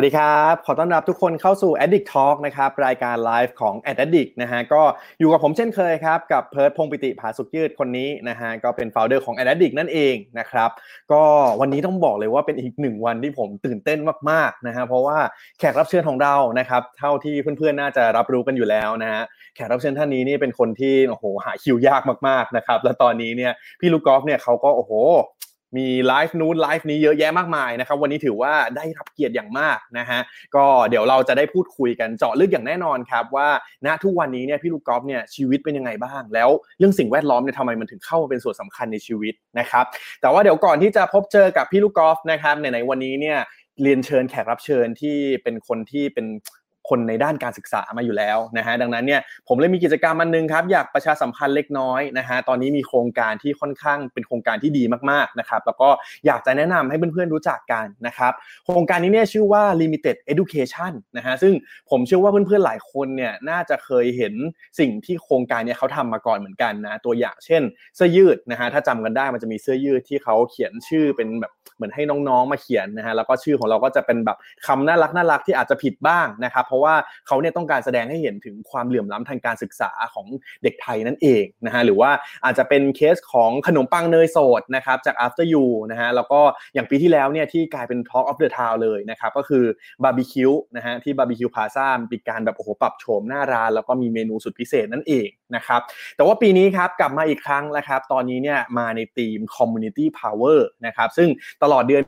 วัสดีครับ ขอต้อนรับทุกคนเข้าสู่ Addict Talk นะครับ รายการไลฟ์ของ Addict นะฮะ ก็อยู่กับผมเช่นเคยครับ กับเพิร์ดพงปิติผาสุขยืดคนนี้นะฮะ ก็เป็น founder ของ Addict นั่นเองนะครับ ก็วันนี้ต้องบอกเลยว่าเป็นอีกหนึ่งวันที่ผมตื่นเต้นมากๆนะฮะ เพราะว่าแขกรับเชิญของเรานะครับ เท่าที่เพื่อนๆ น่าจะรับรู้กันอยู่แล้วนะฮะ แขกรับเชิญท่านนี้นี่เป็นคนที่โอ้โหหาคิวยากมากๆนะครับ และตอนนี้เนี่ยพี่ลูกกอล์ฟเนี่ยเขาก็โอ้โห มีไลฟ์นู้นไลฟ์นี้เยอะแยะมากมายนะครับ วันนี้ถือว่าได้รับเกียรติอย่างมากนะฮะก็เดี๋ยวเราจะได้พูดคุยกันเจาะลึกอย่างแน่นอนครับว่าณทุกวันนี้เนี่ยพี่ลูกกอล์ฟเนี่ยชีวิตเป็นยังไงบ้าง แล้วเรื่องสิ่งแวดล้อมเนี่ยทำไมมันถึงเข้ามาเป็นส่วนสำคัญในชีวิตนะครับ แต่ว่าเดี๋ยวก่อนที่จะพบเจอกับพี่ลูกกอล์ฟนะครับในวันนี้เนี่ยเรียนเชิญแขกรับเชิญที่เป็นคนที่เป็น คนในด้านการศึกษามาอยู่แล้วนะฮะดังนั้นเนี่ยผมเลยมีกิจกรรมอันนึงครับอยากประชาสัมพันธ์เล็กน้อยนะฮะตอนนี้มีโครงการที่ค่อนข้างเป็นโครงการที่ดีมากๆนะครับแล้วก็อยากจะแนะนำให้เพื่อนๆรู้จักกันนะครับโครงการนี้เนี่ยชื่อว่า limited education นะฮะซึ่งผมเชื่อว่าเพื่อนๆหลายคนเนี่ยน่าจะเคยเห็นสิ่งที่โครงการเนี้เขาทำมาก่อนเหมือนกันนะตัวอย่างเช่น เสื้อยืดนะฮะถ้าจำกันได้มันจะมีเสื้อยืดที่เขาเขียนชื่อเป็นแบบเหมือนให้น้องๆมาเขียนนะฮะแล้วก็ชื่อของเราก็จะเป็นแบบคำน่ารักน่ารักที่อาจจะผิดบ้างนะครับเพราะว่าเขาเนี่ยต้องการแสดงให้เห็นถึงความเหลื่อมล้ำทางการศึกษาของเด็กไทยนั่นเองนะฮะหรือว่าอาจจะเป็นเคสของขนมปังเนยสดนะครับจาก after you นะฮะแล้วก็อย่างปีที่แล้วเนี่ยที่กลายเป็น Talk of the Town เลยนะครับก็คือบาร์บีคิวนะฮะที่บาร์บีคิวพลาซ่ามีการแบบโอ้โหปรับโฉมหน้าร้านแล้วก็มีเมนูสุดพิเศษนั่นเองนะครับแต่ว่าปีนี้ครับกลับมาอีกครั้งนะครับตอนนี้เนี่ยมาในธีม community power นะครับซึ่งตลอดเดือน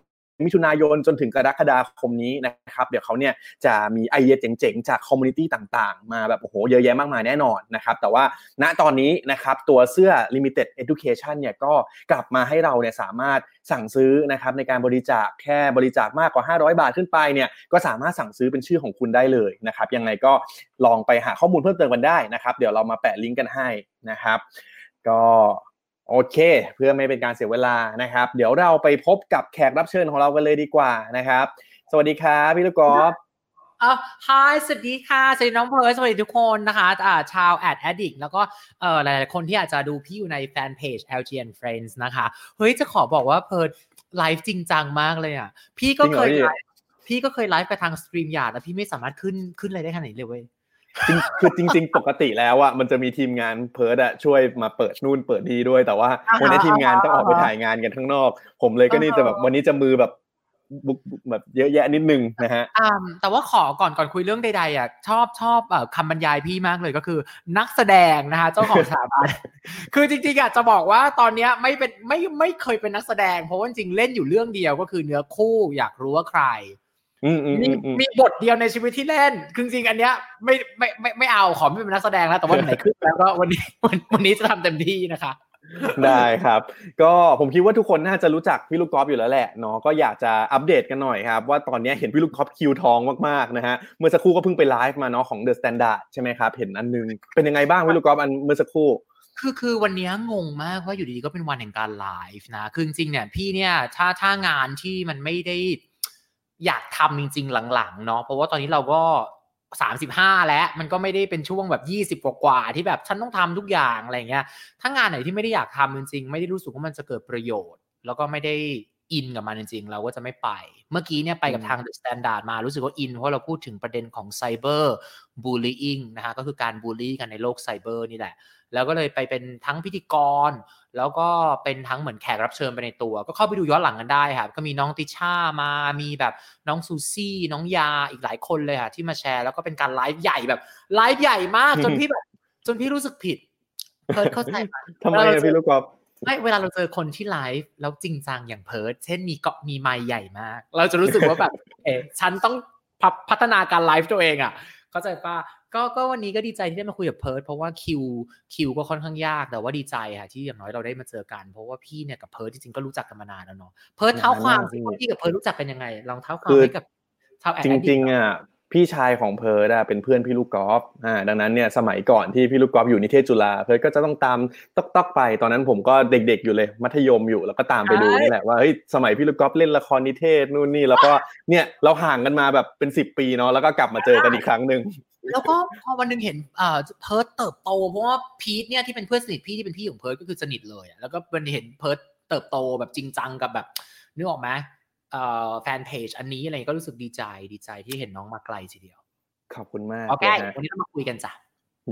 มิถุนายนจนถึงกรกฎาคมนี้นะครับเดี๋ยวเขาเนี่ยจะมีไอเดียเจ๋งๆ จาก community ต่างๆ มาแบบโอ้โหเยอะแยะมากมายแน่นอนนะครับแต่ว่าณตอนนี้นะครับตัวเสื้อ limited edition เนี่ยก็กลับมาให้เราเนี่ยสามารถสั่งซื้อนะครับในการบริจาคแค่บริจาคมากกว่า 500 บาทขึ้นไปเนี่ยก็สามารถสั่งซื้อเป็นชื่อของคุณได้เลยนะครับยังไงก็ลองไปหาข้อมูลเพิ่มเติมกันได้นะครับ เดี๋ยวเรามาแปะลิงก์กันให้นะครับ ก็ โอเค เพื่อไม่เป็นการเสียเวลานะครับ เดี๋ยวเราไปพบกับแขกรับเชิญของเรากันเลยดีกว่านะครับ สวัสดีครับพี่ลูกกอล์ฟอ่า hi สวัสดีค่ะสวัสดีน้องเพิร์สวัสดีทุกคนนะคะอ่าชาว ad addict แล้วก็เอ่อหลายๆคนที่อาจจะดูพี่อยู่ในแฟนเพจ LGN Friends นะคะ เฮ้ย จะขอบอกว่าเพิร์ดไลฟ์จริงจังมากเลยอะ พี่ก็เคยไลฟ์พี่ก็เคยไลฟ์ไปทาง StreamYard แล้วพี่ไม่สามารถขึ้นขึ้นอะไรได้ขนาดนี้เลยเว้ยจริง คือจริง ๆ ปกติแล้วอะมันจะมีทีมงานเพิร์ดอะช่วยมาเปิดนู่นเปิดนี่ด้วย แต่ว่าอ่าฮะวันนี้ทีมงานต้องออกไปถ่ายงานกันข้างนอก ผมเลยก็นี่จะแบบวันนี้จะมือแบบบุกแบบเยอะแยะนิดนึงนะฮะอ่าแต่ว่าขอก่อนก่อนคุยเรื่องใดๆอะชอบชอบเอ่อคำบรรยายพี่มากเลยก็คือ นักแสดงนะคะเจ้าของสถาบันคือจริงๆอะจะบอกว่าตอนเนี้ยไม่เป็นไม่ไม่เคยเป็นนักแสดง เพราะว่าจริงๆเล่นอยู่เรื่องเดียวก็คือเนื้อคู่อยากรู้ว่าใครอื มอืมมีอืมอืมมีบทเดียวในชีวิตที่เล่นคือจริงๆอันเนี้ยไม่ไม่ไม่ไม่เอาขอไม่เป็นนักแสดงแล้วแต่ว่าไหนขึ้นแล้วก็วันนี้วันวันนี้จะทำเต็มที่นะคะได้ครับ ก็ผมคิดว่าทุกคนน่าจะรู้จักพี่ลูกกอล์ฟอยู่แล้วแหละเนาะก็อยากจะอัปเดตกันหน่อยครับ ว่าตอนนี้เห็นพี่ลูกกอล์ฟคิวทองมากๆนะฮะเมื่อสักครู่ก็เพิ่งไปไลฟ์มาเนาะของ The Standard ใช่ไหมครับเห็นอันนึงเป็นยังไงบ้างพี่ลูกกอล์ฟอันเมื่อสักครู่คือคือวันเนี้ยงงมากว่าอยู่ดีๆก็เป็นวันแห่งการไลฟ์นะคือจริงๆเนี่ยพี่เนี่ยถ้าถ้างานที่มันไม่ได้ อยากทำจริง ๆ หลังๆเนาะเพราะว่าตอนนี้เราก็สามสิบห้าแล้วมันก็ไม่ได้เป็นช่วงแบบยี่สิบกว่าที่แบบฉันต้องทำทุกอย่างอะไรเงี้ยถ้างานไหนที่ไม่ได้อยากทำจริงๆ ไม่ได้รู้สึกว่ามันจะเกิดประโยชน์ แล้วก็ไม่ได้ อินกับมันจริงๆ เราก็จะไม่ไป เมื่อกี้เนี่ยไปกับอืมทาง The Standard มารู้สึกว่าอิน เพราะเราพูดถึงประเด็นของ cyberbullying นะฮะก็คือการบูลลี่กันในโลกไซเบอร์นี่แหละ แล้วก็เลยไปเป็นทั้งพิธีกร แล้วก็เป็นทั้งเหมือนแขกรับเชิญไปในตัว ก็เข้าไปดูย้อนหลังกันได้ครับก็มีน้องติช่ามามีแบบน้องซูซี่น้องยาอีกหลายคนเลยค่ะที่มาแชร์ แล้วก็เป็นการไลฟ์ใหญ่แบบไลฟ์ใหญ่มากจนพี่แบบจนพี่รู้สึกผิดเพิร์ดเข้าใจไหมทำไมอะพี่ลูกกอล์ฟ ไม่เวลาเราเจอคนที่ไลฟ์แล้วจริงจังอย่างเพิร์ดเช่นมีเกาะมีไมค์ใหญ่มาก เราจะรู้สึกว่าแบบ เอ๊ะฉันต้องพับพัฒนาการไลฟ์ตัวเองอะ เข้าใจปะก็ก็วันนี้ก็ดีใจที่ได้มาคุยกับเพิร์ดเพราะว่าคิวคิวก็ค่อนข้างยากแต่ว่าดีใจค่ะที่อย่างน้อยเราได้มาเจอกัน เพราะว่าพี่เนี่ยกับเพิร์ดจริงๆก็รู้จักกันมานานแล้วเนาะเพิร์ดเท้าความสิว่าพี่กับเพิร์ดรู้จักกันยังไงลองเท้าความให้กับชาวแอดจริงๆอะ พี่ชายของเพิร์ดอะเป็นเพื่อนพี่ลูกกอล์ฟอ่าดังนั้นเนี่ยสมัยก่อนที่พี่ลูกกอล์ฟอยู่นิเทศจุฬาเพิร์ดก็จะต้องตามต๊อกต๊อกไป ตอนนั้นผมก็เด็กๆอยู่เลยมัธยมอยู่แล้วก็ตามไปดูนี่แหละว่าเฮ้ยสมัยพี่ลูกกอล์ฟเล่นละครนิเทศนู่นนี่แล้วก็เนี่ยเราห่างกันมาแบบเป็นสิบปีเนาะแล้วก็กลับมาเจอกันอีกครั้งหนึ่งแล้วก็พอวันหนึ่งเห็นเอ่อเพิร์ดเติบโตเพราะว่าพีทเนี่ยที่เป็นเพื่อนสนิทพี่ที่เป็นพี่ของเพิร์ดก็คือสนิทเลยอะแล้วก็มันเห็นเพิร์ดเติบโตแบบจริงจังกับแบบนึกออกไหมเอ่อ แฟนเพจอันนี้อะไรก็รู้สึกดีใจดีใจที่เห็นน้องมาไกลทีเดียว ขอบคุณมากโอเคนะฮะวันนี้เรามาคุยกันจ้ะ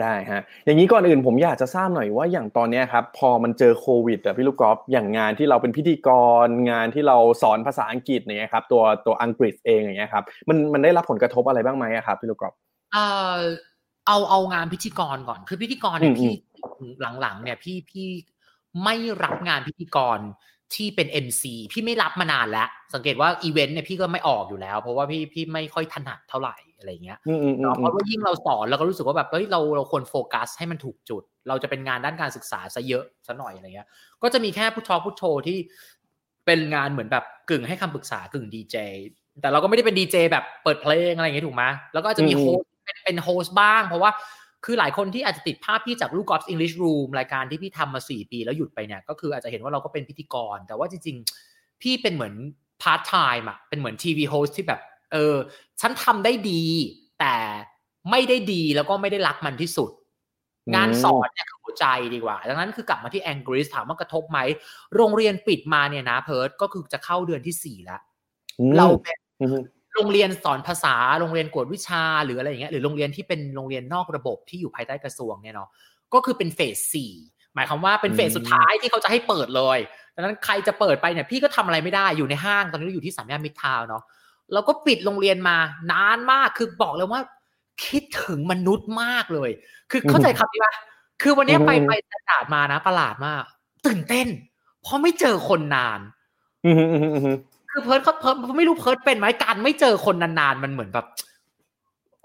ได้ฮะ อย่างนี้ก่อนอื่นผมอยากจะทราบหน่อยว่าอย่างตอนเนี้ยครับ พอมันเจอโควิดอะพี่ลูกกอล์ฟอย่างงานที่เราเป็นพิธีกรงานที่เราสอนภาษาอังกฤษอย่างเงี้ยครับตัวตัวอังกฤษเองอย่างเงี้ยครับมันมันได้รับผลกระทบอะไรบ้างไหมอะครับพี่ลูกกอล์ฟเอ่อเอาเอางานพิธีกรก่อนคือพิธีกรเนี่ยอืมพี่หลังๆเนี่ยพี่พี่ไม่รับงานพิธีกร ที่เป็น MC พี่ไม่รับมานานแล้ว สังเกตว่าอีเวนต์เนี่ยพี่ก็ไม่ออกอยู่แล้ว เพราะว่าพี่พี่ไม่ค่อยถนัดเท่าไหร่อะไรเงี้ยอืมอืมอืมเนาะอืเพมราะว่ายิ่งเราสอนเราก็รู้สึกว่าแบบเฮ้ยเราเราควรโฟกัสให้มันถูกจุด เราจะเป็นงานด้านการศึกษาซะเยอะซะหน่อยอะไรเงี้ย ก็จะมีแค่พุธทอล์คพุธโทรที่เป็นงานเหมือนแบบกึ่งให้คำปรึกษากึ่งดีเจแต่เราก็ไม่ได้เป็นดีเจแบบเปิดเพลงอะไรอย่างเงี้ยถูกไหมแล้วก็อาจจะมีอืม host เป็นเป็น host บ้าง เพราะว่า คือหลายคนที่อาจจะติดภาพพี่จากลูกกอล์ฟ English Room รายการที่พี่ทำมาสี่ปีแล้วหยุดไปเนี่ยก็คืออาจจะเห็นว่าเราก็เป็นพิธีกร แต่ว่าจริงๆ พี่เป็นเหมือนพาร์ทไทม์อะเป็นเหมือน TV host ที่แบบ เออ ฉันทำได้ดี แต่ไม่ได้ดีแล้วก็ไม่ได้รักมันที่สุด งานสอนเนี่ยคือหัวใจดีกว่า ดังนั้นคือกลับมาที่แองกฤษถามว่ากระทบไหม โรงเรียนปิดมาเนี่ยนะเพิร์ดก็คือจะเข้าเดือนที่สี่แล้วอืมเราเป็นอืม โรงเรียนสอนภาษาโรงเรียนกวดวิชาหรืออะไรอย่างเงี้ยหรือโรงเรียนที่เป็นโรงเรียนนอกระบบที่อยู่ภายใต้กระทรวงเนี่ยเนาะก็คือเป็นเฟสสี่หมายความว่าเป็นเฟสอืมสุดท้ายที่เขาจะให้เปิดเลยดังนั้นใครจะเปิดไปเนี่ยพี่ก็ทำอะไรไม่ได้อยู่ในห้างตอนนี้เราอยู่ที่สามย่านมิตรทาวน์เนาะเราก็ปิดโรงเรียนมานานมากคือบอกเลยว่า คิดถึงมนุษย์มากเลย คือเข้าใจคำนี้ปะคือวันเนี้ยไปอืมไป Standard มานะประหลาดมากตื่นเต้น เพราะไม่เจอคนนานอืมอืมอืมอืม คือเพิร์ดเขาเพิร์ดไม่รู้เพิร์ดเป็นไหมการไม่เจอคนนานๆมันเหมือนแบบ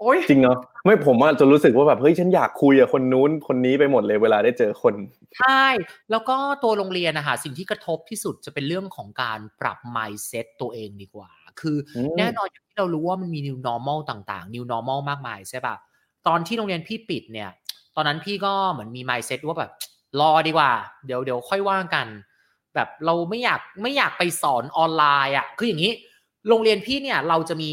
โอ๊ยจริงเนาะไม่ผมว่าจะรู้สึกว่าแบบเฮ้ยฉันอยากคุยกับคนนู้นคนนี้ไปหมดเลยเวลาได้เจอคนใช่แล้วก็ตัวโรงเรียนนะคะสิ่งที่กระทบที่สุดจะเป็นเรื่องของการปรับ mindset ตัวเองดีกว่า คืออืมแน่นอนอย่างที่เรารู้ว่ามันมี new normal ต่างๆ new normal มากมายใช่ปะตอนที่โรงเรียนพี่ปิดเนี่ย ตอนนั้นพี่ก็เหมือนมี mindset ว่าแบบรอดีกว่า เดี๋ยวเดี๋ยวค่อยว่ากัน แบบเราไม่อยากไม่อยากไปสอนออนไลน์อะคืออย่างนี้ โรงเรียนพี่เนี่ยเราจะมี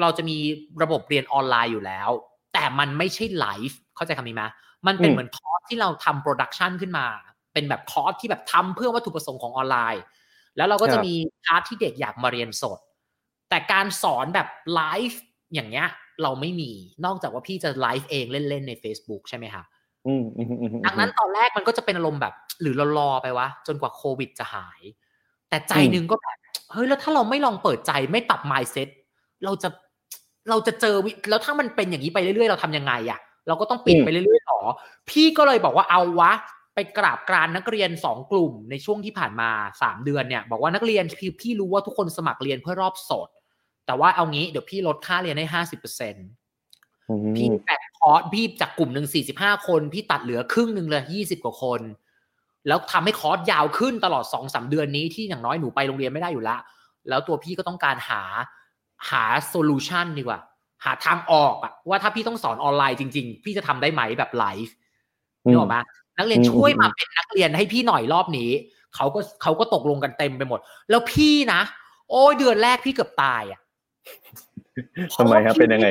เราจะมีระบบเรียนออนไลน์อยู่แล้ว แต่มันไม่ใช่ไลฟ์เข้าใจคำนี้ไหมมันเป็นอืมเหมือนคอร์สที่เราทำ production ขึ้นมา เป็นแบบคอร์สที่แบบทำเพื่อวัตถุประสงค์ของออนไลน์ แล้วเราก็จะมี part ที่เด็กอยากมาเรียนสด แต่การสอนแบบไลฟ์อย่างเงี้ยเราไม่มีนอกจากว่าพี่จะไลฟ์เองเล่นๆใน Facebook ใช่ไหมคะอืมอืมอืมอืม ดังนั้นตอนแรกมันก็จะเป็นอารมณ์แบบ หรือเรารอไปวะ จนกว่าโควิดจะหาย แต่ใจอืมหนึ่งก็แบบเฮ้ยแล้วถ้าเราไม่ลองเปิดใจไม่ปรับ mindset เราจะเราจะเจอวิแล้วถ้ามันเป็นอย่างนี้ไปเรื่อยๆ เราทำยังไงอะเราก็ต้องปิดไปเรื่อยๆหรอ พี่ก็เลยบอกว่าเอาวะ ไปกราบกรานนักเรียนสองกลุ่มในช่วงที่ผ่านมาสามเดือนเนี่ย บอกว่านักเรียนพี่พี่รู้ว่าทุกคนสมัครเรียนเพื่อรอบสด แต่ว่าเอางี้เดี๋ยวพี่ลดค่าเรียนให้ห้าสิบเปอร์เซ็นต์อืม พี่แบ่งคอร์สพี่จากกลุ่มหนึ่งสี่สิบห้าคน พี่ตัดเหลือครึ่งหนึ่งเลยยี่สิบกว่าคน แล้วทำให้คอร์สยาวขึ้นตลอดสองสามเดือนนี้ที่อย่างน้อยหนูไปโรงเรียนไม่ได้อยู่ละ แล้วตัวพี่ก็ต้องการหาหา solution ดีกว่า หาทางออกอะว่าถ้าพี่ต้องสอนออนไลน์จริง ๆ พี่จะทำได้ไหมแบบไลฟ์นึกออกไหมนักเรียนอืมช่วยอืมมาเป็นนักเรียนให้พี่หน่อยรอบนี้เขาก็เขาก็ตกลงกันเต็มไปหมด แล้วพี่นะ โอ้ยเดือนแรกพี่เกือบตายอะทำไมครับเป็นยังไง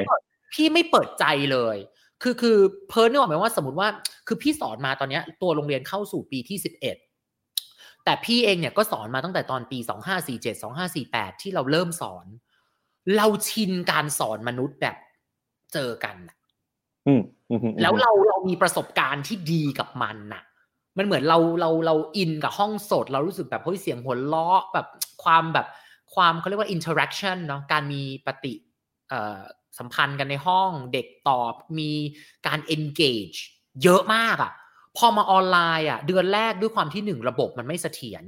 พี่ไม่เปิดใจเลย คือคือเพิร์นนึกออกไหมว่าสมมติว่า คือพี่สอนมาตอนเนี้ยตัวโรงเรียนเข้าสู่ปีที่สิบเอ็ดแต่พี่เองเนี่ยก็สอนมาตั้งแต่ตอนปีสองห้าสี่เจ็ดสองห้าสี่แปดที่เราเริ่มสอน เราชินการสอนมนุษย์แบบเจอกันน่ะอืมอืมอืมแล้วเราเรามีประสบการณ์ที่ดีกับมันน่ะ มันเหมือนเราเราเราอินกับห้องสด เรารู้สึกแบบเฮ้ยเสียงหัวเราะแบบความแบบความเขาเรียกว่า interaction เนาะการมีปฏิเอ่อ สัมพันธ์กันในห้องเด็กตอบมีการ engage เยอะมากอะ่ะ พอมาออนไลน์อะ เดือนแรกด้วยความที่หนึ่งระบบมันไม่เสถียร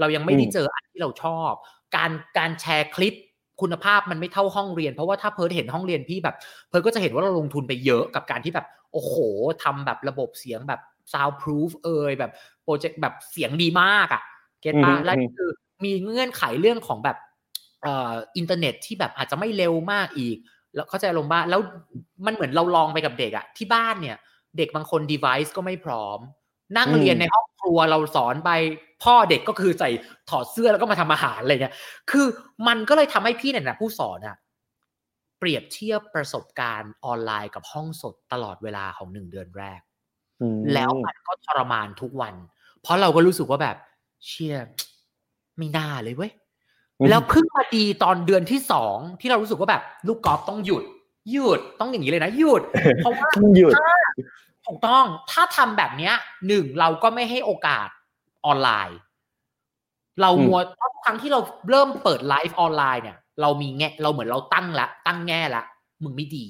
เรายังไม่ได้เจออันที่เราชอบ การการแชร์คลิปคุณภาพมันไม่เท่าห้องเรียน เพราะว่าถ้าเพิร์ดเห็นห้องเรียนพี่แบบ เพิร์ดก็จะเห็นว่าเราลงทุนไปเยอะกับการที่แบบ โอ้โหทำแบบระบบเสียงแบบ soundproof เอยแบบ project แบบเสียงดีมากอะ get ปะและคือมีเงื่อนไขเรื่องของแบบเอ่ออินเทอร์เน็ตที่แบบอาจจะไม่เร็วมากอีก แล้วเข้าใจลงบ้านแล้วมันเหมือนเราลองไปกับเด็กอะที่บ้านเนี่ย เด็กบางคน device ก็ไม่พร้อม นั่งอืมเรียนในห้องครัวเราสอนไปพ่อเด็กก็คือใส่ถอดเสื้อแล้วก็มาทำอาหารอะไรเงี้ยคือมันก็เลยทำให้พี่เนี่ยนะผู้สอนอะเปรียบเทียบประสบการณ์ออนไลน์กับห้องสดตลอดเวลาของหนึ่งเดือนแรกอืมแล้วมันก็ทรมานทุกวัน เพราะเราก็รู้สึกว่าแบบเชี่ยไม่น่าเลยเว้ย แล้วเพิ่งมาดีตอนเดือนที่สองที่เรารู้สึกว่าแบบ ลูกกอล์ฟต้องหยุด หยุดต้องอย่างนี้เลยนะหยุด เพราะว่าต้องหยุดถูกต้องถ้าทำแบบเนี้ยหนึ่งเราก็ไม่ให้โอกาสออนไลน์ เราอืมมัวเพราะทุกครั้งที่เราเริ่มเปิดไลฟ์ออนไลน์เนี่ย เรามีแง่เราเหมือนเราตั้งละ ตั้งแง่ละมึงไม่ดี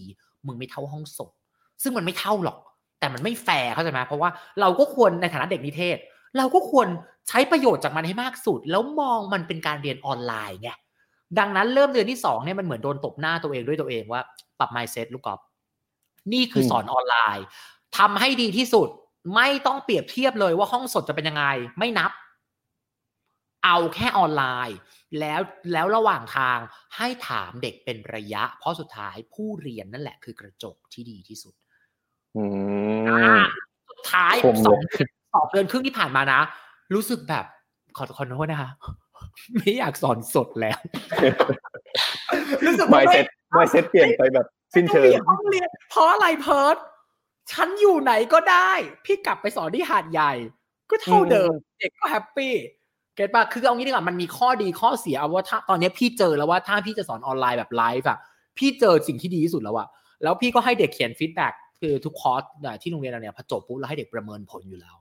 มึงไม่เท่าห้องสดซึ่งมันไม่เท่าหรอก แต่มันไม่แฟร์เข้าใจไหมเพราะว่าเราก็ควรในฐานะเด็กนิเทศ เราก็ควรใช้ประโยชน์จากมันให้มากสุด แล้วมองมันเป็นการเรียนออนไลน์ไงดังนั้นเริ่มเดือนที่สองเนี่ยมันเหมือนโดนตบหน้าตัวเองด้วยตัวเองว่าปรับ mindset ลูกกอล์ฟนี่คือสอนออนไลน์ทำให้ดีที่สุดไม่ต้องเปรียบเทียบเลยว่าห้องสดจะเป็นยังไง ไม่นับ เอาแค่ออนไลน์ แล้วแล้วระหว่างทางให้ถามเด็กเป็นระยะ เพราะสุดท้ายผู้เรียนนั่นแหละคือกระจกที่ดีที่สุดอืมสุดท้ายคมเลยสองเดือน สองเดือนครึ่งที่ผ่านมานะ รู้สึกแบบขอขอโทษนะคะไมไม่อยากสอนสดแล้ว รู้สึกไมว่า mindset mindset เปลี่ยนไปแบบสิ้นเชิงไม่ต้องเรียนเพราะอะไรเพิร์ดฉันอยู่ไหนก็ได้ พี่กลับไปสอนที่หาดใหญ่ ก็เท่าเดิม เด็กก็ happy get ปะคือเอางี้ดีกว่ามันมีข้อดีข้อเสียเอาว่าถ้าตอนนี้พี่เจอแล้วว่าถ้าพี่จะสอนออนไลน์แบบไลฟ์อะพี่เจอสิ่งที่ดีที่สุดแล้วอะแล้วพี่ก็ให้เด็กเขียน feedback คือทุกคอร์สอะที่โรงเรียนเราเนี่ยพอจบปุ๊บเราให้เด็กประเมินผลอยู่แล้ว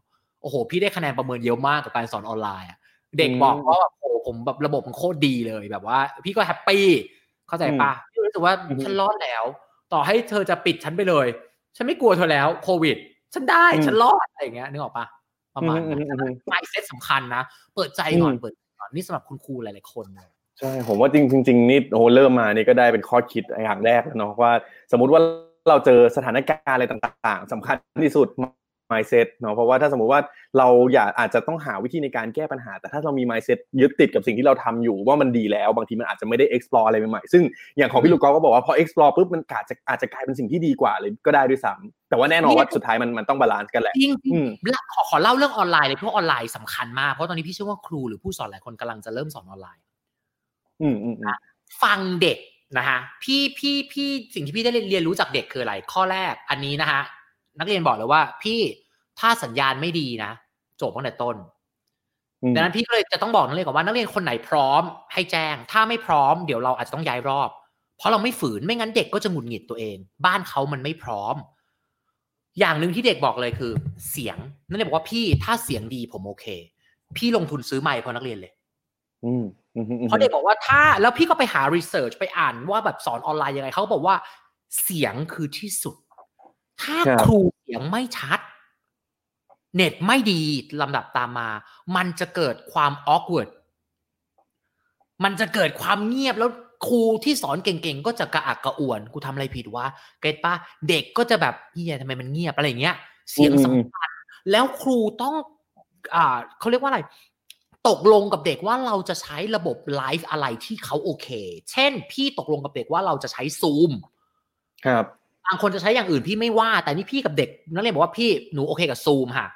โอ้โห พี่ได้คะแนนประเมินเยอะมากกับการสอนออนไลน์อะเด็กบอกว่าแบบโอ้โหผมแบบระบบมันโคตรดีเลยแบบว่า พี่ก็แฮปปี้เข้าใจปะพี่รู้สึกว่าอืมฉันรอดแล้ว ต่อให้เธอจะปิดฉันไปเลย ฉันไม่กลัวเธอแล้วโควิด ฉันได้อืมฉันรอดอะไรอย่างเงี้ยนึกออกปะประมาณนั้นอืมอืมอืม mindset สำคัญนะ เปิดใจก่อนอืมเปิดใจก่อนนี่สำหรับคุณครูหลายๆคนเลยใช่ผมว่าจริงๆจริงๆนี่โอ้โหเริ่มมานี่ก็ได้เป็นข้อคิดอย่างแรกแล้วเนาะว่า สมมุติว่าเราเจอสถานการณ์อะไรต่าง ๆสำคัญที่สุด mindset เนาะเพราะว่าถ้าสมมุติว่าเราอยากอาจจะต้องหาวิธีในการแก้ปัญหา แต่ถ้าเรามี mindset ยึดติดกับสิ่งที่เราทำอยู่ว่ามันดีแล้ว บางทีมันอาจจะไม่ได้ explore อะไรใหม่ๆซึ่งอย่างของพี่ลูกกอล์ฟก็บอกว่าพอ explore ปุ๊บมันอาจจะอาจจะกลายเป็นสิ่งที่ดีกว่าเลยก็ได้ด้วยซ้ำแต่ว่าแน่นอนว่าสุดท้ายมันมันต้อง balance กันแหละจริงอืมๆขอขอเล่าเรื่องออนไลน์เลยเพราะออนไลน์สำคัญมากเพราะตอนนี้พี่เชื่อว่าครูหรือผู้สอนหลายคนกำลังจะเริ่มสอนออนไลน์อืมอืมอืมฟังเด็กนะฮะพี่พี่พี่สิ่งที่พี่ได้เรียนรู้จากเด็กคืออะไร ข้อแรกอันนี้นะฮะนักเรียนบอกเลยว่าพี่ ถ้าสัญญาณไม่ดีนะจบตั้งแต่ต้นอืมดังนั้นพี่ก็เลยจะต้องบอกนักเรียนก่อนว่านักเรียนคนไหนพร้อมให้แจ้ง ถ้าไม่พร้อมเดี๋ยวเราอาจจะต้องย้ายรอบ เพราะเราไม่ฝืนไม่งั้นเด็กก็จะหงุดหงิดตัวเอง บ้านเขามันไม่พร้อม อย่างหนึ่งที่เด็กบอกเลยคือ เสียงนักเรียนบอกว่าพี่ถ้าเสียงดีผมโอเค พี่ลงทุนซื้อไมค์เพราะนักเรียนเลยอืมอืมอืมอืมเพราะเด็กบอกว่าถ้าแล้วพี่ก็ไปหารีเสิร์ชไปอ่านว่าแบบสอนออนไลน์ยังไงเขาก็บอกว่า เสียงคือที่สุด ถ้าครูเสียงไม่ชัด เน็ตไม่ดีลำดับตามมา มันจะเกิดความ awkward มันจะเกิดความเงียบแล้วครูที่สอนเก่งๆ ก็จะกระอักกระอ่วน กูทำอะไรผิดวะ เก็ตปะเด็กก็จะแบบเฮียทำไมมันเงียบอะไรอย่างเงี้ย เสียงสำคัญ แล้วครูต้อง อ่าเขาเรียกว่าอะไร ตกลงกับเด็กว่าเราจะใช้ระบบไลฟ์อะไรที่เขาโอเค เช่น พี่ตกลงกับเด็กว่าเราจะใช้ซูม ครับ บางคนจะใช้อย่างอื่นพี่ไม่ว่า แต่นี่พี่กับเด็กนักเรียนบอกว่าพี่หนูโอเคกับซูมค่ะ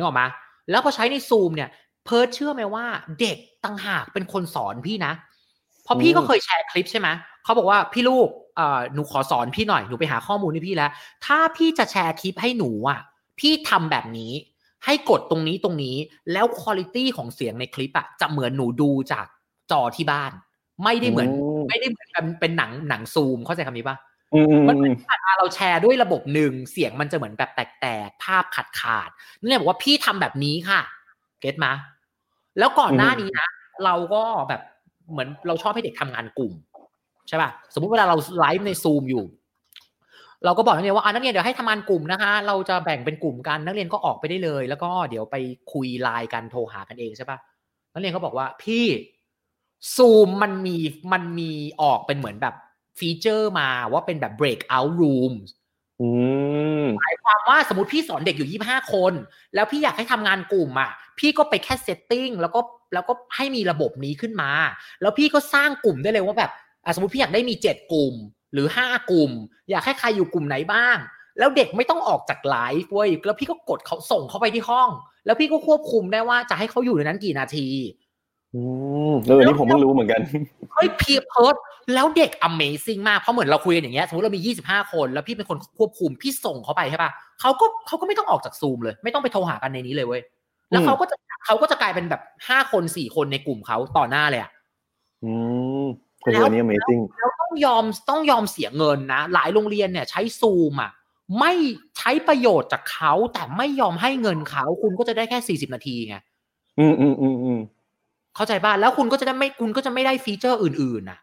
นึกออกไหมแล้วพอใช้ในซูมเนี่ย เพิร์ดเชื่อไหมว่าเด็กต่างหากเป็นคนสอนพี่นะเพราะพี่ก็เคยแชร์คลิปใช่ไหมเขาบอกว่าพี่ลูกเอ่อหนูขอสอนพี่หน่อยหนูไปหาข้อมูลให้พี่แล้ว ถ้าพี่จะแชร์คลิปให้หนูอะ พี่ทำแบบนี้ให้กดตรงนี้ตรงนี้แล้วคุณภาพของเสียงในคลิปอะจะเหมือนหนูดูจากจอที่บ้าน ไม่ได้เหมือน ไม่ได้เหมือนเป็นเป็นหนังหนังซูมเข้าใจคำนี้ปะอื มอืมมันอืเหมือมนผ่านมาเราแชร์ด้วยระบบหนึ่งเสียงมันจะเหมือนแบบแตกๆภาพขาดขาดๆนั่นเลยบอกว่าพี่ทำแบบนี้ค่ะ เก็ตมาแล้วก่อนหน้านี้นะเราก็แบบเหมือนเราชอบให้เด็กทำงานกลุ่มใช่ป่ะสมมุติเวลาเราไลฟ์ในซูมอยู่ เราก็บอกนักเรียนว่าอะนักเรียนเดี๋ยวให้ทำงานกลุ่มนะคะ เราจะแบ่งเป็นกลุ่มกันนักเรียนก็ออกไปได้เลย แล้วก็เดี๋ยวไปคุยไลน์กันโทรหากันเองใช่ป่ะนักเรียนก็บอกว่าพี่ซูมมันมีมันมีออกเป็นเหมือนแบบ feature มาว่าเป็นแบบ breakout rooms อืมหมายความว่าสมมติพี่สอนเด็กอยู่25คน แล้วพี่อยากให้ทำงานกลุ่มอะ พี่ก็ไปแค่ setting แล้วก็แล้วก็ให้มีระบบนี้ขึ้นมา แล้วพี่ก็สร้างกลุ่มได้เลยว่าแบบอะสมมติพี่อยากได้มี7กลุ่ม หรือห้ากลุ่ม อยากให้ใครอยู่กลุ่มไหนบ้าง แล้วเด็กไม่ต้องออกจากไลฟ์เว้ยแล้วพี่ก็กดเขาส่งเขาไปที่ห้อง แล้วพี่ก็ควบคุมได้ว่าจะให้เขาอยู่ในนั้นกี่นาที อืมเอออันนี้ผมเพิ่งรู้เหมือนกันเฮ้ยพี่เพิร์ดแล้วเด็ก Amazing มาก เพราะเหมือนเราคุยกันอย่างเงี้ยสมมติเรามี 25 คน แล้วพี่เป็นคนควบคุมพี่ส่งเขาไปใช่ปะเขาก็เขาก็ไม่ต้องออกจากซูมเลย ไม่ต้องไปโทรหากันในนี้เลยเว้ยแล้วอืมเขาก็จะเขาก็จะกลายเป็นแบบห้าคนสี่คนในกลุ่มเขาต่อหน้าเลยอะอืมโอ้โหอันนี้ amazing แล้วต้องยอมต้องยอมเสียเงินนะ หลายโรงเรียนเนี่ย ใช้ซูมอะไม่ใช้ประโยชน์จากเขาแต่ไม่ยอมให้เงินเขาคุณก็จะได้แค่สี่สิบนาทีไงอืมอืมอืมอืม เข้าใจป่ะแล้วคุณก็จะได้ไม่คุณก็จะไม่ได้ฟีเจอร์อื่นๆน่ะ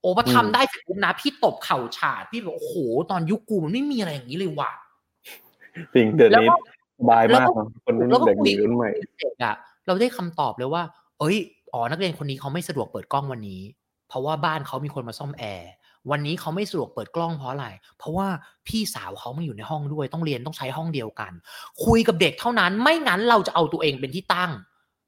โอ้พออืมทำได้เสร็จปุ๊บนะพี่ตบเข่าฉาดพี่แบบโอ้โหตอนยุคกูมันไม่มีอะไรอย่างนี้เลยว่ะจริงเดือนแล้วนี้ก็สบายแล้วมากก็เนอะคนรุ่นแล้วก็เด็กคุยรุ่นใหม่เด็กอะเราได้คำตอบเลยว่า เอ้ยอ๋อนักเรียนคนนี้เขาไม่สะดวกเปิดกล้องวันนี้ เพราะว่าบ้านเขามีคนมาซ่อมแอร์วันนี้เขาไม่สะดวกเปิดกล้องเพราะอะไร เพราะว่าพี่สาวเขามาอยู่ในห้องด้วยต้องเรียนต้องใช้ห้องเดียวกัน คุยกับเด็กเท่านั้นไม่งั้นเราจะเอาตัวเองเป็นที่ตั้ง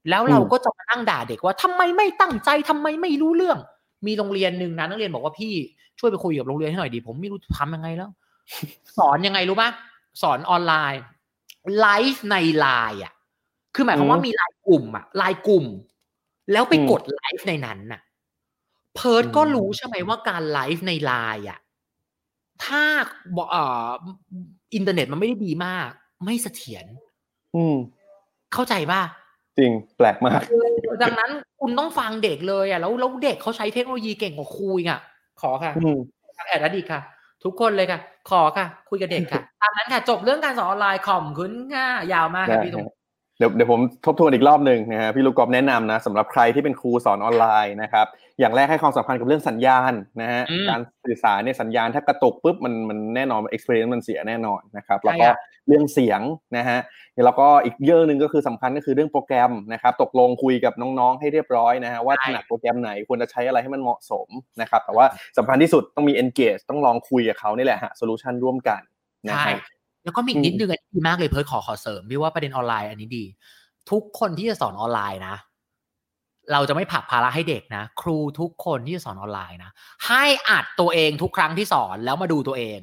แล้วเราอืมก็จะมานั่งด่าเด็กว่าทำไมไม่ตั้งใจทำไมไม่รู้เรื่อง มีโรงเรียนหนึ่งนะนักเรียนบอกว่าพี่ช่วยไปคุยกับโรงเรียนให้หน่อยดิ ผมไม่รู้ทำยังไงแล้ว สอนยังไงรู้ปะสอนออนไลน์ไลฟ์ในไลน์อะ คือหมายความว่าอืมมีไลน์กลุ่มอะไลน์กลุ่ม แล้วไปอืมกดไลฟ์ในนั้นน่ะ เพิร์ดก็อืมรู้ใช่ไหมว่าการไลฟ์ในไลน์อะถ้าบอกเอ่ออินเทอร์เน็ตมันไม่ได้ดีมาก ไม่เสถียรอืมเข้าใจป่ะ จริงแปลกมาก ดังนั้นคุณต้องฟังเด็กเลยอะแล้วแล้วเด็กเขาใช้เทคโนโลยีเก่งกว่าครูอีกอะ ขอค่ะอืมแอดดีค่ะ ทุกคนเลยค่ะ ขอค่ะ คุยกับเด็กค่ะตามนั้นค่ะจบเรื่องการสอนออนไลน์ขอบคุณค่ะยาวมากครับพี่ตรงเดี๋ยวเดี๋ยวผมทบทวนอีกรอบหนึ่งนะฮะพี่ลูกกอล์ฟแนะนำนะสำหรับใครที่เป็นครูสอนออนไลน์นะครับ อย่างแรกให้ความสำคัญกับเรื่องสัญญาณนะฮะอืมการสื่อสารเนี่ยสัญญาณถ้ากระตุกปุ๊บมันมันแน่นอน experience มันเสียแน่นอนนะครับใช่แล้วก็ครับ เรื่องเสียงนะฮะแล้วก็อีกเรื่องหนึ่งก็คือสำคัญก็คือเรื่องโปรแกรมนะครับตกลงคุยกับน้องๆให้เรียบร้อยนะฮะว่าถนัดโปรแกรมไหนควรจะใช้อะไรให้มันเหมาะสมนะครับแต่ว่าสำคัญที่สุดต้องมี engage ต้องลองคุยกับเขานี่แหละฮะ solution ร่วมกันนะใช่ฮะแล้วก็มีอีกนิดนึงอันนี้ดีมากเลยเพิร์ดขอขอเสริมพี่ว่าประเด็นออนไลน์อันนี้ดี ทุกคนที่จะสอนออนไลน์นะ เราจะไม่ผลักภาระให้เด็กนะ ครูทุกคนที่จะสอนออนไลน์นะ ให้อัดตัวเองทุกครั้งที่สอนแล้วมาดูตัวเอง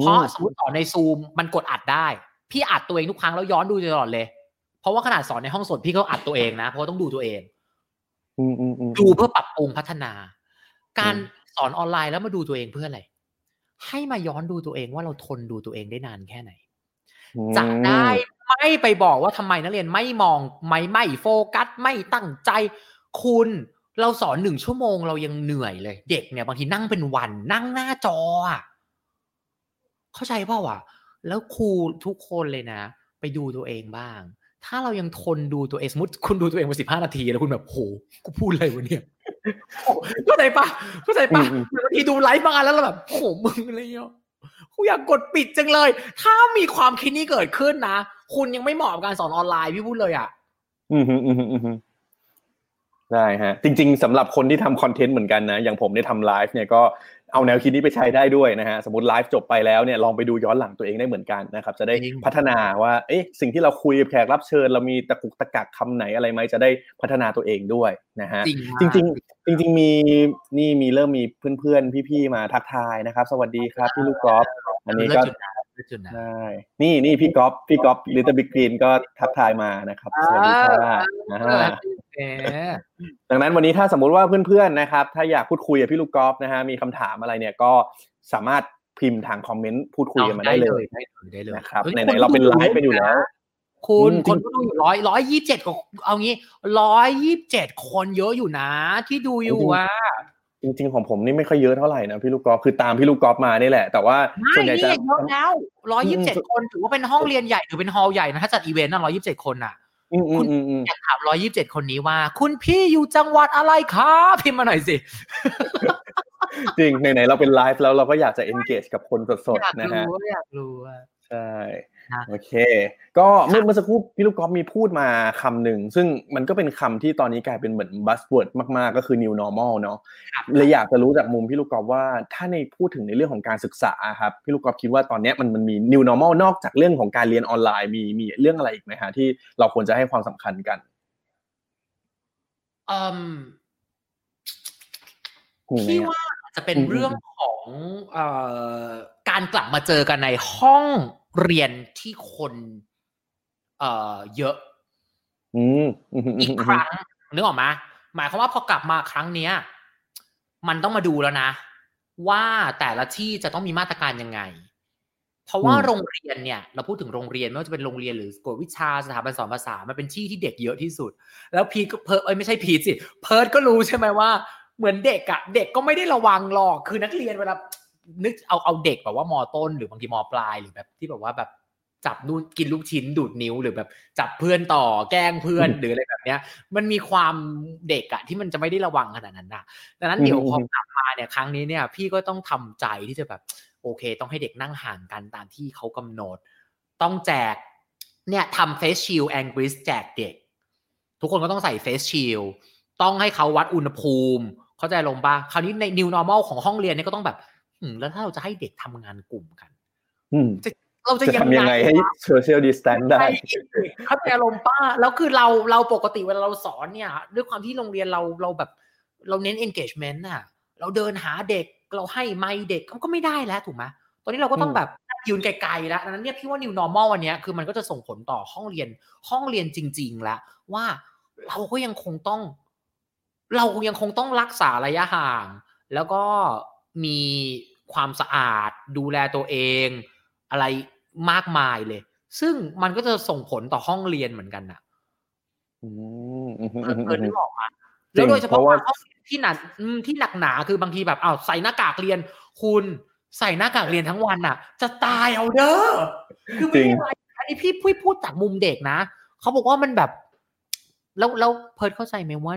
เพราะสมมติสอนในซูมมันกดอัดได้ พี่อัดตัวเองทุกครั้งแล้วย้อนดูตลอดเลย เพราะว่าขนาดสอนในห้องสดพี่ก็อัดตัวเองนะ เพราะว่าต้องดูตัวเองอืมอืมอืมดูเพื่อปรับปรุงพัฒนา การอืมสอนออนไลน์แล้วมาดูตัวเองเพื่ออะไร ให้มาย้อนดูตัวเองว่าเราทนดูตัวเองได้นานแค่ไหนจะได้ไม่ไปบอกว่าทำไมนักเรียนไม่มองไม่ไม่โฟกัสไม่ตั้งใจ คุณเราสอนหนึ่งชั่วโมงเรายังเหนื่อยเลย เด็กเนี่ยบางทีนั่งเป็นวันนั่งหน้าจออะ เข้าใจเปล่าวะแล้วครูทุกคนเลยนะ ไปดูตัวเองบ้าง ถ้าเรายังทนดูตัวเองสมมติคุณดูตัวเองมาสิบห้านาที แล้วคุณแบบโหกูพูดอะไรวะเนี่ยเข้าใจปะเข้าใจปะอืมบางทีดูไลฟ์บางอันแล้วเราแบบโหมึงอะไรเงี้ยกูอยากกดปิดจังเลย ถ้ามีความคิดนี้เกิดขึ้นนะ คุณยังไม่เหมาะกับการสอนออนไลน์พี่พูดเลยอะ อืมฮึอืมฮึอืมฮึได้ฮะ จริง ๆสำหรับคนที่ทำคอนเทนต์เหมือนกันนะ อย่างผมเนี่ยทำไลฟ์เนี่ยก็ เอาแนวคิดนี้ไปใช้ได้ด้วยนะฮะสมมติไลฟ์จบไปแล้วเนี่ยลองไปดูย้อนหลังตัวเองได้เหมือนกันนะครับจะได้จริงพัฒนาว่าเอ๊ะสิ่งที่เราคุยกับแขกรับเชิญ เรามีตะกุกตะกักคำไหนอะไรไหมจะได้พัฒนาตัวเองด้วยนะฮะจริงจริงๆจริงๆมีนี่มีเริ่มมีเพื่อนๆพี่ๆมาทักทายนะครับ สวัสดีครับพี่ลูกกอล์ฟอันนี้เลิศจุดนะเลิศจุดนะได้นี่นี่พี่ก๊อฟพี่ก๊อฟ Little Big Green ก็ทักทายมานะครับสวัสดีค่ะอ่าเออ ดังนั้นวันนี้ถ้าสมมุติว่าเพื่อนๆนะครับ ถ้าอยากพูดคุยกับพี่ลูกก๊อฟนะฮะมีคำถามอะไรเนี่ยก็สามารถพิมพ์ทางคอมเมนต์พูดคุยกันมาได้เลยได้เลยได้เลยนะครับเฮ้ยไหนๆเราเป็นไลฟ์กันอยู่แล้ว คุณอืมคนก็ดูอยู่ร้อยร้อยยี่สิบเจ็ดก็เอางี้ร้อยยี่สิบเจ็ดคนเยอะอยู่นะ ที่ดูอยู่อะจริงๆของผมนี่ไม่ค่อยเยอะเท่าไหร่นะพี่ลูกกอล์ฟคือตามพี่ลูกกอล์ฟมานี่แหละ แต่ว่าไม่ส่วนใหญ่นี่จะเยอะแล้วร้อยอืยี่สิมบเจ็ดคนถือว่าเป็นห้องเรียนใหญ่หรือเป็น hall ใหญ่นะถ้าจัดอีเวนต์น่ะร้อยยี่สิบเจ็ดคนอะ อืมอืมอืมอืมอยากถามร้อยยี่สิบเจ็ดคนนี้ว่า คุณพี่อยู่จังหวัดอะไรครับพิมพ์มาหน่อยสิ จริงไหนๆเราเป็นไลฟ์แล้วเราก็อยากจะ engage กับคนสดอยากๆนะฮะรู้อยากรู้อะใช่นะ โอเค ก็เมื่อเมื่อสักครู่พี่ลูกกอล์ฟมีพูดมาคำหนึ่ง ซึ่งมันก็เป็นคำที่ตอนนี้กลายเป็นเหมือน buzzword มาก ๆ ก็คือ new normal เนาะครับเลยอยากจะรู้จากมุมพี่ลูกกอล์ฟว่าถ้าในพูดถึงในเรื่องของการศึกษาครับพี่ลูกกอล์ฟคิดว่าตอนเนี้ยมันมันมี new normal นอกจากเรื่องของการเรียนออนไลน์มีมีเรื่องอะไรอีกไหมฮะที่เราควรจะให้ความสำคัญกันอืมมีไหมพี่อะว่าอาจจะเป็นอืมเรื่องของเอ่อการกลับมาเจอกันในห้อง เรียนที่คนเอ่อเยอะอืมอืมอืมอีกอืคมรั้งนึกออกไหมหมายความว่าพอกลับมาครั้งเนี้ย มันต้องมาดูแล้วนะ ว่าแต่ละที่จะต้องมีมาตรการยังไง เพราะว่าโรงเรียนเนี่ย เราพูดถึงโรงเรียนไม่ว่าจะเป็นโรงเรียนหรือกวดวิชาสถาบันสอนภาษามันเป็นที่ที่เด็กเยอะที่สุด แล้วพีทก็เพิร์ดเอ้ยไม่ใช่พีทสิเพิร์ดก็รู้ใช่ไหมว่า เหมือนเด็กอะเด็กก็ไม่ได้ระวังหรอกคือนักเรียนเวลา นึกเอาเอาเด็กแบบว่ามอต้นหรือบางทีมอปลายหรือแบบที่แบบว่าแบบจับนู่นกินลูกชิ้นดูดนิ้วหรือแบบจับเพื่อนต่อแกล้งเพื่อนหรืออะไรแบบเนี้ย มันมีความเด็กอะที่มันจะไม่ได้ระวังขนาดนั้นนะดังนั้นเดี๋ยวพอกลับมาเนี่ยครั้งนี้เนี่ย พี่ก็ต้องทำใจที่จะแบบ โอเค ต้องให้เด็กนั่งห่างกันตามที่เขากำหนด ต้องแจก เนี่ยทำเฟสชิลแองก s สแจกเด็ก ทุกคนก็ต้องใส่เฟสชิลต้องให้เขาวัดอุณหภูมิ เข้าใจลงปะคราวนี้ใน new normal ของห้องเรียนเนี่ยก็ต้องแบบอืม แล้วถ้าเราจะให้เด็กทำงานกลุ่มกัน อืมเราจะจะทำยังไงให้วะ social distance ได้ใช่เข้าใจอารมณ์ป้า แล้วคือเราเราปกติเวลาเราสอนเนี่ย ด้วยความที่โรงเรียนเราเราแบบ เราเน้น engagement น่ะ เราเดินหาเด็กเราให้ไม่เด็กก็ไม่ได้แล้วถูกไหมตอนนี้เราก็ต้องอืมแบบยืนไกลๆแล้วดังนั้นเนี่ยพี่ว่า new normal วันเนี้ยคือมันก็จะส่งผลต่อห้องเรียนห้องเรียนจริง ๆ แล้วว่าเราก็ยังคงต้อง เรายังคงต้องรักษาระยะห่าง แล้วก็ มีความสะอาด ดูแลตัวเอง อะไรมากมายเลย ซึ่งมันก็จะส่งผลต่อห้องเรียนเหมือนกันนะอืมอืมอืมเอออืมเออนึกออกมาจริงแล้วโดยเฉเพพาะราะว่าห้องที่หนักอืมที่หนักหนาคือบางทีแบบอ้าวใส่หน้ากากเรียน คุณใส่หน้ากากเรียนทั้งวันน่ะ จะตายเอาเด้อคือจริไม่งอะไรอันนี้พี่พูดพูดจากมุมเด็กนะเขาบอกว่ามันแบบ แล้วแล้วเพิร์ดเข้าใจไหมว่า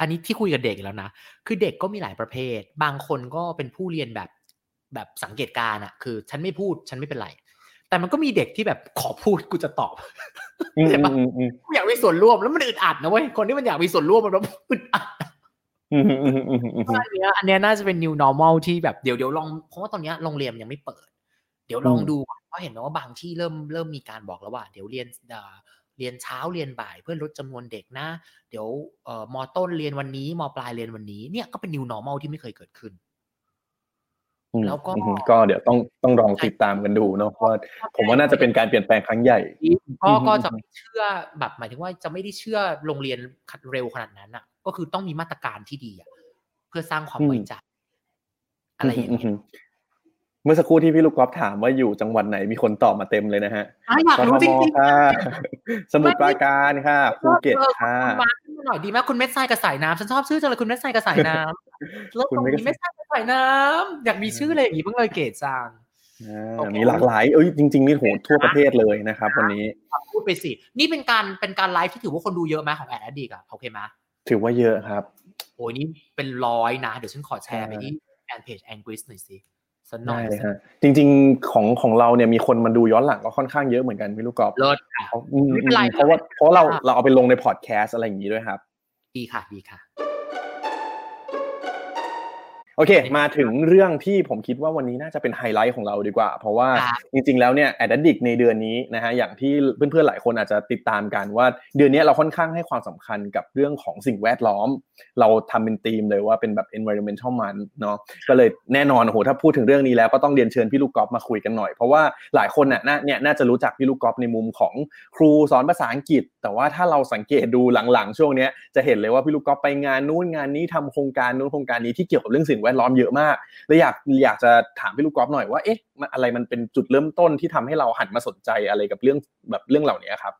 อันนี้ที่คุยกับเด็กแล้วนะ คือเด็กก็มีหลายประเภท บางคนก็เป็นผู้เรียนแบบแบบสังเกตการณ์อะคือ ฉันไม่พูดฉันไม่เป็นไร แต่มันก็มีเด็กที่แบบขอพูดกูจะตอบอืมเห็นปะอืมอืมกูอยากมีส่วนร่วมแล้วมันอึดอัดนะเว้ยคนที่มันอยากมีส่วนร่วมมันแบบอึดอัดอืมอืมอืมอืมอืมอันเนี้ยอันเนี้ยน่าจะเป็น new normal ที่แบบเดี๋ยวเดี๋ยวลองเพราะว่าตอนเนี้ยโรงเรียนมันยังไม่เปิด เดี๋ยวลองดูก่อนเพราะเห็นว่าบางที่เริ่มเริ่มมีการบอกแล้วว่า เดี๋ยวเรียน เอ่อเรียนเช้าเรียนบ่ายเพื่อลดจำนวนเด็กนะ เดี๋ยวเอ่อมอต้นเรียนวันนี้มอปลายเรียนวันนี้เนี่ยก็เป็น new normal ที่ไม่เคยเกิดขึ้นอืมแล้วก็อืมก็เดี๋ยวต้องต้องลองติดตามกันดูเนาะว่าผมว่าน่าจะเป็นการเปลี่ยนแปลงครั้งใหญ่ก็อืมก็จะไม่เชื่อแบบหมายถึงว่าจะไม่ได้เชื่อโรงเรียนเร็วขนาดนั้นอะ ก็คือต้องมีมาตรการที่ดีอะเพื่อสร้างความไว้ใจอะไรอย่างอืมเงี้ยอืม เมื่อสักครู่ที่พี่ลูกกอล์ฟถามว่าอยู่จังหวัดไหนมีคนตอบมาเต็มเลยนะฮะอะอยากกทรู้จมริงๆค่ะสมุทรปราการค่ะภูเก็ตออค่ะณมาขึ้นมาหน่อยดีไหมคุณเม็ดทรายกับสายน้ำฉันชอบชื่อจังเลยคุณเม็ดทรายกับสายน้ำแล้วคุณตรงเม็ดนี้เม็ดทรายกับสายน้ำอยากมีชื่ออะไรอย่างงี้เพิ่งเลยเกตจังอ่าโอเคมีหลากหลาย เอ้ยจริงๆนี่โหทั่วประเทศเลยนะครับ วันนี้พูดไปสินี่เป็นการเป็นการไลฟ์ที่ถือว่าคนดูเยอะไหมของแอดดิกอะโอเคไหมถือว่าเยอะครับโอ้ยนี่เป็นร้อยนะ เดี๋ยวฉันขอแชร์ไปอ่าที่แฟนเพจแองกิสหน่อยสิ สักหน่ได้อยเลยฮะจริง ๆของของเราเนี่ยมีคนมาดูย้อนหลังก็ค่อนข้างเยอะเหมือนกันพี่ลูกกอล์ฟเลิศค่ะเพราะอืมไม่เป็นไรเพราะว่าไม่เป็นไรเพราะเราเราเอาไปลงในพอดแคสต์อะไรอย่างนี้ด้วยครับ ดีค่ะดีค่ะ โอเค มาถึงเรื่องที่ผมคิดว่าวันนี้น่าจะเป็นไฮไลท์ของเราดีกว่า เพราะว่าครับจริงๆ แล้วเนี่ยแอดดิกในเดือนนี้นะฮะอย่างที่เพื่อนๆหลายคนอาจจะติดตามกันว่า เดือนนี้เราค่อนข้างให้ความสำคัญกับเรื่องของสิ่งแวดล้อม เราทำเป็นธีมเลยว่าเป็นแบบ environmental month เนาะก็เลยแน่นอนโอ้โหถ้าพูดถึงเรื่องนี้แล้วก็ต้องเรียนเชิญพี่ลูกกอล์ฟมาคุยกันหน่อย เพราะว่าหลายคนน่ะน่าเนี่ยน่าจะรู้จักพี่ลูกกอล์ฟในมุมของครูสอนภาษาอังกฤษ แต่ว่าถ้าเราสังเกตดูหลังๆ ช่วงเนี้ยจะเห็นเลยว่าพี่ลูกกอล์ฟไปงานนู้นงานนี้ทำโครงการนู้นโครงการนี้ที่เกี่ยวกับเรื่องสิ่งแวดล้อมเยอะมากเลยอยากอยากจะถามพี่ลูกกอล์ฟหน่อยว่าเอ๊ะมันอะไรมันเป็นจุดเริ่มต้นที่ทำให้เราหันมาสนใจอะไรกับเรื่องแบบเรื่องเหล่านี้ครับ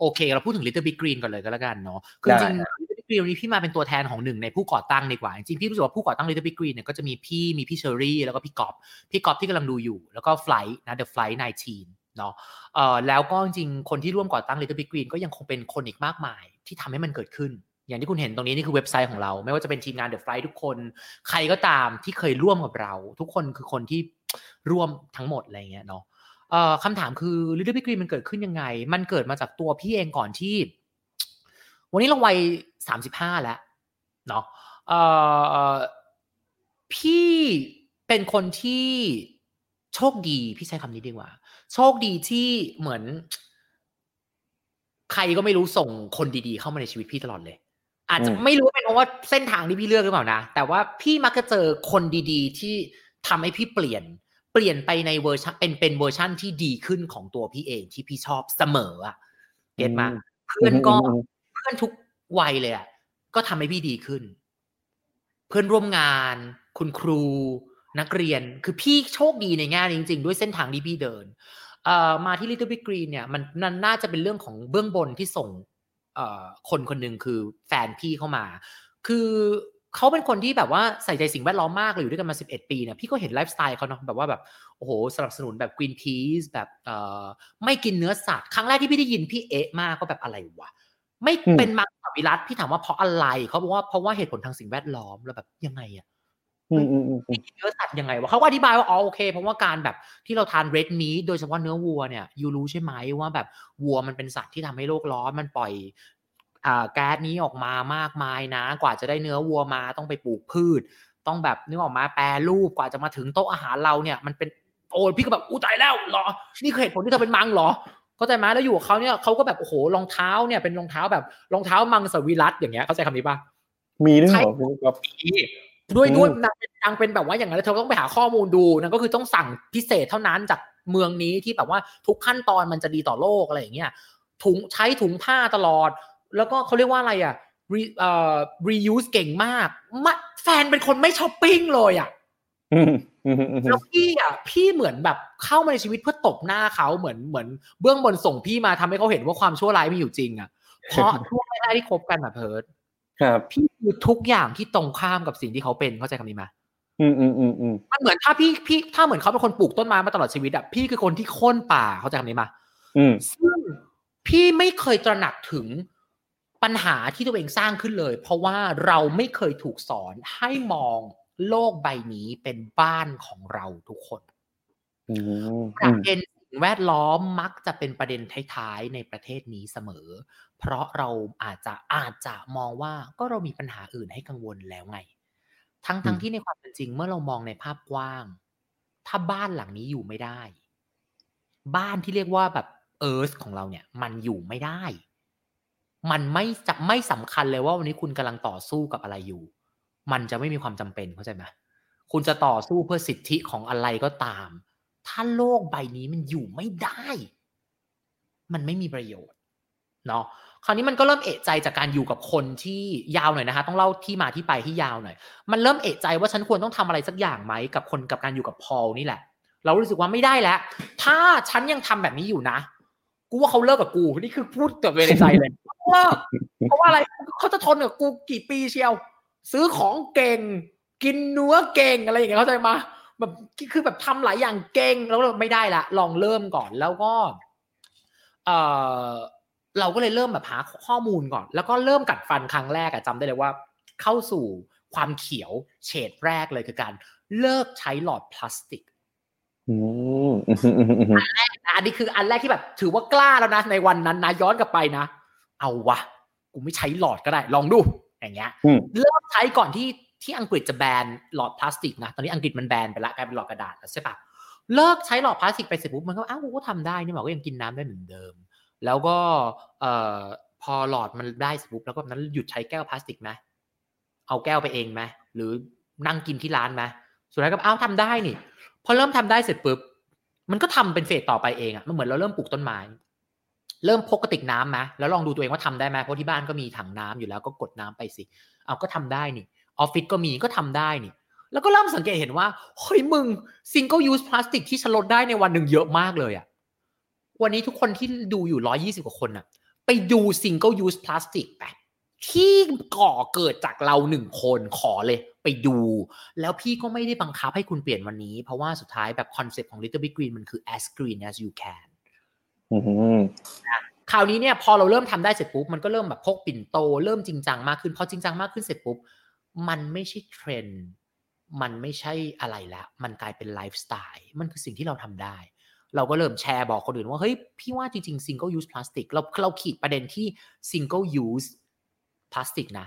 โอเค เราพูดถึง Little Big Green ก่อนเลยก็แล้วกันเนาะคือได้จริงๆ Little Big Green วันนี้พี่มาเป็นตัวแทนของหนึ่งในผู้ก่อตั้งดีกว่า จริงๆพี่รู้สึกว่าผู้ก่อตั้ง Little Big Green เนี่ยก็จะมีพี่มีพี่เชอรี่แล้วก็พี่กอบพี่กอบที่กำลังดูอยู่ แล้วก็ Flight นะ The Flight 19เนาะเอ่อแล้วก็จริงๆคนที่ร่วมก่อตั้ง Little Big Green ก็ยังคงเป็นคนอีกมากมายที่ทำให้มันเกิดขึ้น อย่างที่คุณเห็นตรงนี้นี่คือเว็บไซต์ของเรา ไม่ว่าจะเป็นทีมงาน The Flight ทุกคน ใครก็ตามที่เคยร่วมกับเรา ทุกคนคือคนที่ร่วมทั้งหมดอะไรเงี้ยเนาะคำถามคือ Little Big Green มันเกิดขึ้นยังไง มันเกิดมาจากตัวพี่เองก่อนที่ วันนี้เราวัยสามสิบห้าแล้วเนาะพี่เป็นคนที่โชคดี พี่ใช้คำนี้ดีกว่า โชคดีที่เหมือน ใครก็ไม่รู้ส่งคนดีๆ เข้ามาในชีวิตพี่ตลอดเลย อาจจะอืมไม่รู้ว่าเป็นเพราะว่าเส้นทางที่พี่เลือกหรือเปล่านะ แต่ว่าพี่มักจะเจอคนดีๆ ที่ทำให้พี่เปลี่ยน เปลี่ยนไปในเวอร์ชันเป็นเป็นเวอร์ชันที่ดีขึ้นของตัวพี่เองที่พี่ชอบเสมออะ get มาอืมเพื่อนก็อืมเพื่อนทุกวัยเลยอะก็ทำให้พี่ดีขึ้น เพื่อนร่วมงาน คุณครู นักเรียนคือพี่โชคดีในแง่นี้จริง ๆ ด้วยเส้นทางที่พี่เดินเอ่อมาที่ Little Big Green เนี่ยมันมันน่าจะเป็นเรื่องของเบื้องบนที่ส่งเอ่อ คนคนหนึ่งคือแฟนพี่เข้ามา คือเขาเป็นคนที่แบบว่าใส่ใจสิ่งแวดล้อมมากเลยอยู่ด้วยกันมา 11 ปีเนี่ยพี่ก็เห็นไลฟ์สไตล์เขาเนาะแบบว่าแบบโอ้โหสนับสนุนแบบ Greenpeace แบบเอ่อไม่กินเนื้อสัตว์ครั้งแรกที่พี่ได้ยินพี่เอ๊ะมากก็แบบอะไรวะไม่อืมเป็นมังสวิรัตพี่ถามว่าเพราะอะไรเขาบอกว่าเพราะว่าเหตุผลทางสิ่งแวดล้อมแล้วแบบยังไงอะ เนื้อสัตว์ยังไงวะเขาก็อธิบายว่าอ๋อโอเคเพราะว่าการแบบที่เราทานเรดมี t โดยเฉพาะเนื้อวัวเนี่ยยูรู้ใช่ไหมว่าแบบวัวมันเป็นสัตว์ที่ทำให้โลกร้อนมันปล่อยอ่าแก๊สนี้ออกมามากมายนะ กว่าจะได้เนื้อวัวมาต้องไปปลูกพืช ต้องแบบนึกออกมาแปรรูปกว่าจะมาถึงโต๊ะอาหารเราเนี่ยมันเป็นโอ้ยพี่ก็แบบอู้ตายแล้วเหรอ นี่คือเหตุผลที่เธอเป็นมังเหรอเข้าใจไหมแล้วอยู่กับเขาเนี่ยเขาก็แบบโอ้โหรองเท้าเนี่ยเป็นรองเท้าแบบรองเท้ามังสวิรัตอย่างเงี้ยเข้าใจคำนี้ปะมีด้วยเหรอพี่ครับ ด้วยอืมด้วยนางเป็นนางเป็นแบบว่าอย่างนั้นแล้วเธอต้องไปหาข้อมูลดูนั่นก็คือต้องสั่งพิเศษเท่านั้นจากเมืองนี้ที่แบบว่าทุกขั้นตอนมันจะดีต่อโลกอะไรอย่างเงี้ยถุงใช้ถุงผ้าตลอด แล้วก็เขาเรียกว่าอะไรอะ re เอ่อ reuse เก่งมากมาแฟนเป็นคนไม่ช้อปปิ้งเลยอะอืมอืมอืมอืมแล้วพี่อะพี่เหมือนแบบเข้ามาในชีวิตเพื่อตบหน้าเขาเหมือนเหมือนเบื้องบนส่งพี่มาทำให้เขาเห็นว่าความชั่วร้ายมีอยู่จริงอะเพราะช่วงแรกๆที่คบกันแบบเพิร์ด ครับพี่คือทุกอย่างที่ตรงข้ามกับสิ่งที่เขาเป็นเข้าใจคำนี้ไหมอืมอืมอืมอืมมันเหมือนถ้าพี่พี่ถ้าเหมือนเขาเป็นคนปลูกต้นไม้มาตลอดชีวิตอะพี่คือคนที่โค่นป่าเขาใจคำนี้มาอืมซึ่งพี่ไม่เคยตระหนักถึงปัญหาที่ตัวเองสร้างขึ้นเลย เพราะว่าเราไม่เคยถูกสอนให้มองโลกใบนี้เป็นบ้านของเราทุกคนอืมปอืระมเด็นสิ่งแวดล้อมมักจะเป็นประเด็นท้ายๆในประเทศนี้เสมอ เพราะเราอาจจะอาจจะมองว่าก็เรามีปัญหาอื่นให้กังวลแล้วไง ทั้งทั้งที่ในความเป็นจริงเมื่อเรามองในภาพกว้าง ถ้าบ้านหลังนี้อยู่ไม่ได้ บ้านที่เรียกว่าแบบเอิร์ธของเราเนี่ย มันอยู่ไม่ได้ มันไม่จะไม่สำคัญเลยว่าวันนี้คุณกำลังต่อสู้กับอะไรอยู่ มันจะไม่มีความจำเป็นเข้าใจไหมคุณจะต่อสู้เพื่อสิทธิของอะไรก็ตาม ถ้าโลกใบนี้มันอยู่ไม่ได้ มันไม่มีประโยชน์เนาะ คราวนี้มันก็เริ่มเอะใจจากการอยู่กับคนที่ยาวหน่อยนะคะ ต้องเล่าที่มาที่ไปที่ยาวหน่อย มันเริ่มเอะใจว่าฉันควรต้องทำอะไรสักอย่างไหมกับคนกับการอยู่กับพอลนี่แหละ เรารู้สึกว่าไม่ได้แล้ว ถ้าฉันยังทำแบบนี้อยู่นะ กูว่าเขาเลิกกับกู นี่คือพูดกับเวในใจเลยเลิกเพราะว่าอะไรเขาจะทนกับกูกี่ปีเชียว ซื้อของเก่ง กินเนื้อเก่งอะไรอย่างเงี้ยเข้าใจมาแบบคือแบบทำหลายอย่างเก่งแล้วไม่ได้ละลองเริ่มก่อนแล้วก็ เออ เราก็เลยเริ่มแบบหาข้อมูลก่อน แล้วก็เริ่มกัดฟันครั้งแรกอะจำได้เลยว่า เข้าสู่ความเขียวเฉดแรกเลยคือการเลิกใช้หลอดพลาสติกอืมอืมอืมอืมอืมนะอันนี้คืออันแรกที่แบบ ถือว่ากล้าแล้วนะในวันนั้นนะย้อนกลับไปนะ เอาวะกูไม่ใช้หลอดก็ได้ ลองดู อย่างเงี้ยเริ่มใช้ก่อนที่ที่อังกฤษจะแบนหลอดพลาสติกนะตอนนี้อังกฤษมันแบนไปละกลายเป็นหลอดกระดาษแล้วใช่ปะเลิกใช้หลอดพลาสติกไปเสร็จปุ๊บมันก็อ้าวกูก็ทำได้นี่หว่าก็ยังกินน้ำได้เหมือนเดิม แล้วก็เอ่อพอหลอดมันได้เสร็จปุ๊บแล้วก็นั้นหยุดใช้แก้วพลาสติกไหมเอาแก้วไปเองไหมหรือนั่งกินที่ร้านไหมสุดท้ายก็อ้าวทำได้นี่ พอเริ่มทำได้เสร็จปุ๊บมันก็ทำเป็น phase ต่อไปเองอะ่ะมันเหมือนเราเริ่มปลูกต้นไม้เริ่มพกกระติกน้ำไหมแล้วลองดูตัวเองว่าทำได้ไหมเพราะที่บ้านก็มีถังน้ำอยู่แล้วก็กดน้ำไปสิ เอาก็ทำได้นี่ออฟฟิศก็มีก็ทำได้นี่ แล้วก็เริ่มสังเกตเห็นว่าเฮ้ยมึง single-use plastic ที่ฉันลดได้ในวันหนึ่งเยอะมากเลยอะ วันนี้ทุกคนที่ดูอยู่ร้อยยี่สิบกว่าคนอะไปดู single-use plastic ไปที่ก่อเกิดจากเราหนึ่งคนขอเลยไปดู แล้วพี่ก็ไม่ได้บังคับให้คุณเปลี่ยนวันนี้ เพราะว่าสุดท้ายแบบ concept ของ Little Big Green มันคือ as green as you can อืมคราวนี้เนี่ยพอเราเริ่มทำได้เสร็จปุ๊บ มันก็เริ่มแบบพกปิ่นโต เริ่มจริงจังมากขึ้น พอจริงจังมากขึ้นเสร็จปุ๊บ มันไม่ใช่เทรนด์มันไม่ใช่อะไรแล้ว มันกลายเป็นไลฟ์สไตล์มันคือสิ่งที่เราทำได้ เราก็เริ่มแชร์บอกคนอื่นว่า เฮ้ย พี่ว่าจริงๆ single use plastic เราเราขีดประเด็นที่ single use plastic นะ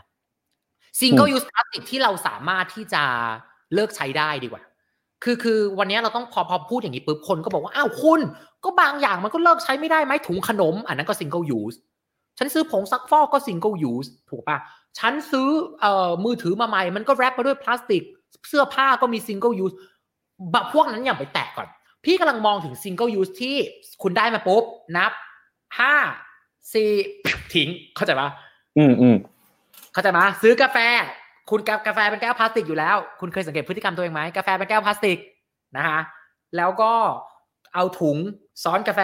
single use plastic ที่เราสามารถที่จะเลิกใช้ได้ดีกว่า คือคือวันนี้เราต้องพอพอพูดอย่างนี้ปุ๊บคนก็บอกว่า อ้าวคุณ ก็บางอย่างมันก็เลิกใช้ไม่ได้ไหมถุงขนม อันนั้นก็ single use ฉันซื้อผงซักฟอกก็ single use ถูกปะฉันซื้อเอ่อมือถือมาใหม่มันก็แรปมาด้วยพลาสติก เสื้อผ้าก็มี single use แบบพวกนั้นอย่าไปแตะก่อน พี่กำลังมองถึง single use ที่คุณได้มาปุ๊บ นับห้าสี่ทิ้ง เข้าใจปะอืมอืมเข้าใจไหมซื้อกาแฟ คุณกากาแฟเป็นแก้วพลาสติกอยู่แล้ว คุณเคยสังเกตพฤติกรรมตัวเองไหมกาแฟเป็นแก้วพลาสติกนะฮะแล้วก็เอาถุงซ้อนกาแฟ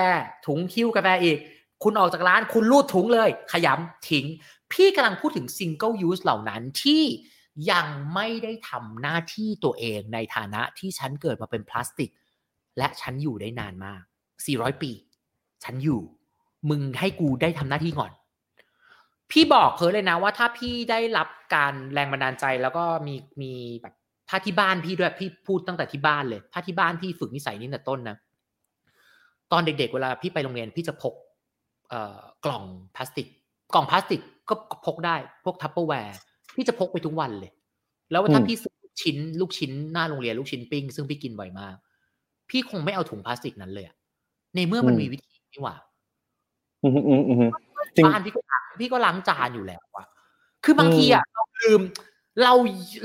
ถุงหิ้วกาแฟอีก คุณออกจากร้านคุณรูดถุงเลย ขยำทิ้ง พี่กำลังพูดถึง single use เหล่านั้นที่ยังไม่ได้ทำหน้าที่ตัวเองในฐานะที่ฉันเกิดมาเป็นพลาสติก และฉันอยู่ได้นานมาก 400 ปี ฉันอยู่ มึงให้กูได้ทำหน้าที่ก่อน พี่บอกเพิร์ลเลยนะว่าถ้าพี่ได้รับการแรงบันดาลใจแล้วก็มีมีแบบถ้าที่บ้านพี่ด้วยพี่พูดตั้งแต่ที่บ้านเลย ถ้าที่บ้านพี่ฝึกนิสัยนี้ตั้งแต่ต้นนะ ตอนเด็ก ๆ เวลาพี่ไปโรงเรียนพี่จะพกเอ่อกล่องพลาสติก กล่องพลาสติกก็พกได้ พวก Tupperware พี่จะพกไปทุกวันเลย แล้วถ้าพี่ซื้อลูกชิ้นลูกชิ้นหน้าโรงเรียนลูกชิ้นปิ้งซึ่งพี่กินบ่อยมาก พี่คงไม่เอาถุงพลาสติกนั้นเลยอะในเมื่อมันมีวิธีนี่หว่าอืมอืมอืมจริงบ้านพี่ก็ล้างพี่ก็ล้างจานอยู่แล้วอะคือบางทีอะเราลืม เรา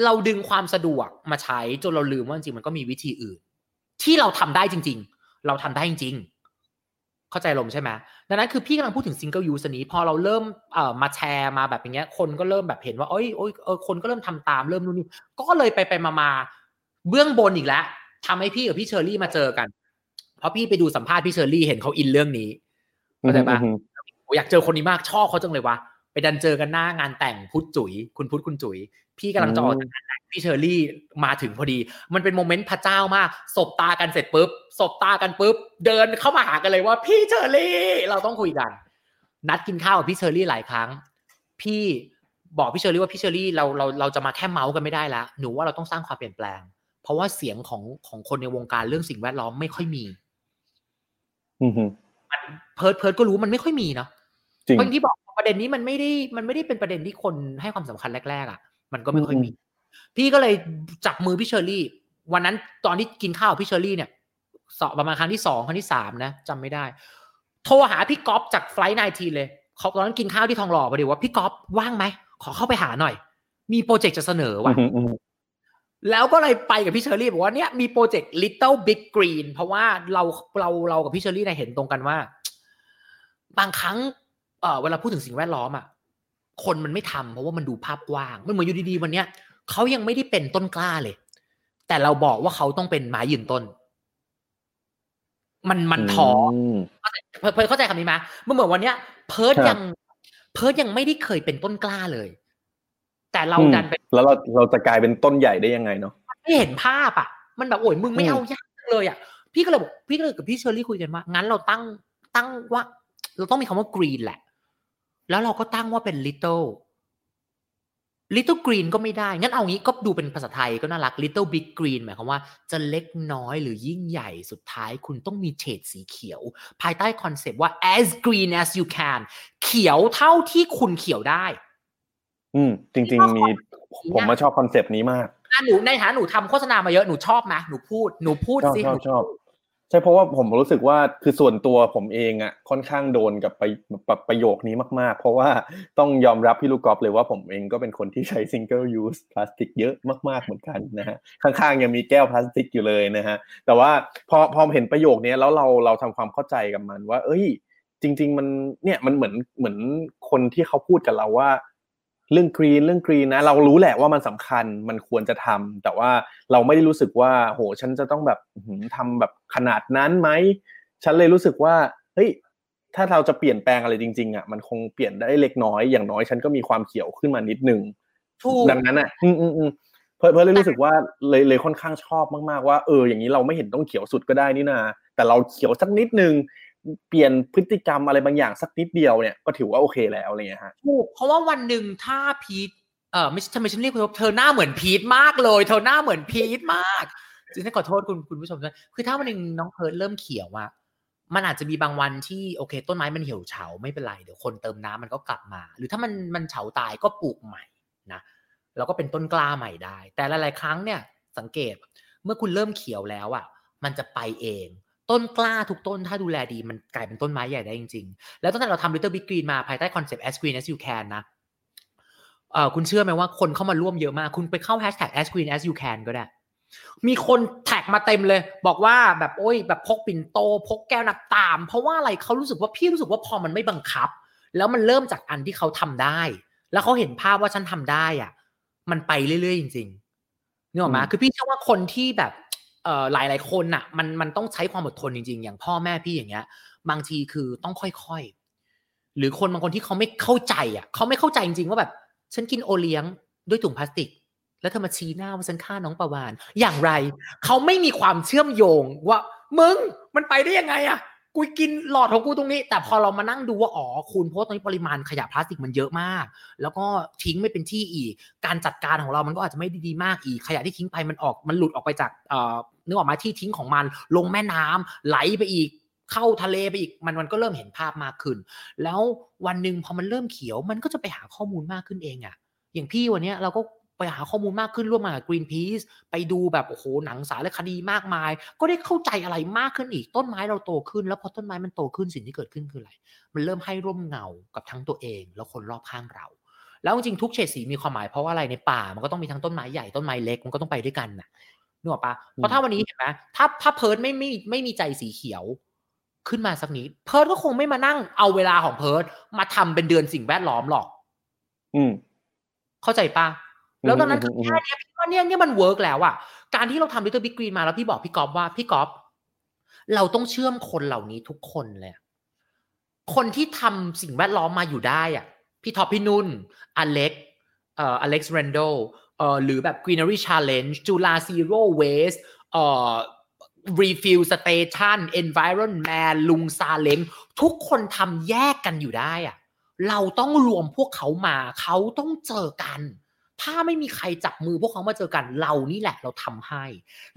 เราดึงความสะดวกมาใช้จนเราลืมว่าจริงๆมันก็มีวิธีอื่น ที่เราทำได้จริง ๆ เราทำได้จริง ๆ เข้าใจอารมณ์ใช่ไหมดังนั้นคือพี่กำลังพูดถึง single use นี้พอเราเริ่มเอ่อมาแชร์มาแบบอย่างเงี้ย คนก็เริ่มแบบเห็นว่าเอ้ยโอ้ยเออคนก็เริ่มทำตามเริ่มนู่นนี่ก็เลยไปไปมามาเบื้องบนอีกแล้ว ทำให้พี่กับพี่เชอรี่มาเจอกัน เพราะพี่ไปดูสัมภาษณ์พี่เชอรี่เห็นเขาอินเรื่องนี้เข้าใจปะอืมโอ้อยากเจอคนนี้มากชอบเขาจังเลยวะไปดันเจอกันหน้างานแต่งพุทธจุ๋ย คุณพุทธคุณจุ๋ย พี่กำลังจะออกจากงานแต่งพี่เชอรี่มาถึงพอดี มันเป็น moment พระเจ้ามากสบตากันเสร็จปุ๊บสบตากันปุ๊บ เดินเข้ามาหากันเลยว่า พี่เชอรี่ เราต้องคุยกัน นัดกินข้าวกับพี่เชอรี่หลายครั้ง พี่บอกพี่เชอรี่ว่าพี่เชอรี่เราเราเราจะมาแค่เมาท์กันไม่ได้แล้วหนูว่าเราต้องสร้างความเปลี่ยนแปลง เพราะว่าเสียงของของคนในวงการเรื่องสิ่งแวดล้อมไม่ค่อยมีอืมอืมมันเพิร์ดเพิร์ดก็รู้มันไม่ค่อยมีเนาะจริงเพราะอย่างที่บอกประเด็นนี้มันไม่ได้มันไม่ได้เป็นประเด็นที่คนให้ความสำคัญแรกๆอะ มันก็ไม่ค่อยมี พี่ก็เลยจับมือพี่เชอรี่ วันนั้นตอนที่กินข้าวกับพี่เชอรี่เนี่ยสักประมาณครั้งที่สองครั้งที่สามนะจำไม่ได้ โทรหาพี่ก๊อฟจากไฟล์ไนทีเลยเขาตอนนั้นกินข้าวที่ทองหล่อพอดีว่าพี่ก๊อฟว่างไหมขอเข้าไปหาหน่อย มีโปรเจกต์จะเสนอว่ะอืมอืม แล้วก็เลยไปกับพี่เชอรี่บอกว่าเนี่ยมีโปรเจกต์ Little Big Green เพราะว่าเราเราเรากับพี่เชอรี่เนี่ยเห็นตรงกันว่า บางครั้งเออเวลาพูดถึงสิ่งแวดล้อมอะคนมันไม่ทำเพราะว่ามันดูภาพกว้าง มันเหมือนอยู่ดีๆวันเนี้ยเขายังไม่ได้เป็นต้นกล้าเลย แต่เราบอกว่าเขาต้องเป็นไม้ยืนต้น มันมันท้อมเพิร์ดเพิร์ดเข้าใจคำนี้ไหมมันเหมือนวันเนี้ย เพิร์ดครับยัง เพิร์ดยังไม่ได้เคยเป็นต้นกล้าเลย แต่เราอืมดันไปแล้วเราเราจะกลายเป็นต้นใหญ่ได้ยังไงเนาะไม่เห็นภาพอะ มันแบบโอ้ยมึงไม่อืมเอายากจังเลยอะพี่ก็เลยบอกพี่ก็เลยกับพี่เชอรี่คุยกันว่างั้นเราตั้งตั้งว่า เราต้องมีคำว่า green แหละ แล้วเราก็ตั้งว่าเป็น little little green ก็ไม่ได้ งั้นเอางี้ก็ดูเป็นภาษาไทยก็น่ารัก little big green หมายความว่าจะเล็กน้อยหรือยิ่งใหญ่สุดท้ายคุณต้องมีเฉดสีเขียว ภายใต้คอนเซปต์ว่า as green as you can เขียวเท่าที่คุณเขียวได้ อืม จริง ๆ มีผมมาชอบคอนเซปต์นี้มากอะหนูในฐานะหนูทำโฆษณามาเยอะหนูชอบไหมหนูพูดหนูพูดชอบสิชอหบนูชอบใช่เพราะว่าผมรู้สึกว่าคือส่วนตัวผมเองอะค่อนข้างโดนกับไปแบบประโยคนี้มากๆ เพราะว่าต้องยอมรับพี่ลูกกอล์ฟเลยว่าผมเองก็เป็นคนที่ใช้ single use พลาสติกเยอะมากๆเหมือนกันนะฮะข้างๆยังมีแก้วพลาสติกอยู่เลยนะฮะแต่ว่าพอพอเห็นประโยคนี้แล้วเราเราทำความเข้าใจกับมันว่า เอ้ย จริง ๆ มันเนี่ยมันเหมือนเหมือนคนที่เขาพูดกับเราว่า เรื่องกรีนเรื่องกรีนนะเรารู้แหละว่ามันสำคัญมันควรจะทำแต่ว่าเราไม่ได้รู้สึกว่า โหฉันจะต้องแบบอื้อหือทำแบบขนาดนั้นไหมฉันเลยรู้สึกว่าเฮ้ยถ้าเราจะเปลี่ยนแปลงอะไรจริงๆอะมันคงเปลี่ยนได้เล็กน้อยอย่างน้อยฉันก็มีความเขียวขึ้นมานิดนึงถูกดังนั้นอะอืมอืมอืมเพื่อเพื่อเลยรู้สึกว่าเลยเลยค่อนข้างชอบมากๆว่าเอออย่างนี้เราไม่เห็นต้องเขียวสุดก็ได้นี่นาแต่เราเขียวสักนิดนึง เปลี่ยนพฤติกรรมอะไรบางอย่างสักนิดเดียวเนี่ยก็ถือว่าโอเคแล้วอะไรเงี้ยฮะถูกเพราะว่าวันหนึ่งถ้าพีทเออไม่ใช่ทำไมฉันเรียกคุณเธอหน้าเหมือนพีทมากเลย เธอหน้าเหมือนพีทมากจริงๆขอโทษคุณคุณผู้ชมด้วยคือถ้าวันหนึ่งน้องเพิร์ดเริ่มเขียวอะมันอาจจะมีบางวันที่โอเค ต้นไม้มันเหี่ยวเฉาไม่เป็นไรเดี๋ยวคนเติมน้ำมันก็กลับมา หรือถ้ามันมันเฉาตายก็ปลูกใหม่นะแล้วก็เป็นต้นกล้าใหม่ได้ แต่หลายๆครั้งเนี่ยสังเกตเมื่อคุณเริ่มเขียวแล้วอะมันจะไปเอง ต้นกล้าทุกต้นถ้าดูแลดีมันกลายเป็นต้นไม้ใหญ่ได้จริง ๆ แล้วตั้งแต่เราทำ Little Big Green มาภายใต้คอนเซปต์ as green as you can นะเอ่อคุณเชื่อไหมว่าคนเข้ามาร่วมเยอะมาก คุณไปเข้า hashtag as green as you can ก็ได้ มีคนแท็กมาเต็มเลย บอกว่าแบบโอ้ยแบบพกปิ่นโต พกแก้วนับตาม เพราะว่าอะไรเขารู้สึกว่าพี่รู้สึกว่าพอมันไม่บังคับ แล้วมันเริ่มจากอันที่เขาทำได้ แล้วเขาเห็นภาพว่าฉันทำได้อะ มันไปเรื่อยๆจริงๆนึกออกไหมอืมคือพี่เชื่อว่าคนที่แบบ หลายหลายคนน่ะมันมันต้องใช้ความอดทนจริง ๆ อย่างพ่อแม่พี่อย่างเงี้ย บางทีคือต้องค่อยๆ หรือคนบางคนที่เขาไม่เข้าใจอะเขาไม่เข้าใจจริงๆว่าแบบ ฉันกินโอเลี้ยงด้วยถุงพลาสติก แล้วเธอมาชี้หน้าว่าฉันฆ่าน้องประวานอย่างไร เขาไม่มีความเชื่อมโยงว่ามึงมันไปได้ยังไงอะ กูกินหลอดของกูตรงนี้ แต่พอเรามานั่งดูว่าอ๋อคุณเพราะตอนนี้ปริมาณขยะพลาสติกมันเยอะมาก แล้วก็ทิ้งไม่เป็นที่อีก การจัดการของเรามันก็อาจจะไม่ดีมากอีก ขยะที่ทิ้งไปมันออกมันหลุดออกไปจากเอ่อนึกออกมาที่ทิ้งของมันลงแม่น้ำไหลไปอีกเข้าทะเลไปอีกมันมันก็เริ่มเห็นภาพมากขึ้น แล้ววันหนึ่งพอมันเริ่มเขียวมันก็จะไปหาข้อมูลมากขึ้นเองอะอย่างพี่วันเนี้ยเราก็ ไปหาข้อมูลมากขึ้นร่วมมากับ Greenpeace ไปดูแบบโอ้โหหนังสารคดีมากมาย ก็ได้เข้าใจอะไรมากขึ้นอีก ต้นไม้เราโตขึ้น แล้วพอต้นไม้มันโตขึ้นสิ่งที่เกิดขึ้นคืออะไร มันเริ่มให้ร่มเงากับทั้งตัวเองแล้วคนรอบข้างเรา แล้วจริงๆทุกเฉดสีมีความหมายเพราะว่าอะไรในป่า มันก็ต้องมีทั้งต้นไม้ใหญ่ต้นไม้เล็กมันก็ต้องไปด้วยกันน่ะนึกออกปะเพราะถ้าวันนี้เห็นไหมถ้าถ้าเพิร์ดไม่ไม่ไม่มีใจสีเขียวขึ้นมาสักนิดเพิร์ดก็คงไม่มานั่งเอาเวลาของเพิร์ดมาทำเป็นเดือนสิ่งแวดล้อมหรอก อืมเข้าใจปะ แล้วตอนนั้นอืคือมอืมแค่เนี้ยพี่ว่าเนี่ยเนี่ยมัน work แล้วอะการที่เราทำ Little Big Green มาแล้วพี่บอกพี่กอฟว่าพี่กอฟเราต้องเชื่อมคนเหล่านี้ทุกคนเลยอะคนที่ทำสิ่งแวดล้อมมาอยู่ได้อะพี่ท็อปพี่นุ่นอเล็กเอ่ออเล็กซ์เรนโดเอ่อหรือแบบ Greenery Challenge จุฬา Zero Waste เอ่อ Refill Station Environment Man ลุงซาเล้งทุกคนทำแยกกันอยู่ได้อะเราต้องรวมพวกเขามา เขาต้องเจอกัน ถ้าไม่มีใครจับมือพวกเขามาเจอกันเรานี่แหละเราทำให้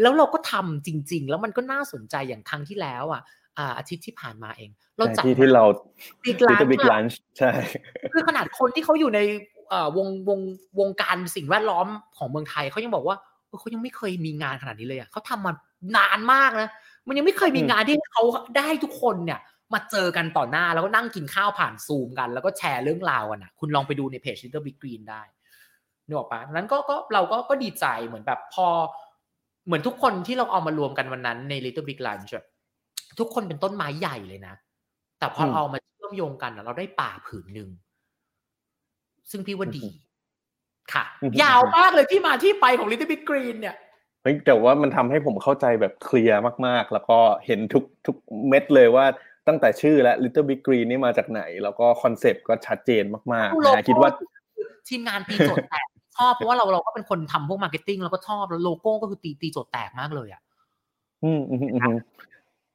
แล้วเราก็ทำจริง ๆ แล้วมันก็น่าสนใจอย่างครั้งที่แล้วอะอ่าอาทิตย์ที่ผ่านมาเอง เราจัดที่ที่เรา Big Little Big Lunch อะ Lunch ใช่คือขนาดคนที่เขาอยู่ในเอ่อวงวงวงการสิ่งแวดล้อมของเมืองไทยเขายังบอกว่าเออเขายังไม่เคยมีงานขนาดนี้เลยอะเขาทำมานานมากนะมันยังไม่เคยมีอืมงานที่เขาได้ทุกคนเนี่ย มาเจอกันต่อหน้าแล้วก็นั่งกินข้าวผ่านซูมกัน แล้วก็แชร์เรื่องราวกันอะ คุณลองไปดูในเพจ Little Big Green ได้ นึกออกปะนั้นก็ก็เราก็ก็ดีใจเหมือนแบบพอ เหมือนทุกคนที่เราเอามารวมกันวันนั้นใน Little Big Lunch อะทุกคนเป็นต้นไม้ใหญ่เลยนะ แต่พออืมเราเอามาเชื่อมโยงกันอะเราได้ป่าผืนหนึ่ง ซึ่งพี่ว่าดีอืมค่ะอืมยาวมากเลยที่มาที่ไปของ Little Big Green เนี่ยเฮ้ยแต่ว่ามันทำให้ผมเข้าใจแบบเคลียร์มากๆ แล้วก็เห็นทุกทุกเม็ดเลยว่าตั้งแต่ชื่อและ Little Big Green นี่มาจากไหน แล้วก็คอนเซปต์ก็ชัดเจนมากๆโลนะโก้คิดว่าทีมงานตีโจทย์แตก ชอบเพราะว่าเราเราก็เป็นคนทำพวก marketing เราก็ชอบแล้วโลโก้ก็คือตีตีโจทย์แตกมากเลยอะอืมอืมอืมอืม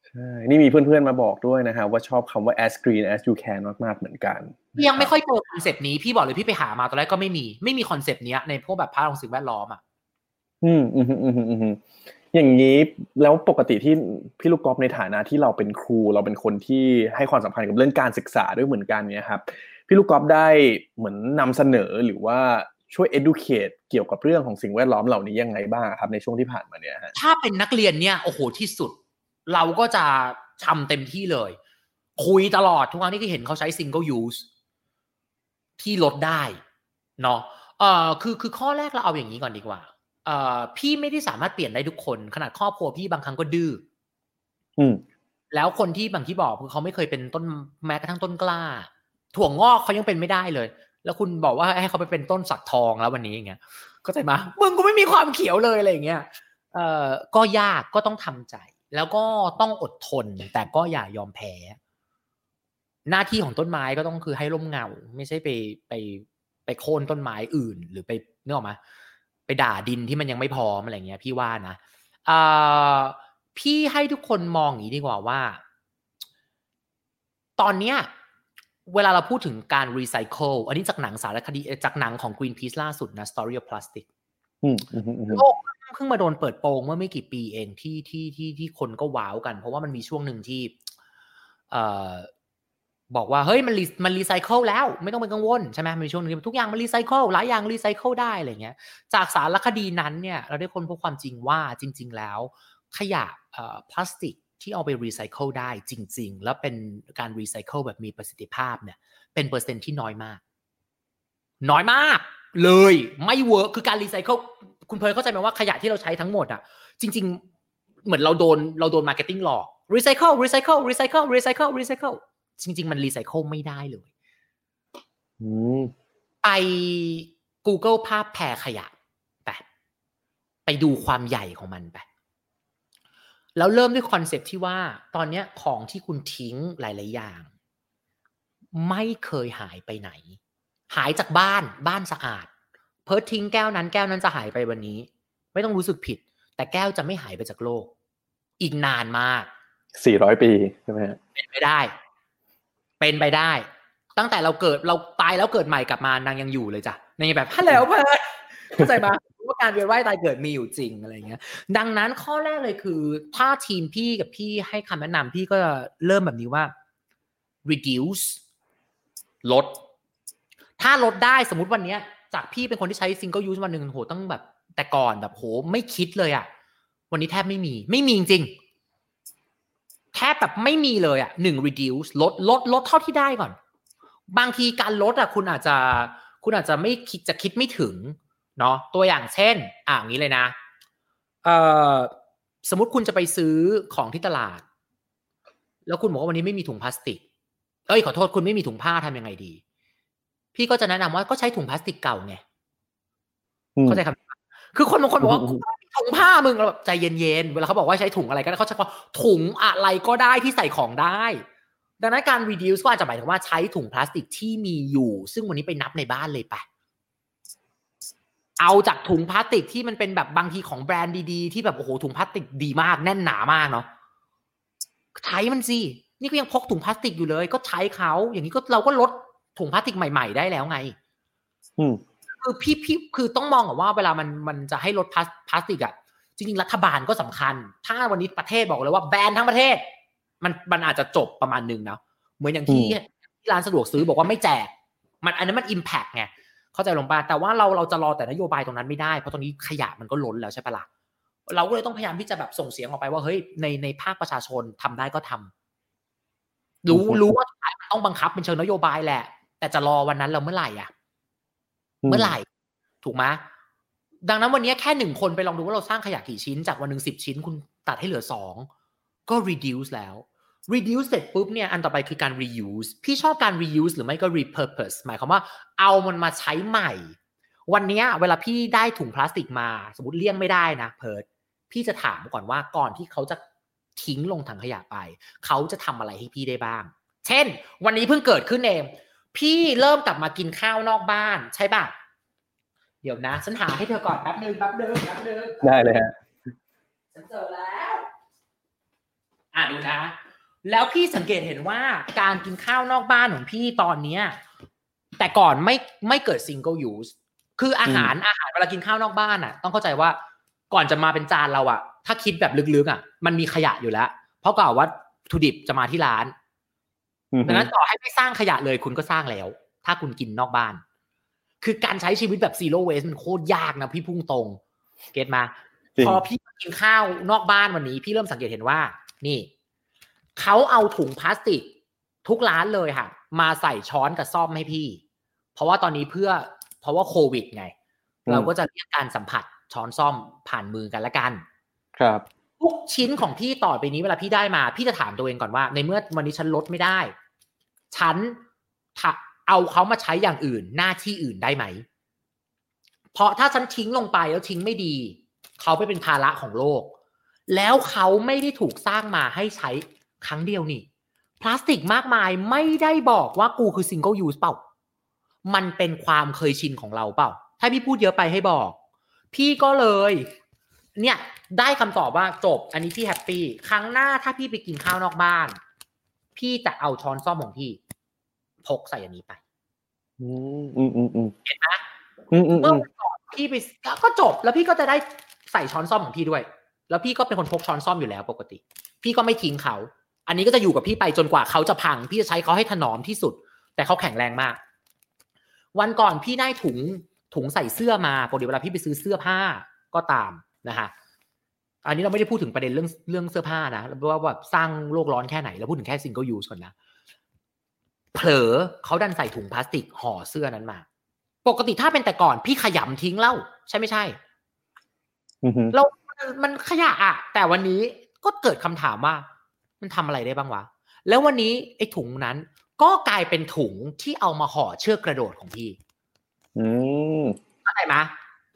ใช่นี่มีเพื่อนๆมาบอกด้วยนะฮะว่าชอบคำว่า as green as you can มากๆเหมือนกันพี่ยังไม่ค่อยเจอคอนเซปต์นี้พี่บอกเลยพี่ไปหามาตอนแรกก็ไม่มีไม่มีคอนเซปต์เนี้ยในพวกแบบ part ของสิ่งแวดล้อมอะอืมอืมอืมอืมอืมอืมอย่างนี้แล้วปกติที่พี่ลูกกอล์ฟในฐานะที่เราเป็นครูเราเป็นคนที่ให้ความสำคัญกับเรื่องการศึกษาด้วยเหมือนกันเนี่ยครับพี่ลูกกอล์ฟได้เหมือนนำเสนอหรือว่า ช่วย educate เกี่ยวกับเรื่องของสิ่งแวดล้อมเหล่านี้ยังไงบ้างครับในช่วงที่ผ่านมาเนี่ยฮะถ้าเป็นนักเรียนเนี่ยโอ้โหที่สุด เราก็จะทำเต็มที่เลย คุยตลอดทุกครั้งที่เห็นเขาใช้ single use ที่ลดได้เนาะเอ่อคือคือข้อแรกเราเอาอย่างนี้ก่อนดีกว่าเอ่อพี่ไม่ได้สามารถเปลี่ยนได้ทุกคน ขนาดครอบครัวพี่บางครั้งก็ดื้ออืมแล้วคนที่บางที่บอกคือเขาไม่เคยเป็นต้นแม้กระทั่งต้นกล้า ถั่วงอกเขายังเป็นไม่ได้เลย แล้วคุณบอกว่าให้เขาไปเป็นต้นสักทองแล้ววันนี้อย่างเงี้ยก็ใจมามึงกูไม่มีความเขียวเลยอะไรอย่างเงี้ยเอ่อก็ยากก็ต้องทำใจ แล้วก็ต้องอดทน แต่ก็อย่ายอมแพ้ หน้าที่ของต้นไม้ก็ต้องคือให้ร่มเงา ไม่ใช่ไปไปไปโค่นต้นไม้อื่น หรือไปนึกออกไหมไปด่าดินที่มันยังไม่พร้อมอะไรเงี้ย พี่ว่านะเอ่อพี่ให้ทุกคนมองอย่างนี้ดีกว่าว่า ตอนเนี้ย เวลาเราพูดถึงการรีไซเคิลอันนี้จากหนังสารคดีเอ่อจากหนังของ Greenpeace ล่าสุดนะ Story of Plastic อืมอืมอืมอืมโลกเพิ่งมาโดนเปิดโปงเมื่อไม่กี่ปีเองที่ที่ที่ที่คนก็ว้าวกัน เพราะว่ามันมีช่วงหนึ่งที่เอ่อบอกว่าเฮ้ยมันรีมันรีไซเคิลแล้วไม่ต้องเป็นกังวลใช่ไหมมันมีช่วงหนึงที่ทุกอย่างมันรีไซเคิลหลายอย่างรีไซเคิลได้อะไรเงี้ย จากสารคดีนั้นเนี่ย เราได้ค้นพบความจริงว่าจริง ๆ แล้ว ขยะเอ่อพลาสติก ที่เอาไปรีไซเคิลได้จริง ๆ แล้วเป็นการรีไซเคิลแบบมีประสิทธิภาพเนี่ย เป็นเปอร์เซ็นต์ที่น้อยมาก น้อยมาก เลยไม่ work คือการรีไซเคิลคุณเพิร์ลเข้าใจไหมว่าขยะที่เราใช้ทั้งหมดอะ จริง ๆ เหมือนเราโดนเราโดน marketing หลอกรีไซเคิลรีไซเคิลรีไซเคิลรีไซเคิลรีไซเคิลจริง ๆ มันรีไซเคิลไม่ได้เลยอืมไป Google ภาพแพขยะไปไปดูความใหญ่ของมันไป แล้วเริ่มด้วยคอนเซปต์ที่ว่าตอนเนี้ยของที่คุณทิ้งหลาย ๆ อย่าง ไม่เคยหายไปไหน หายจากบ้านบ้านสะอาด เพิร์ททิ้งแก้วนั้นแก้วนั้นจะหายไปวันนี้ ไม่ต้องรู้สึกผิด แต่แก้วจะไม่หายไปจากโลก อีกนานมากสี่ร้อยปีใช่ไหมฮะเป็นไปได้ เป็นไปได้ ตั้งแต่เราเกิดเราตายแล้วเกิดใหม่กลับมานางยังอยู่เลยจ้ะนางยังแบบฮัลโหลเพื่อนเข้าใจปะว่า การเวียนว่ายตายเกิดมีอยู่จริงอะไรเงี้ย ดังนั้นข้อแรกเลยคือ ถ้าทีมพี่กับพี่ให้คำแนะนำพี่ก็เริ่มแบบนี้ว่า reduce ลด ถ้าลดได้สมมติวันเนี้ย จากพี่เป็นคนที่ใช้ single use วันหนึ่งโหต้องแบบ แต่ก่อนแบบโหไม่คิดเลยอะวันนี้แทบไม่มี ไม่มีจริงแทบแบบไม่มีเลยอะหนึ่ง reduce ลดลดลดเท่าที่ได้ก่อน บางทีการลดอะคุณอาจจะคุณอาจจะไม่คิดจะคิดไม่ถึง เนาะตัวอย่างเช่นอ่าอย่างนี้เลยนะเอ่อสมมติคุณจะไปซื้อของที่ตลาด แล้วคุณบอกว่าวันนี้ไม่มีถุงพลาสติก เอ้ยขอโทษคุณไม่มีถุงผ้าทำยังไงดี พี่ก็จะแนะนำว่าก็ใช้ถุงพลาสติกเก่าไงอืมเข้าใจคำนี้ปะคือคนบางคนบอกว่าอืมกูไม่มีถุงผ้ามึงเราแบบใจเย็นๆเวลาเขาบอกว่าใช้ถุงอะไรก็ได้เขาใช้คำว่าถุงอะไรก็ได้ที่ใส่ของได้ ดังนั้นการ reduce ก็อาจจะหมายถึงว่าใช้ถุงพลาสติกที่มีอยู่ ซึ่งวันนี้ไปนับในบ้านเลยไป เอาจากถุงพลาสติกที่มันเป็นแบบบางทีของแบรนด์ดีๆ ที่แบบโอ้โหถุงพลาสติกดีมากแน่นหนามากเนาะใช้มันสินี่ก็ยังพกถุงพลาสติกอยู่เลย ก็ใช้เขาอย่างนี้ก็เราก็ลดถุงพลาสติกใหม่ ๆ ได้แล้วไง อืมคือพี่พี่คือต้องมองก่อนว่าเวลามันมันจะให้ลดพลาสพลาสติกอะจริงๆรัฐบาลก็สำคัญ ถ้าวันนี้ประเทศบอกเลยว่าแบนทั้งประเทศ มันมันอาจจะจบประมาณหนึงนะเหมือนอย่างที่อืมที่ร้านสะดวกซื้อบอกว่าไม่แจก มันอันนั้นมันอิมแพกไง เข้าใจลงป่ะแต่ว่าเราเราจะรอแต่นโยบายตรงนั้นไม่ได้เพราะตอนนี้ขยะมันก็ล้นแล้วใช่ปะล่ะเราก็เลยต้องพยายามที่จะแบบส่งเสียงออกไปว่าเฮ้ยในในภาคประชาชนทำได้ก็ทำรู้อืมรู้ว่าสุดท้ายมันต้องบังคับเป็นเชิงนโยบายแหละ แต่จะรอวันนั้นเราเมื่อไหร่อะ เมื่อไหร่ ถูกไหมดังนั้นวันนี้แค่หนึ่งคนไปลองดูว่าเราสร้างขยะกี่ชิ้น จากวันหนึ่งสิบชิ้นคุณตัดให้เหลือสองก็ reduce แล้ว reduce เสร็จปุ๊บเนี่ยอันต่อไปคือการ reuse พี่ชอบการ reuse หรือไม่ก็ repurpose หมายความว่าเอามันมาใช้ใหม่ วันเนี้ยเวลาพี่ได้ถุงพลาสติกมา สมมติเลี่ยงไม่ได้นะเพิร์ดพี่จะถามก่อนว่าก่อนที่เขาจะทิ้งลงถังขยะไป เขาจะทำอะไรให้พี่ได้บ้าง เช่น วันนี้เพิ่งเกิดขึ้นเองพี่เริ่มกลับมากินข้าวนอกบ้านใช่ป่ะเดี๋ยวนะ ฉันหาให้เธอก่อนแป๊บนึงแป๊บนึงแป๊บนึงได้เลยฮะฉันเจอแล้ว อะดูนะ แล้วพี่สังเกตเห็นว่าการกินข้าวนอกบ้านของพี่ตอนเนี้ย แต่ก่อนไม่ไม่เกิด single use คืออาหารอาหารเวลากินข้าวนอกบ้านอะ ต้องเข้าใจว่าก่อนจะมาเป็นจานเราอะ ถ้าคิดแบบลึกๆอะ มันมีขยะอยู่แล้ว เพราะกล่าวว่าวัตถุดิบจะมาที่ร้านอืมดังนั้นต่อให้ไม่สร้างขยะเลยคุณก็สร้างแล้ว ถ้าคุณกินนอกบ้าน คือการใช้ชีวิตแบบ zero waste มันโคตรยากนะพี่พุ่งตรง เก็ตมาจริงพอพี่มากินข้าวนอกบ้านวันนี้ พี่เริ่มสังเกตเห็นว่า นี่ เขาเอาถุงพลาสติก ทุกร้านเลยค่ะ มาใส่ช้อนกับซ่อมให้พี่ เพราะว่าตอนนี้เพื่อเพราะว่าโควิดไงอืมเราก็จะเรียกการสัมผัสช้อนซ่อมผ่านมือกันละกัน ครับทุกชิ้นของพี่ต่อไปนี้เวลาพี่ได้มา พี่จะถามตัวเองก่อนว่า ในเมื่อวันนี้ฉันลดไม่ได้ ฉันถ้าเอาเขามาใช้อย่างอื่น หน้าที่อื่นได้ไหม เพราะถ้าฉันทิ้งลงไปแล้วทิ้งไม่ดี เขาไปเป็นภาระของโลก แล้วเขาไม่ได้ถูกสร้างมาให้ใช้ ครั้งเดียวนี่ พลาสติกมากมายไม่ได้บอกว่ากูคือ single use เปล่า มันเป็นความเคยชินของเราเปล่า ถ้าพี่พูดเยอะไปให้บอก พี่ก็เลย เนี่ย ได้คำตอบว่าจบ อันนี้พี่ happy ครั้งหน้าถ้าพี่ไปกินข้าวนอกบ้าน พี่จะเอาช้อนส้อมของพี่ พกใส่อันนี้ไปอืมอืมอืมอืมเห็นไหมอืมอืมเมื่อือมวันก่อนพี่ไปก็จบ แล้วพี่ก็จะได้ใส่ช้อนส้อมของพี่ด้วย แล้วพี่ก็เป็นคนพกช้อนส้อมอยู่แล้วปกติ พี่ก็ไม่ทิ้งเขา อันนี้ก็จะอยู่กับพี่ไปจนกว่าเขาจะพัง พี่จะใช้เขาให้ถนอมที่สุด แต่เขาแข็งแรงมาก วันก่อนพี่ได้ถุงถุงใส่เสื้อมาปกติเวลาพี่ไปซื้อเสื้อผ้าก็ตามนะฮะอันนี้เราไม่ได้พูดถึงประเด็นเรื่องเรื่องเสื้อผ้านะว่าแบบสร้างโลกร้อนแค่ไหนเราพูดถึงแค่ single use ก่อนนะเผลอเขาดันใส่ถุงพลาสติกห่อเสื้อนั้นมา ปกติถ้าเป็นแต่ก่อนพี่ขยำทิ้งเล่า ใช่ไม่ใช่อือฮึเรามันมันขยะอะแต่วันนี้ก็เกิดคำถามว่า มันทำอะไรได้บ้างวะ แล้ววันนี้ไอ้ถุงนั้น ก็กลายเป็นถุงที่เอามาห่อเชือกกระโดดของพี่ อืมเข้าใจไหม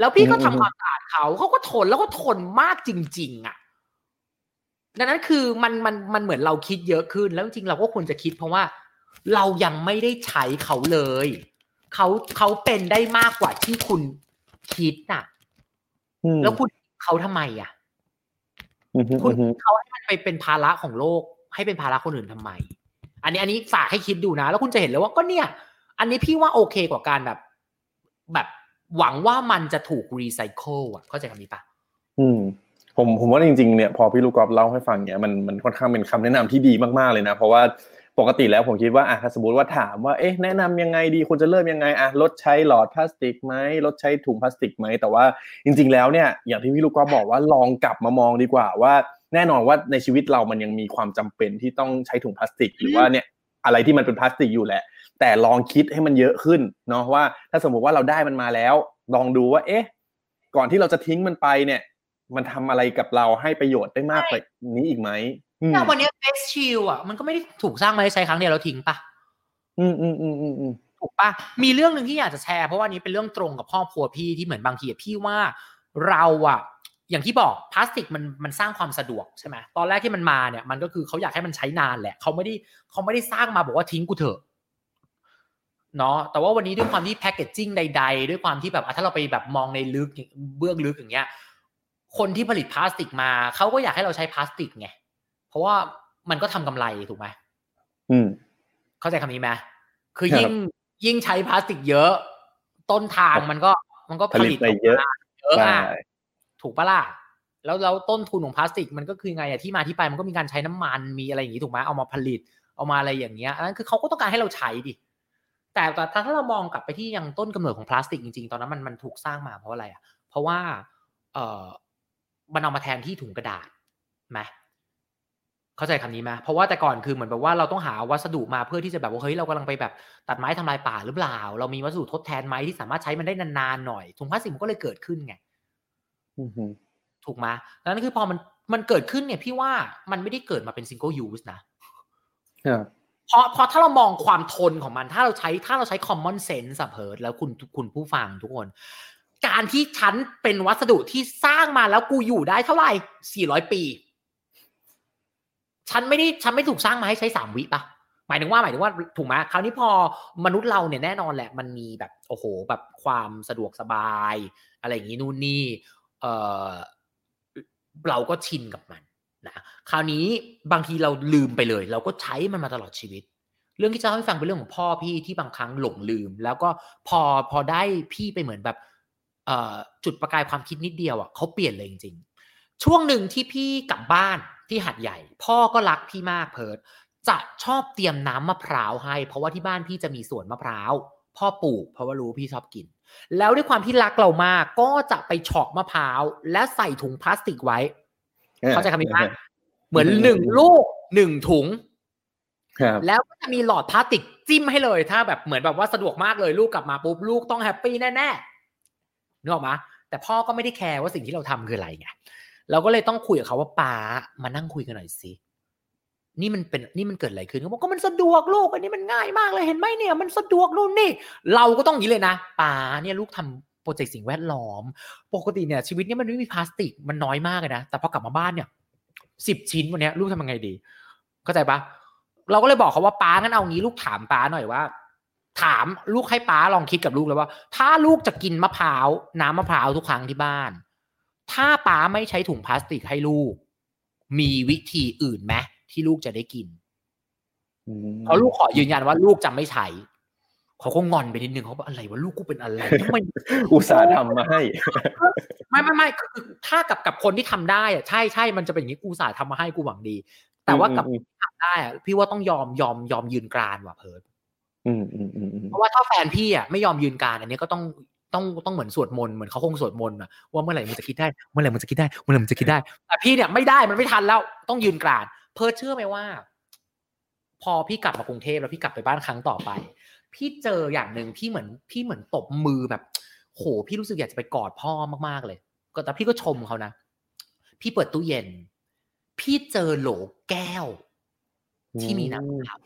แล้วพี่ก็อืมทำความสะอาดเขาเขาก็ทนแล้วก็ทนมากจริง ๆ อะ ดังนั้นคือมันมันมันเหมือนเราคิดเยอะขึ้น แล้วจริงๆเราก็ควรจะคิดเพราะว่า เรายังไม่ได้ใช้เขาเลยเขาเขาเป็นได้มากกว่าที่คุณคิดน่ะอืมแล้วคุณเขาทำไมอะอือฮึ คุณอือฮึเขาให้มันไปเป็นภาระของโลก ให้เป็นภาระคนอื่นทำไม อันนี้อันนี้ฝากให้คิดดูนะ แล้วคุณจะเห็นเลยว่าก็เนี่ย อันนี้พี่ว่าโอเคกว่าการแบบ แบบหวังว่ามันจะถูกรีไซเคิลอะเข้าใจคำนี้ปะอืมผมผมว่าจริงๆเนี่ยพอพี่ลูกกอล์ฟเล่าให้ฟังเนี่ยมันมันค่อนข้างเป็นคำแนะนำที่ดีมากๆเลยนะ เพราะว่า ปกติแล้วผมคิดว่าอะถ้าสมมติว่าถามว่าเอ๊ะแนะนำยังไงดีควรจะเริ่มยังไงอะลดใช้หลอดพลาสติกไหมลดใช้ถุงพลาสติกไหมแต่ว่าจริง ๆ แล้วเนี่ยอย่างที่พี่ลูกกอล์ฟบอกว่าลองกลับมามองดีกว่าว่า แน่นอนว่าในชีวิตเรามันยังมีความจำเป็นที่ต้องใช้ถุงพลาสติก หรือว่าเนี่ยอะไรที่มันเป็นพลาสติกอยู่แหละ แต่ลองคิดให้มันเยอะขึ้นเนาะว่า ถ้าสมมติว่าเราได้มันมาแล้ว ลองดูว่า เอ๊ะ ก่อนที่เราจะทิ้งมันไปเนี่ย มันทำอะไรกับเราให้ประโยชน์ได้มากกว่านี้อีกไหม อืมเนี่ยวันนี้เฟสชิลอะมันก็ไม่ได้ถูกสร้างมาให้ใช้ครั้งเดียวแล้วทิ้งปะอืมอืมอืมอืมอืมถูกปะมีเรื่องหนึ่งที่อยากจะแชร์เพราะว่านี้เป็นเรื่องตรงกับครอบครัวพี่ที่เหมือนบางทีอะพี่ว่าเราอะอย่างที่บอกพลาสติกมันมันสร้างความสะดวกใช่ไหมตอนแรกที่มันมาเนี่ยมันก็คือเขาอยากให้มันใช้นานแหละเขาไม่ได้เขาไม่ได้สร้างมาบอกว่าทิ้งกูเถอะเนาะแต่ว่าวันนี้ด้วยความที่แพคเกจจิ้งใด ๆ ด้วยความที่แบบอะถ้าเราไปแบบมองในลึกเบื้องลึกอย่างเงี้ย คนที่ผลิตพลาสติกมาเขาก็อยากให้เราใช้พลาสติกไง เพราะว่ามันก็ทำกำไรถูกไหมอืม เข้าใจคำนี้ไหมคือครับยิ่งยิ่งใช้พลาสติกเยอะ ต้นทางมันก็มันก็ผลิตไปเยอะกมาเยอะใช่อะถูกปะล่ะแล้วแล้วต้นทุนของพลาสติกมันก็คือไงอะที่มาที่ไปมันก็มีการใช้น้ำมันมีอะไรอย่างนี้ถูกไหมเอามาผลิต เอามาอะไรอย่างเงี้ยอันนั้นคือเขาก็ต้องการให้เราใช้ดิแต่แต่ถ้าถ้าเรามองกลับไปที่ยังต้นกำเนิดของพลาสติกจริงๆ ตอนนั้นมันมันถูกสร้างมาเพราะอะไรอะเพราะว่าเออมันเอามาแทนที่ถุงกระดาษไหม เข้าใจคำนี้ไหมเพราะว่าแต่ก่อนคือเหมือนแบบว่าเราต้องหาวัสดุมาเพื่อที่จะแบบว่าเฮ้ยเรากำลังไปแบบตัดไม้ทำลายป่าหรือเปล่า เรามีวัสดุทดแทนไหมที่สามารถใช้มันได้นานๆหน่อยถุงพลาสติกมันก็เลยเกิดขึ้นไงอืมอืมถูกไหมดังนั้นคือพอมันมันเกิดขึ้นเนี่ยพี่ว่ามันไม่ได้เกิดมาเป็น single use นะครับเพราะเพราะถ้าเรามองความทนของมันถ้าเราใช้ถ้าเราใช้ common sense สับเพิร์ดแล้วคุณคุณผู้ฟังทุกคน การที่ฉันเป็นวัสดุที่สร้างมาแล้วกูอยู่ได้เท่าไหร่400 ปี ฉันไม่ได้ฉันไม่ถูกสร้างมาให้ใช้สามวิปะหมายถึงว่าหมายถึงว่าถูกไหมคราวนี้พอมนุษย์เราเนี่ยแน่นอนแหละ มันมีแบบโอ้โหแบบความสะดวกสบาย อะไรอย่างนี้นู่นนี่เออเราก็ชินกับมันนะคราวนี้บางทีเราลืมไปเลย เราก็ใช้มันมาตลอดชีวิต เรื่องที่จะเล่าให้ฟังเป็นเรื่องของพ่อพี่ที่บางครั้งหลงลืม แล้วก็พอพอได้พี่ไปเหมือนแบบเอ่อจุดประกายความคิดนิดเดียวอะเขาเปลี่ยนเลยจริงๆช่วงหนึ่งที่พี่กลับบ้าน ที่หัดใหญ่ พ่อก็รักพี่มากเพิร์ดจะชอบเตรียมน้ำมะพร้าวให้ เพราะว่าที่บ้านพี่จะมีสวนมะพร้าวพ่อปลูกเพราะว่ารู้พี่ชอบกิน แล้วด้วยความที่รักเรามากก็จะไปเฉาะมะพร้าวและใส่ถุงพลาสติกไว้ เข้าใจคำนี้ไหมเหมือนหนึ่งลูกหนึ่งถุงครับแล้วก็จะมีหลอดพลาสติกจิ้มให้เลย ถ้าแบบเหมือนแบบว่าสะดวกมากเลยลูกกลับมาปุ๊บลูกต้อง happy แน่ๆนึกออกมะแต่พ่อก็ไม่ได้แคร์ว่าสิ่งที่เราทำคืออะไรไง เราก็เลยต้องคุยกับเขาว่าป๊ามานั่งคุยกันหน่อยสินี่มันเป็นนี่มันเกิดอะไรขึ้นเขาบอกก็มันสะดวกลูกอันนี้มันง่ายมากเลยเห็นไหมเนี่ย มันสะดวกนู่นนี่ เราก็ต้องอย่างนี้เลยนะป้าเนี่ยลูกทำโปรเจกต์สิ่งแวดล้อม ปกติเนี่ยชีวิตเนี่ยมันไม่มีพลาสติกมันน้อยมากเลยนะแต่พอกลับมาบ้านเนี่ยสิบชิ้นวันนี้ลูกทำยังไงดี เข้าใจปะเราก็เลยบอกเขาว่าป้างั้นเอางี้ลูกถามป้าหน่อยว่า ถามลูกให้ป้าลองคิดกับลูกเลยว่า ถ้าลูกจะกินมะพร้าวน้ำมะพร้าวทุกครั้งที่บ้าน ถ้าป้าไม่ใช้ถุงพลาสติกให้ลูก มีวิธีอื่นไหมที่ลูกจะได้กินอืมเพราะลูกขอยืนยันว่าลูกจะไม่ใช้เขาก็งอนไปนิดนึงเขาบอกอะไรว่าลูกกูเป็นอะไรทำไมอุตส่าห์ทำมาให้ ไม่ไม่ไม่คือคือถ้ากับกับคนที่ทำได้อะใช่ใช่มันจะเป็นอย่างนี้กูอุตสาห์ทำมาให้กูหวังดี แต่ว่ากับอืมคนที่ทำได้อะพี่ว่าต้องยอมยอมยอมยืนกรานว่ะเพิร์ดอืมอืมอืมอืมเพราะว่าถ้าแฟนพี่อะไม่ยอมยืนกรานอันนี้ก็ต้อง ต้องต้องเหมือนสวดมนต์เหมือนเขาคงสวดมนต์อะว่าเมื่อไหร่มันจะคิดได้เมื่อไหร่มันจะคิดได้เมื่อไหร่มันจะคิดได้แต่พี่เนี่ยไม่ได้มันไม่ทันแล้วต้องยืนกรานเพิร์ดเชื่อไหมว่า พอพี่กลับมากรุงเทพแล้วพี่กลับไปบ้านครั้งต่อไป พี่เจออย่างหนึ่งพี่เหมือนพี่เหมือนตบมือแบบโหพี่รู้สึกอยากจะไปกอดพ่อมากๆเลยก็แต่พี่ก็ชมเขานะ พี่เปิดตู้เย็น พี่เจอโหลแก้ว ที่มีน้ำมะพร้าว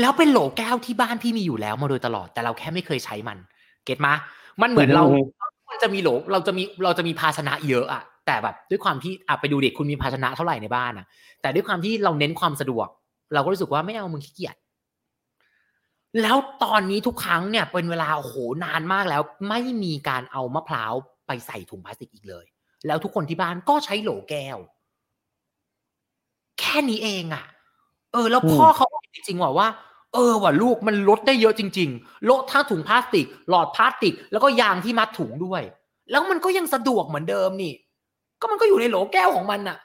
แล้วเป็นโหลแก้วที่บ้านพี่มีอยู่แล้วมาโดยตลอด แต่เราแค่ไม่เคยใช้มัน เก็ตมา มันเหมือนเราอืมมันจะมีโหลเราจะมีเราจะมีภาชนะเยอะอะแต่แบบด้วยความที่อะไปดูเด็กคุณมีภาชนะเท่าไหร่ในบ้านอะแต่ด้วยความที่เราเน้นความสะดวก เราก็รู้สึกว่าไม่เอามึงขี้เกียจแล้วตอนนี้ทุกครั้งเนี่ยเป็นเวลาโอ้โหนานมากแล้ว ไม่มีการเอามะพร้าวไปใส่ถุงพลาสติกอีกเลย แล้วทุกคนที่บ้านก็ใช้โหลแก้ว แค่นี้เองอะ่ะ เออ แล้วพ่อเขาบอก จริงๆว่าว่าเออว่ะลูกมันลดได้เยอะจริง ๆ ลดทั้งถุงพลาสติก หลอดพลาสติก แล้วก็ยางที่มัดถุงด้วย แล้วมันก็ยังสะดวกเหมือนเดิมนี่ ก็มันก็อยู่ในโหลแก้วของมันน่ะ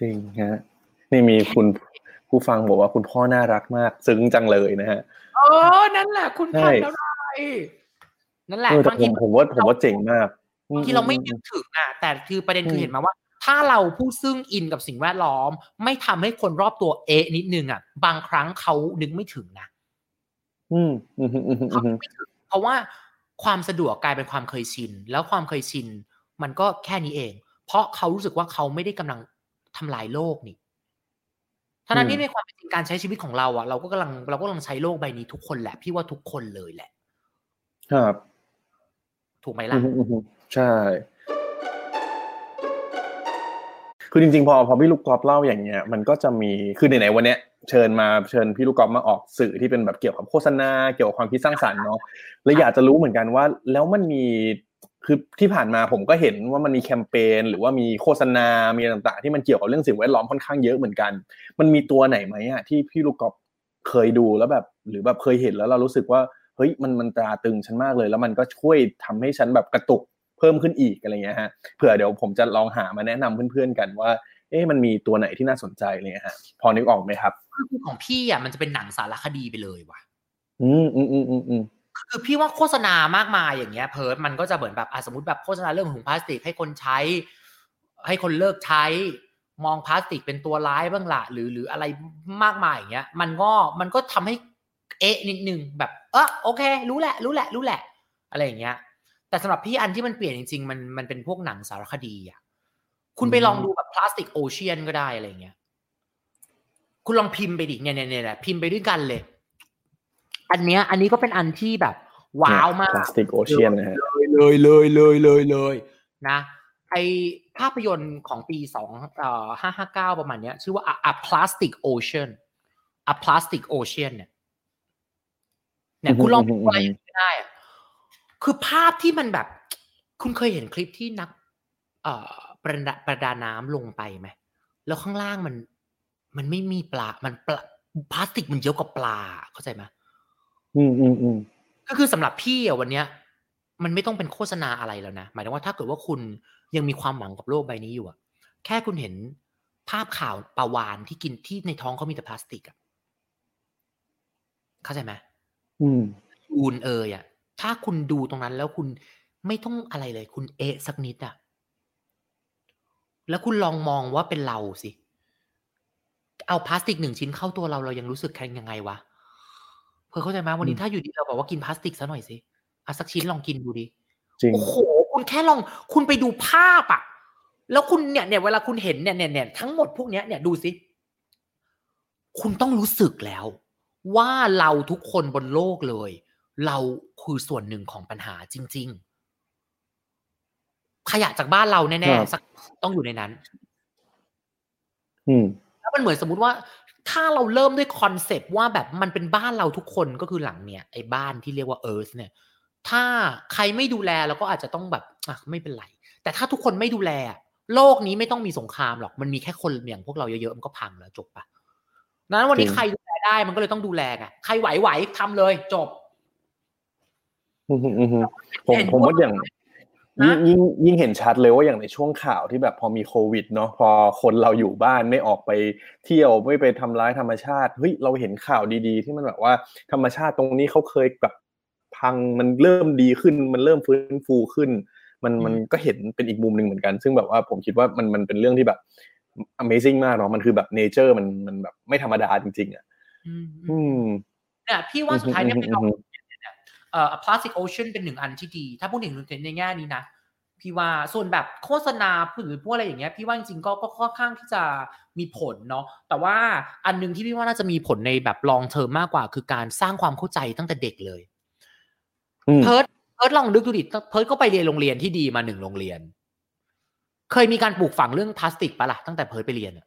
จริงฮะ นี่มีคุณผู้ฟังบอกว่าคุณพ่อน่ารักมาก ซึ้งจังเลยนะฮะเออนั่นแหละ คุณใช่ทำแล้วได้นั่นแหละเออแต่บางผทีมผมว่าผมว่าเจ๋งมากบางทีเราไม่นึกถึงอะแต่คือประเด็นคืออืมเห็นมาว่า ถ้าเราผู้ซึ่งอินกับสิ่งแวดล้อม ไม่ทำให้คนรอบตัวเอะนิดนึงอะ บางครั้งเขานึกไม่ถึงนะอืมอืมอืมอืมอืเขามไม่ถึงเพราะว่าความสะดวกกลายเป็นความเคยชิน แล้วความเคยชิน มันก็แค่นี้เอง เพราะเขารู้สึกว่าเขาไม่ได้กำลังทำลายโลกนี่ท่านั้นที่ในความเป็นจริงการใช้ชีวิตของเราอะเราก็กำลังเราก็กำลังใช้โลกใบนี้ทุกคนแหละ พี่ว่าทุกคนเลยแหละ ครับ ถูกไหมอืล่ะมอืมอืมใช่ คือจริงๆ พอพอพี่ลูกกอล์ฟเล่าอย่างเงี้ยมันก็จะมีคือไหนๆวันเนี้ยเชิญมาเชิญพี่ลูกกอล์ฟมาออกสื่อที่เป็นแบบเกี่ยวกับโฆษณาเกี่ยวกับความคิดสร้างสรรค์เนาะแล้วอยากจะรู้เหมือนกันว่า แล้วมันมีคือที่ผ่านมาผมก็เห็นว่ามันมีแคมเปญหรือว่ามีโฆษณา มีต่างๆ ที่มันเกี่ยวกับเรื่องสิ่งแวดล้อมค่อนข้างเยอะเหมือนกัน มันมีตัวไหนไหมอะที่พี่ลูกกอล์ฟเคยดูแล้วแบบ หรือแบบเคยเห็นแล้วเรารู้สึกว่าเฮ้ยมันมันตราตึงฉันมากเลย แล้วมันก็ช่วยทำให้ฉันแบบกระตุก เพิ่มขึ้นอีกอะไรเงี้ยฮะเผื่อเดี๋ยวผมจะลองหามาแนะนำเพื่อนๆกันว่าเอ๊ะมันมีตัวไหนที่น่าสนใจอะไรเลยฮะพอนึกออกไหมครับคือของพี่อะมันจะเป็นหนังสารคดีไปเลยว่ะ อืมอืมอืมอืมอืมคือพี่ว่าโฆษณามากมายอย่างเงี้ย เพิร์ดมันก็จะเหมือนแบบอะสมมติแบบโฆษณาเรื่องถุงพลาสติกให้คนใช้ ให้คนเลิกใช้ มองพลาสติกเป็นตัวร้ายบ้างละหรือหรืออะไรมากมายอย่างเงี้ย มันก็มันก็ทำให้เอ๊ะนิดนึงแบบเออโอเค รู้แหละ รู้แหละ รู้แหละ อะไรอย่างเงี้ย แต่สำหรับพี่อันที่มันเปลี่ยนจริงๆมันมันเป็นพวกหนังสารคดีอะคุณไปลองดูแบบพลาสติกโอเชียนก็ได้อะไรอย่างเงี้ยคุณลองพิมพ์ไปดิเนี่ยเนี่ยเนี่ยเนี่ยพิมพ์ไปด้วยกันเลย อันเนี้ย อันนี้ก็เป็นอันที่แบบ ว้าวมากพลาสติกโอเชียนนะฮะเลยเลยเลยเลยเลยเลยนะไอภาพยนตร์ของปีสองเอ่อห้าห้าเก้าประมาณเนี้ย ชื่อว่า A, A Plastic Ocean A Plastic Ocean เนี่ยเนี่ยคุณลองดูอะไรอย่างนี้ได้อะ คือภาพที่มันแบบ คุณเคยเห็นคลิปที่นัก เอ่อประดาประดาน้ำลงไปไหมแล้วข้างล่างมัน มันไม่มีปลา มันปลาพลาสติกมันเยอะกว่าปลาเข้าใจไหมอืมอืมอืมก็คือสำหรับพี่อะวันเนี้ย มันไม่ต้องเป็นโฆษณาอะไรแล้วนะหมายถึงว่าถ้าเกิดว่าคุณยังมีความหวังกับโลกใบนี้อยู่อะแค่คุณเห็นภาพข่าวปลาวานที่กินที่ในท้องเขามีแต่พลาสติกอะเข้าใจไหมอืมอูนเอยอะ ถ้าคุณดูตรงนั้นแล้วคุณไม่ต้องอะไรเลย คุณเอะสักนิดอะแล้วคุณลองมองว่าเป็นเราสิ เอาพลาสติกหนึ่งชิ้นเข้าตัวเราเรายังรู้สึกแข็งยังไงวะเพื่อเข้าใจไหมวันนี้อืมถ้าอยู่ดีเราบอกว่ากินพลาสติกซะหน่อยสิอะสักชิ้นลองกินดูดิจริงโอ้โหคุณแค่ลอง คุณไปดูภาพอะแล้วคุณเนี่ยเนี่ยเวลาคุณเห็นเนี่ยเนี่ยเนี่ยทั้งหมดพวกเนี้ยเนี่ยดูสิคุณต้องรู้สึกแล้ว ว่าเราทุกคนบนโลกเลย เราคือส่วนหนึ่งของปัญหาจริง ๆ ขยะจากบ้านเราคแน่รับๆสักต้องอยู่ในนั้น อืมแล้วมันเหมือนสมมุติว่า ถ้าเราเริ่มด้วย concept ว่าแบบมันเป็นบ้านเราทุกคนก็คือหลังเนี่ยไอ้บ้านที่เรียกว่า Earth เนี่ย ถ้าใครไม่ดูแลเราก็อาจจะต้องแบบอะไม่เป็นไร แต่ถ้าทุกคนไม่ดูแลโลกนี้ไม่ต้องมีสงครามหรอก มันมีแค่คนอย่างพวกเราเยอะๆ มันก็พังแล้วจบปะดังนั้นวันนี้จริงใครดูแลได้มันก็เลยต้องดูแลไงใครไหวไหวๆทำเลยจบอืมอืมอืม ผมเห็นผมว่าอย่างนะยิ่งยิ่งยิ่งเห็นชัดเลยว่าอย่างในช่วงข่าวที่แบบพอมีโควิดเนาะพอคนเราอยู่บ้านไม่ออกไปเที่ยวไม่ไปทำร้ายธรรมชาติเฮ้ยเราเห็นข่าวดีๆ ที่มันแบบว่าธรรมชาติตรงนี้เขาเคยแบบพังมันเริ่มดีขึ้น มันเริ่มฟื้นฟูขึ้น มันมันก็เห็นเป็นอีกมุมหนึ่งเหมือนกัน ซึ่งแบบว่าผมคิดว่ามันมันเป็นเรื่องที่แบบ Amazing มากเนาะมันคือแบบเนเจอร์มันมันแบบไม่ธรรมดาจริง ๆอะอืมอืมเนี่ยพี่ว่าสุดท้ายเนี่ยอืมไปลองอืมเนี่ย เอ่อ a plastic ocean เป็นหนึ่งอันที่ดี ถ้าพูดถึงในแง่นี้นะ พี่ว่าส่วนแบบโฆษณาหรือพวกอะไรอย่างเงี้ย พี่ว่าจริงๆก็ก็ค่อนข้างที่จะมีผลเนาะ แต่ว่าอันหนึ่งที่พี่ว่าน่าจะมีผลในแบบ long term มากกว่า คือการสร้างความเข้าใจตั้งแต่เด็กเลยอืมเพิร์ดเพิร์ดลองนึกดูดิ เพิร์ดก็ไปเรียนโรงเรียนที่ดีมาหนึ่งโรงเรียน เคยมีการปลูกฝังเรื่องพลาสติกปะล่ะตั้งแต่เพิร์ดไปเรียนอะ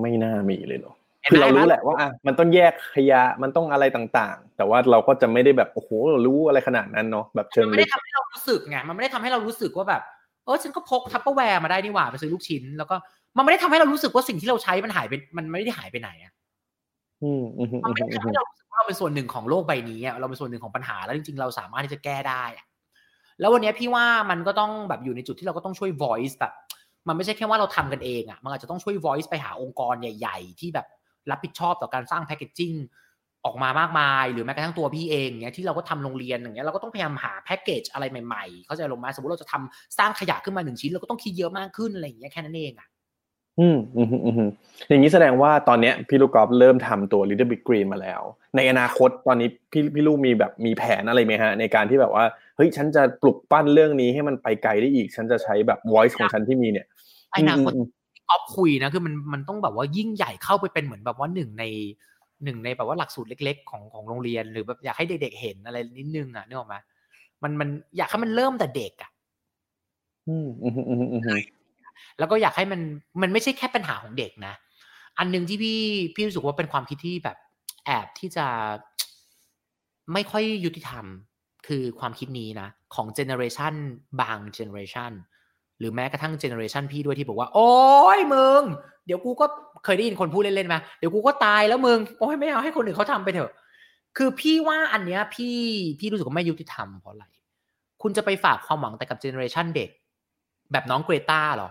ไม่น่ามีเลยเนาะห็น คือไหมเรารู้ห็นไหมแหละว่าอะมันต้องแยกขยะมันต้องอะไรต่างๆ แต่ว่าเราก็จะไม่ได้แบบโอ้โหรู้อะไรขนาดนั้นเนาะแบบเชิมังนไม่ลึได้กทำให้เรารู้สึกไงมันไม่ได้ทำให้เรารู้สึกว่าแบบเออฉันก็พกทัพเปอร์แวร์มาได้นี่หว่าไปซื้อลูกชิ้น แล้วก็มันไม่ได้ทำให้เรารู้สึกว่าสิ่งที่เราใช้มันหายไปมันไม่ได้หายไปไหนอะอืมอืมอืมันมไม่ได้อืทำมให้เรารู้สึกว่าเราเป็นส่วนหนึ่งของโลกใบนี้อะเราเป็นส่วนหนึ่งของปัญหาแล้วจริงๆเราสามารถที่จะแก้ได้อะแล้ววันนี้พี่ว่ามันก็ต้องแบบอยู่ในจุดที่เราก็ต้องช่วย voice แบบมันไม่ใช่แค่ว่าเราทำกันเองอะมันอาจจะต้องช่วย voice ไปหาองค์กรใหญ่ ๆ ที่แบบ รับผิดชอบต่อการสร้างแพ c เกจจิ้งออกมามากมาย หรือแม้กระทั่งตัวพี่เองเนี้ยที่เราก็ทำโรงเรียนอย่างเงี้ยเราก็ต้องพยายามหาแพ็กเกจอะไรใหม่ๆ เข้าใจลงมาสมมติเราจะทำสร้างขยะขึ้นมาหนึ่งชิ้นเราก็ต้องคิดเยอะมากขึ้นอะไรอย่างเงี้ยแค่นั้นเองอะอืมอืมอืมอืมอย่างนี้แสดงว่าตอนเนี้ยพี่ลูกกอล์ฟเริ่มทำตัว Little Big Green มาแล้ว ในอนาคตตอนนี้พี่พี่ลูกมีแบบมีแผนอะไรไหมฮะ ในการที่แบบว่าเฮ้ยฉันจะปลุกปั้นเรื่องนี้ให้มันไปไกลได้อีก ฉันจะใช้แบบ voice ของฉันที่มีเนี่ยไอ้อนาคต อืมที่ออฟคุยนะคือมันมันต้องแบบว่ายิ่งใหญ่เข้าไปเป็นเหมือนแบบว่าหนึ่งในหนึ่งในแบบว่าหลักสูตรเล็ก ๆ ของของโรงเรียนหรือแบบอยากให้เด็กๆเห็นอะไรนิดนึงอะนึกออกไหมมันมันอยากให้มันเริ่มแต่เด็กอะอืมอืมอืมอืมอืมอืมแล้วก็อยากให้มันมันไม่ใช่แค่ปัญหาของเด็กนะ อันหนึงที่พี่พี่รู้สึกว่าเป็นความคิดที่แบบ แอบที่จะไม่ค่อยยุติธรรม คือความคิดนี้นะ ของ generation บาง generation หรือแม้กระทั่ง generation พี่ด้วยที่บอกว่า โอ้ยมึง เดี๋ยวกูก็เคยได้ยินคนพูดเล่นๆไหมเดี๋ยวกูก็ตายแล้วมึงโอ้ยไม่เอาให้คนอื่นเขาทำไปเถอะ คือพี่ว่าอันเนี้ยพี่พี่รู้สึกว่าไม่ยุติธรรมเพราะอะไรคุณจะไปฝากความหวังแต่กับ generation เด็ก แบบน้องเกรตาหรอ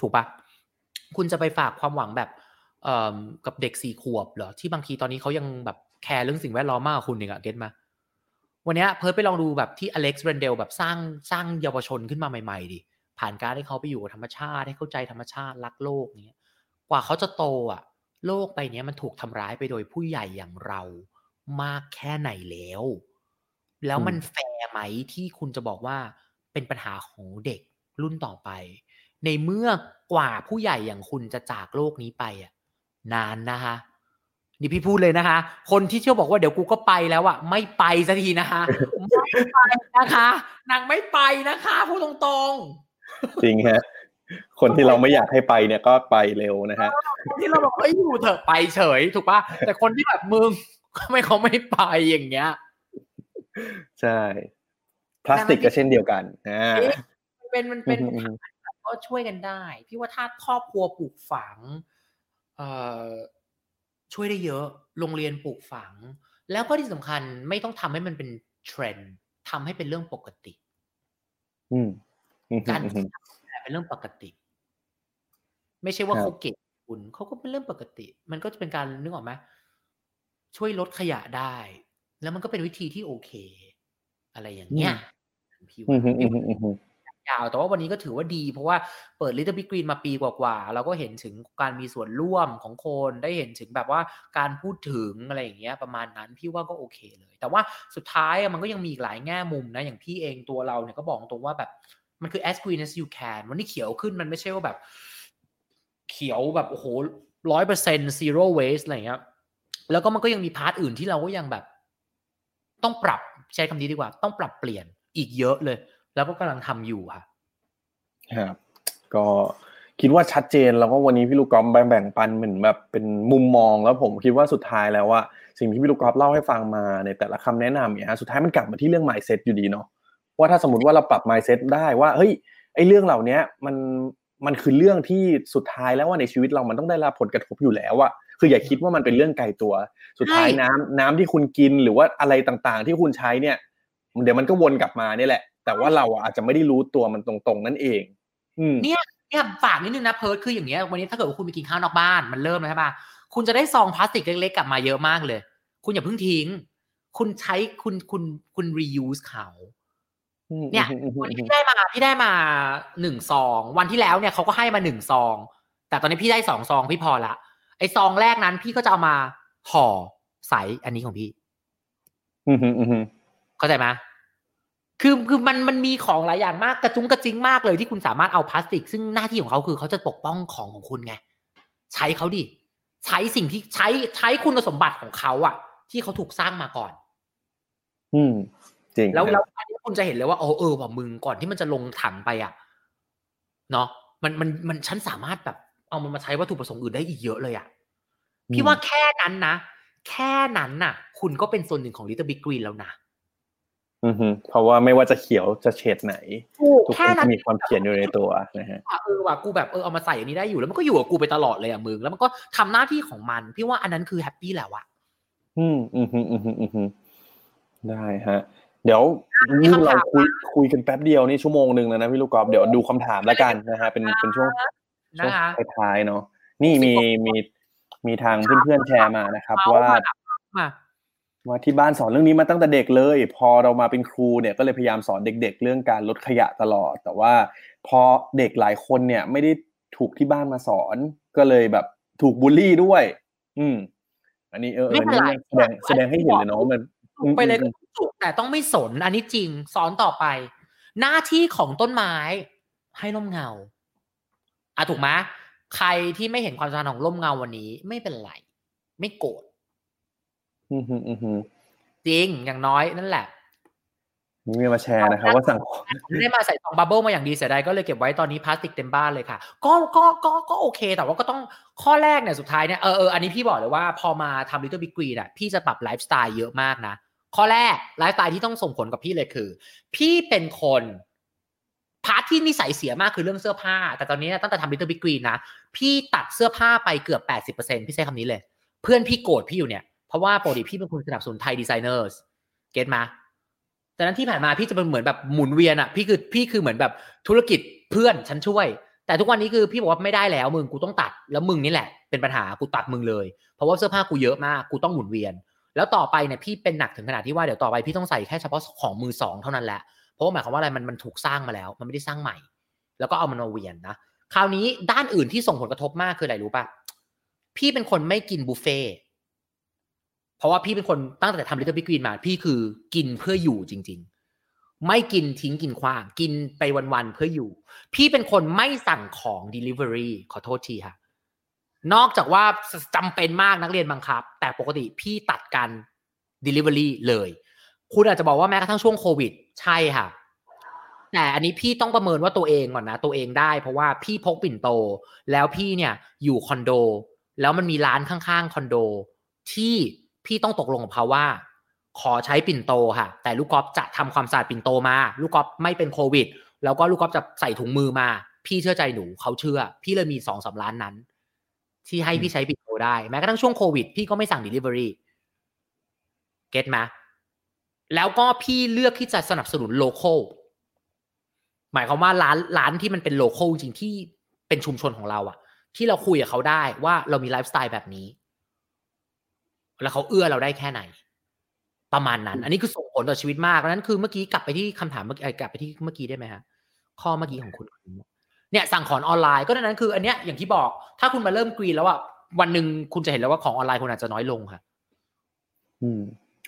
ถูกปะคุณจะไปฝากความหวังแบบเอ่อกับเด็กสี่ขวบเหรอที่บางทีตอนนี้เขายังแบบแคร์เรื่องสิ่งแวดล้อมมากกว่าคุณเองอะ get มะวันเนี้ยเพิร์ดไปลองดูแบบที่อเล็กซ์เรนเดลแบบสร้างสร้างเยาวชนขึ้นมาใหม่ ๆดิ ผ่านการให้เขาไปอยู่กับธรรมชาติให้เข้าใจธรรมชาติรักโลกเนี้ยกว่าเขาจะโตอะ โลกใบเนี้ยมันถูกทำร้ายไปโดยผู้ใหญ่อย่างเรามากแค่ไหนแล้ว แล้วมันแฟร์ไหมที่คุณจะบอกว่าเป็นปัญหาของเด็กรุ่นต่อไป ในเมื่อกว่าผู้ใหญ่อย่างคุณจะจากโลกนี้ไปอะ นานนะคะ นี่พี่พูดเลยนะคะ คนที่เชื่อบอกว่าเดี๋ยวกูก็ไปแล้วอะไม่ไปสักทีนะคะไม่ไปนะคะนางไม่ไปนะคะพูดตรงๆ จริงฮะ คนที่เราไม่อยากให้ไปเนี่ยก็ไปเร็วนะฮะคนที่เราบอกเฮ้ยอยู่เถอะไปเฉย ถูกปะแต่คนที่แบบมึงก็ไม่เขาไม่ไปอย่างเงี้ย ใช่ พลาสติกก็เช่นเดียวกันอ่ามันเป็นมันเป็นอืมอืมก็ช่วยกันได้ พี่ว่าถ้าครอบครัวปลูกฝัง เอ่อช่วยได้เยอะ โรงเรียนปลูกฝัง แล้วก็ที่สำคัญไม่ต้องทำให้มันเป็นเทรนด์ทำให้เป็นเรื่องปกติ อืมอืม การอืมแต่เป็นเรื่องปกติ ไม่ใช่ว่าครับเขาเก่งคุณเขาก็เป็นเรื่องปกติ มันก็จะเป็นการนึกออกไหมช่วยลดขยะได้ แล้วมันก็เป็นวิธีที่โอเค อะไรอย่างเงี้ยพี่อืว่ามอืมอืมอืมอืมยาวแต่ว่าวันนี้ก็ถือว่าดี เพราะว่าเปิด Little Big Green มาปีกว่าๆเราก็เห็นถึงการมีส่วนร่วมของคนได้เห็นถึงแบบว่าการพูดถึงอะไรอย่างเงี้ยประมาณนั้นพี่ว่าก็โอเคเลย แต่ว่าสุดท้ายอะมันก็ยังมีอีกหลายแง่มุมนะอย่างพี่เองตัวเราเนี่ยก็บอกตรงว่าแบบ มันคือ as green as you can วันนี้เขียวขึ้นมันไม่ใช่ว่าแบบ เขียวแบบโอ้โหร้อยเปอร์เซ็นต์ zero waste อะไรอย่างเงี้ยแล้วก็มันก็ยังมีพาร์ทอื่นที่เราก็ยังแบบ ต้องปรับใช้คำนี้ดีกว่า ต้องปรับเปลี่ยนอีกเยอะเลย แล้วก็กำลังทำอยู่ค่ะครับก็คิดว่าชัดเจนแล้วก็วันนี้พี่ลูกกอล์ฟแบ่งแบ่งปันเหมือนแบบเป็นมุมมองแล้วผมคิดว่าสุดท้ายแล้วว่า สิ่งที่พี่ลูกกอล์ฟเล่าให้ฟังมาในแต่ละคำแนะนำเนี่ยสุดท้ายมันกลับมาที่เรื่อง mindset อยู่ดีเนาะ ว่าถ้าสมมติว่าเราปรับ mindset ได้ว่าเฮ้ยไอ้เรื่องเหล่านี้มันมันคือเรื่องที่สุดท้ายแล้วว่าในชีวิตเรามันต้องได้รับผลกระทบอยู่แล้วอะคืออย่าคิดว่ามันเป็นเรื่องไกลตัว สุดท้ายใช่น้ำน้ำที่คุณกินหรือว่าอะไรต่างๆ ที่คุณใช้เนี่ยเดี๋ยวมันก็วนกลับมาเนี่ยแหละ แต่ว่าเราอะอาจจะไม่ได้รู้ตัวมันตรงๆนั่นเอง อืมเนี่ยเนี่ยฝากนิดนึงนะเพิร์ดคืออย่างเงี้ยวันนี้ถ้าเกิดว่าคุณไปกินข้าวนอกบ้านมันเริ่มแล้วใช่ปะคุณจะได้ซองพลาสติกเล็กๆกลับมาเยอะมากเลย คุณอย่าเพิ่งทิ้ง คุณใช้คุณคุณคุณ reuse เขา เนี่ยวันนี้พี่ได้มาพี่ได้มาหนึ่งซอง วันที่แล้วเนี่ยเขาก็ให้มาหนึ่งซอง แต่ตอนนี้พี่ได้สองซองพี่พอละไอซองแรกนั้นพี่ก็จะเอามาห่อใสอันนี้ของพี่อืมฮึอืมฮึเข้าใจไหมคือคือมันมันมีของหลายอย่างมากกระจุงกระจิงมากเลยที่คุณสามารถเอาพลาสติก ซึ่งหน้าที่ของเขาคือเขาจะปกป้องของของคุณไงใช้เขาดิใช้สิ่งที่ใช้ใช้คุณสมบัติของเขาอะที่เขาถูกสร้างมาก่อน อืม จริงแล้วฮะแล้วอันนี้คุณจะเห็นเลยว่าโอ้เออว่ามึงก่อนที่มันจะลงถังไปอะเนาะมันมันมันฉันสามารถแบบ เอามันมาใช้วัตถุประสงค์อื่นได้อีกเยอะเลยอะพี่ว่าแค่นั้นนะ แค่นั้นน่ะ คุณก็เป็นส่วนหนึ่งของ Little Big Green แล้วนะอือฮึเพราะว่าไม่ว่าจะเขียวจะเฉดไหนถูกทุกคแค่นนั้นมีความเขียนอยู่ในตัวนะฮะว่าเออว่ะกูแบบเออเอามาใส่อันนี้ได้อยู่แล้วมันก็อยู่กับกูไปตลอดเลยอะมึงแล้วมันก็ทำหน้าที่ของมัน พี่ว่าอันนั้นคือแฮปปี้แล้วอะอืมอืมฮึอืมฮึอืมฮึได้ฮะ เดี๋ยวมีนี่คำถามเราคุยคุยกันแป๊บเดียวนี่ชั่วโมงหนึ่งแล้วนะพี่ลูกกอล์ฟเดี๋ยวดูคำถามแล้วกันนะฮะเป็นเป็นช่วงช่วงนะคะท้ายๆเนาะนี่มีมีมีทางเพื่อนๆแชร์มานะครับเอาว่ามามาว่าที่บ้านสอนเรื่องนี้มาตั้งแต่เด็กเลย พอเรามาเป็นครูเนี่ยก็เลยพยายามสอนเด็ก ๆ เรื่องการลดขยะตลอด แต่ว่าพอเด็กหลายคนเนี่ย ไม่ได้ถูกที่บ้านมาสอน ก็เลยแบบถูกบูลลี่ด้วย อืม อันนี้เออเอไม่อเป็นไรนี่แสดงแสดงให้เห็นเลยเนาะว่ามัน ถูกไปเลยอืก็มถูกแต่ต้องไม่สน อันนี้จริงสอนต่อไป หน้าที่ของต้นไม้ให้ร่มเงาอะถูกไหมใครที่ไม่เห็นความสำคัญของร่มเงาวันนี้ ไม่เป็นไร ไม่โกรธอืมอืมอืมอืมจริงอย่างน้อยนั่นแหละนี่มีมาแชร์นะครับว่าสั่งได้มาใส่ซอง bubble มาอย่างดีเสียดายก็เลยเก็บไว้ตอนนี้พลาสติกเต็มบ้านเลยค่ะ ก็ก็ก็ก็โอเค แต่ว่าก็ต้องข้อแรกเนี่ยสุดท้ายเนี่ยเออเอออันนี้พี่บอกเลยว่าพอมาทำ Little Big Green อะพี่จะปรับไลฟ์สไตล์เยอะมากนะ ข้อแรกไลฟ์สไตล์ที่ต้องส่งผลกับพี่เลยคือ พี่เป็นคน part ที่นิสัยเสียมากคือเรื่องเสื้อผ้า แต่ตอนนี้ตั้งแต่ทำ Little Big Green นะ พี่ตัดเสื้อผ้าไปเกือบ 80%พี่ใช้คำนี้เลย เพื่อนพี่โกรธพี่อยู่เนี่ย เพราะว่าปกติพี่เป็นคนสนับสนุนไทยดีไซเนอร์สเก็ตมาแต่นั้นที่ผ่านมาพี่จะเป็นเหมือนแบบหมุนเวียนอะพี่คือพี่คือเหมือนแบบธุรกิจเพื่อนฉันช่วย แต่ทุกวันนี้คือพี่บอกว่าไม่ได้แล้วมึงกูต้องตัดแล้วมึงนี่แหละ เป็นปัญหากูตัดมึงเลย เพราะว่าเสื้อผ้ากูเยอะมากกูต้องหมุนเวียน แล้วต่อไปเนี่ยพี่เป็นหนักถึงขนาดที่ว่าเดี๋ยวต่อไปพี่ต้องใส่แค่เฉพาะของมือสองเท่านั้นแหละเพราะหมายความว่าอะไรมันมันถูกสร้างมาแล้ว มันไม่ได้สร้างใหม่ แล้วก็เอามันมาเวียนนะคราวนี้ด้านอื่นที่ส่งผลกระทบมากคืออะไรรู้ป่ะพี่เป็นคนไม่กินบุฟเฟ่เพราะว่าพี่เป็นคนตั้งแต่ทำ Little Big Green มา พี่คือกินเพื่ออยู่จริง ๆ ไม่กินทิ้งกินขว้าง กินไปวันๆเพื่ออยู่ พี่เป็นคนไม่สั่งของ Delivery ขอโทษทีค่ะ นอกจากว่าจำเป็นมากนักเรียนบังคับ แต่ปกติพี่ตัดการ Delivery เลย คุณอาจจะบอกว่าแม้กระทั่งช่วงโควิด ใช่ค่ะ แต่อันนี้พี่ต้องประเมินว่าตัวเองก่อนนะ ตัวเองได้เพราะว่าพี่พกปิ่นโต แล้วพี่เนี่ยอยู่คอนโด แล้วมันมีร้านข้างๆคอนโด ที่พี่ต้องตกลงกับเขาว่า ขอใช้ปิ่นโตค่ะ แต่ลูกกอล์ฟจะทำความสะอาดปิ่นโตมา ลูกกอล์ฟไม่เป็นโควิด แล้วก็ลูกกอล์ฟจะใส่ถุงมือมา พี่เชื่อใจหนูเขาเชื่อ พี่เลยมีสองสามร้านนั้น ที่ให้พี่ใช้ปิ่นโตได้ แม้กระทั่งช่วงโควิด พี่ก็ไม่สั่ง Delivery get ไหมแล้วก็พี่เลือกที่จะสนับสนุน localหมายความว่าร้านร้านที่มันเป็น local จริงที่เป็นชุมชนของเราอะที่เราคุยกับเขาได้ว่าเรามีไลฟ์สไตล์แบบนี้ แล้วเขาเอื้อเราได้แค่ไหน ประมาณนั้น อันนี้คือส่งผลต่อชีวิตมากดังนั้นคือเมื่อกี้กลับไปที่คำถามเมื่อกี้เอ่อกลับไปที่เมื่อกี้ได้ไหมฮะข้อเมื่อกี้ของคุณ เนี่ยสั่งของออนไลน์ก็ดังนั้นคือ อันเนี้ยอย่างที่บอกถ้าคุณมาเริ่ม green แล้วอะวันหนึ่งคุณจะเห็นแล้วว่าของออนไลน์คุณอาจจะน้อยลงค่ะ อืม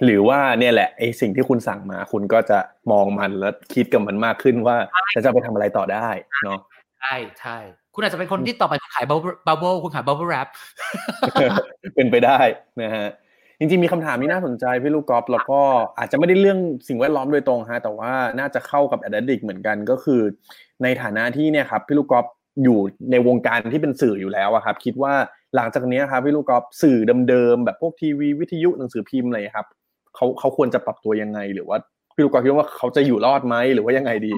หรือว่าเนี่ยแหละไอสิ่งที่คุณสั่งมาคุณก็จะมองมันแล้วคิดกับมันมากขึ้นว่าฉันจะเอาไปทำอะไรต่อได้เนาะใช่ใช่คุณอาจจะเป็นคนที่ต่อไปคุณขาย bub bubble คุณขาย bubble wrap เป็นไปได้นะฮะ จริงๆมีคำถามที่น่าสนใจพี่ลูกกอล์ฟแล้วก็อาจจะไม่ได้เรื่องสิ่งแวดล้อมโดยตรงฮะแต่ว่าน่าจะเข้ากับ a d d i c t เหมือนกันก็คือ ในฐานะที่เนี่ยครับพี่ลูกกอล์ฟอยู่ในวงการที่เป็นสื่ออยู่แล้วอะครับ คิดว่าหลังจากนี้ครับพี่ลูกกอล์ฟสื่อเดิมๆแบบพวกทีวีวิทยุหนังสือพิมพ์อะไรครับเขาเขาควรจะปรับตัวยังไง หรือว่าพี่ลูกกอล์ฟคิดว่าเขาจะอยู่รอดไหมหรือว่ายังไงดี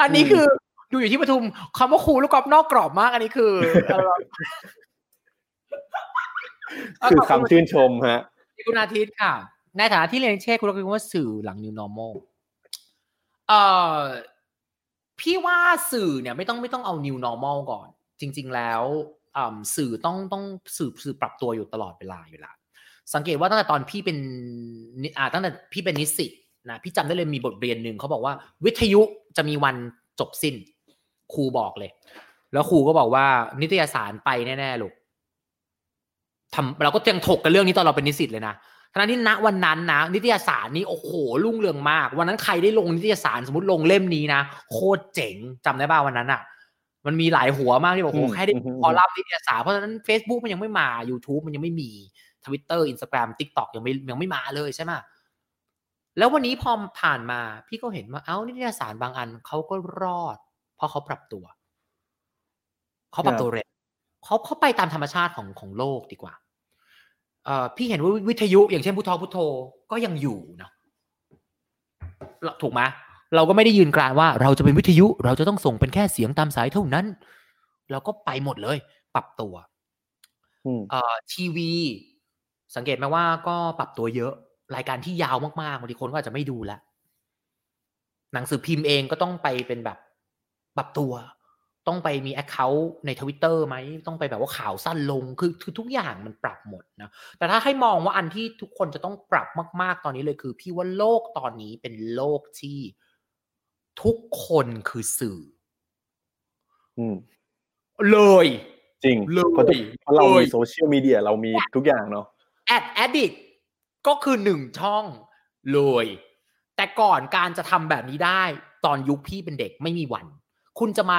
อันนี้คือดูอยู่ที่ปทุมคำว่าครูลูกกอล์ฟนอกกรอบมาก อันนี้คือเอ่อคือคำชื่นชมฮะ คุณอาทิตย์ค่ะ ในฐานะที่เรียนเช่คุณเราคิดว่าสื่อหลัง new normal เอ่อพี่ว่าสื่อเนี่ยไม่ต้องไม่ต้องเอา new normal ก่อน จริง ๆ แล้วอ่าสื่อต้องต้องสื่อสื่อปรับตัวอยู่ตลอดเวลาอยู่แล้วสังเกตว่าตั้งแต่ตอนพี่เป็นนิอ่าตั้งแต่พี่เป็นนิสิตนะพี่จำได้เลยมีบทเรียนหนึ่งเขาบอกว่า วิทยุจะมีวันจบสิ้น ครูบอกเลย แล้วครูก็บอกว่านิตยสารไปแน่ๆลูก ทำเราก็ยังถกกันเรื่องนี้ตอนเราเป็นนิสิตเลยนะทั้งที่ณวันนั้นนะนิตยสารนี้โอ้โหรุ่งเรืองมาก วันนั้นใครได้ลงนิตยสารสมมติลงเล่มนี้นะโคตรเจ๋งจำได้ป่าวันนั้นอะ มันมีหลายหัวมากที่บอกโอ้โหแค่ได้คอลัมน์นิตยสารเพราะฉะนั้น Facebook มันยังไม่มา YouTube มันยังไม่มี Twitter Instagram TikTok ยังไม่ยังไม่มาเลยใช่ไหมแล้ววันนี้พอผ่านมา พี่ก็เห็นว่าเอ้านิตยสารบางอันเขาก็รอด เพราะเขาปรับตัวเขาปรับตัวเร็วเขาเขาไปตามธรรมชาติของของโลกดีกว่าเอ่อ พี่เห็นว่าวิทยุอย่างเช่นพุทโธพุทโธก็ยังอยู่เนาะถูกไหมเราก็ไม่ได้ยืนกรานว่าเราจะเป็นวิทยุ เราจะต้องส่งเป็นแค่เสียงตามสายเท่านั้น เราก็ไปหมดเลย ปรับตัวเอ่อทีวี สังเกตไหมว่าก็ปรับตัวเยอะ รายการที่ยาวมากๆบางทีคนก็อาจจะไม่ดูแล้วหนังสือพิมพ์เองก็ต้องไปเป็นแบบปรับตัว ต้องไปมี Account ในทวิตเตอร์ไหม ต้องไปแบบว่าข่าวสั้นลงคือคือทุกอย่างมันปรับหมดนะ แต่ถ้าให้มองว่าอันที่ทุกคนจะต้องปรับมากๆตอนนี้เลยคือ พี่ว่าโลกตอนนี้เป็นโลกที่ทุกคนคือสื่อ อืมเลย จริงเลยเพราะเพราะเรามีโซเชียลมีเดียเรามีทุกอย่างเนาะแอดแอดิกก็คือหนึ่งช่องเลย แต่ก่อนการจะทำแบบนี้ได้ ตอนยุคพี่เป็นเด็กไม่มีวัน คุณจะมา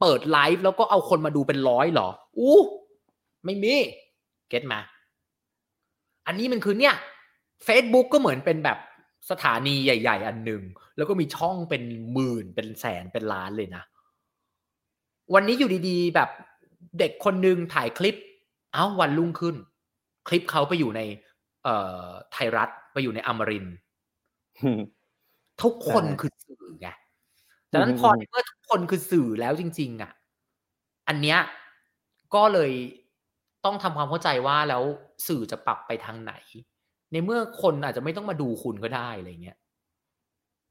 เปิดไลฟ์แล้วก็เอาคนมาดูเป็นร้อยเหรอ อู้ ไม่มี เก็ตมา อันนี้มันคือเนี่ย Facebook ก็เหมือนเป็นแบบสถานีใหญ่ ๆ อันหนึ่ง แล้วก็มีช่องเป็นหมื่นเป็นแสนเป็นล้านเลยนะ วันนี้อยู่ดีๆ แบบเด็กคนหนึ่งถ่ายคลิป เอ้าวันรุ่งขึ้น คลิปเขาไปอยู่ใน เอ่อไทยรัฐไปอยู่ในอมรินทุกคนคือสื่อไง ดังนั้นพอเมื่อทุกคนคือสื่อแล้วจริง ๆ อะ อันเนี้ยก็เลยต้องทำความเข้าใจว่าแล้วสื่อจะปรับไปทางไหน ในเมื่อคนอาจจะไม่ต้องมาดูคุณก็ได้อะไรเงี้ย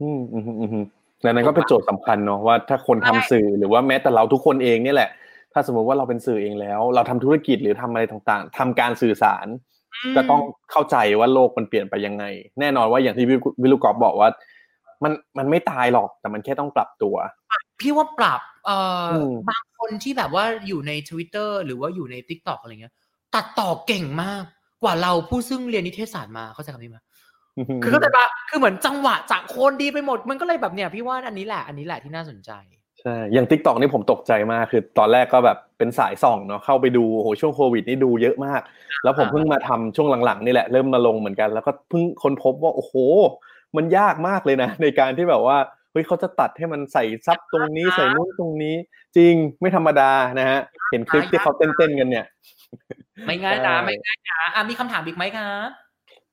อืมอืมอืมดังนั้นก็เป็นโจทย์สำคัญเนาะว่าถ้าคนทำสื่อหรือว่าแม้แต่เราทุกคนเองเนี่ยแหละ ถ้าสมมติว่าเราเป็นสื่อเองแล้ว เราทำธุรกิจหรือทำอะไรต่างๆทำการสื่อสาร ก็ต้องเข้าใจว่าโลกมันเปลี่ยนไปยังไง แน่นอนว่าอย่างที่วิลุกอบบอกว่า มันมันไม่ตายหรอกแต่มันแค่ต้องปรับตัว พี่ว่าปรับเอ่อบางคนที่แบบว่าอยู่ใน Twitter หรือว่าอยู่ใน t ิ k t o k อะไรเงี้ย ตัดต่อเก่งมากกว่าเราผู้ซึ่งเรียนนิเทศศาสตร์มาเข้าใจคำนี้ไหมคือเข้าใจปะคือเหมือนจังหวะจากโคนดีไปหมด มันก็เลยแบบเนี่ยพี่ว่าอันนี้แหละอันนี้แหละที่น่าสนใจใช่อย่างทิกตอกนี่ผมตกใจมากคือตอนแรกก็แบบเป็นสายส่องเนาะเข้าไปดูโอ้โหช่วงโควิดนี่ดูเยอะมาก แล้วผมเพิ่งมาทำช่วงหลังๆนี่แหละเริ่มมาลงเหมือนกัน แล้วก็เพิ่งค้นพบว่าโอ้โห มันยากมากเลยนะ ในการที่แบบว่าเฮ้ยเขาจะตัดให้มันใส่ซับตรงนี้ใส่นู้นตรงนี้ จริงไม่ธรรมดานะฮะ เห็นคลิปที่เขาเต้นๆกันเนี่ย ไม่ง่ายนะไม่ง่ายนะอะมีคำถามอีกไหมคะ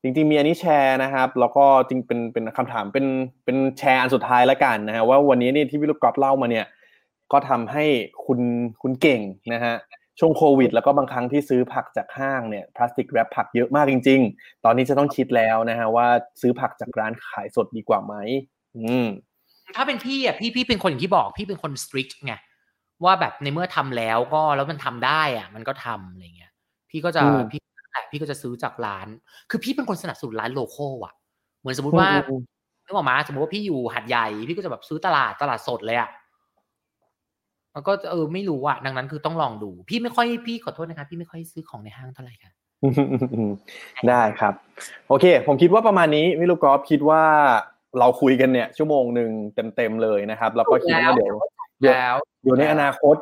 จริงๆมีอันนี้แชร์นะครับ แล้วก็จริงเป็นเป็นคำถามเป็นเป็นแชร์อันสุดท้ายแล้วกันนะฮะว่าวันนี้นี่ที่วิลุกอฟเล่ามาเนี่ย ก็ทำให้คุณคุณเก่งนะฮะ ช่วงโควิด แล้วก็บางครั้งที่ซื้อผักจากห้างเนี่ยพลาสติกแรปผักเยอะมากจริง ๆ ตอนนี้จะต้องคิดแล้วนะฮะว่าซื้อผักจากร้านขายสดดีกว่าไหมอืมถ้าเป็นพี่อะพี่พี่เป็นคนอย่างที่บอก พี่เป็นคนสตรีทไงว่าแบบในเมื่อทำแล้วก็แล้วมันทำได้อะ มันก็ทำอะไรเงี้ย พี่ก็จะพี่แต่พี่ก็จะซื้อจากร้าน คือพี่เป็นคนสนับสนุนร้านโลโก้อะ เหมือนสมมติว่านึกออกมาสมมติว่าพี่อยู่หัดใหญ่ พี่ก็จะแบบซื้อตลาดตลาดสดเลยอะ มันก็เออไม่รู้อะดังนั้นคือต้องลองดู พี่ไม่ค่อยพี่ขอโทษนะครับพี่ไม่ค่อยซื้อของในห้างเท่าไหร่ค่ะได้ครับ โอเค ผมคิดว่าประมาณนี้มิลูกอฟคิดว่าเราคุยกันเนี่ย ชั่วโมงหนึ่งเต็มๆเลยนะครับ แล้วก็คิดว่าเดี๋ยวเดี๋ยวในอนาคต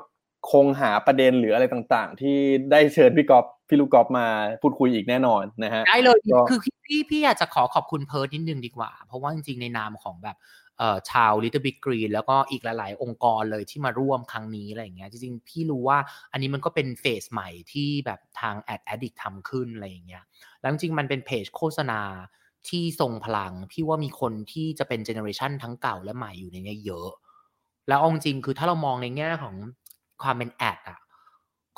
คงหาประเด็นหรืออะไรต่างๆ ที่ได้เชิญพี่กอฟพี่ลูกกอฟมาพูดคุยอีกแน่นอนนะฮะได้เลยคือพี่พี่อยากจะขอขอบคุณเพิร์ดนิดนึงดีกว่า เพราะว่าจริงๆในนามของแบบ ชาว Little Big Green แล้วก็อีกหลาย ๆ องค์กรเลยที่มาร่วมครั้งนี้อะไรอย่างเงี้ยจริงๆ พี่รู้ว่าอันนี้มันก็เป็นเฟสใหม่ที่แบบทาง Ad Addict ทำขึ้นอะไรอย่างเงี้ยแล้วจริงๆ มันเป็นเพจโฆษณาที่ทรงพลัง พี่ว่ามีคนที่จะเป็นเจเนอเรชันทั้งเก่าและใหม่อยู่ในนี้เยอะ แล้วเอาจริงคือถ้าเรามองในแง่ของความเป็น Ad อะ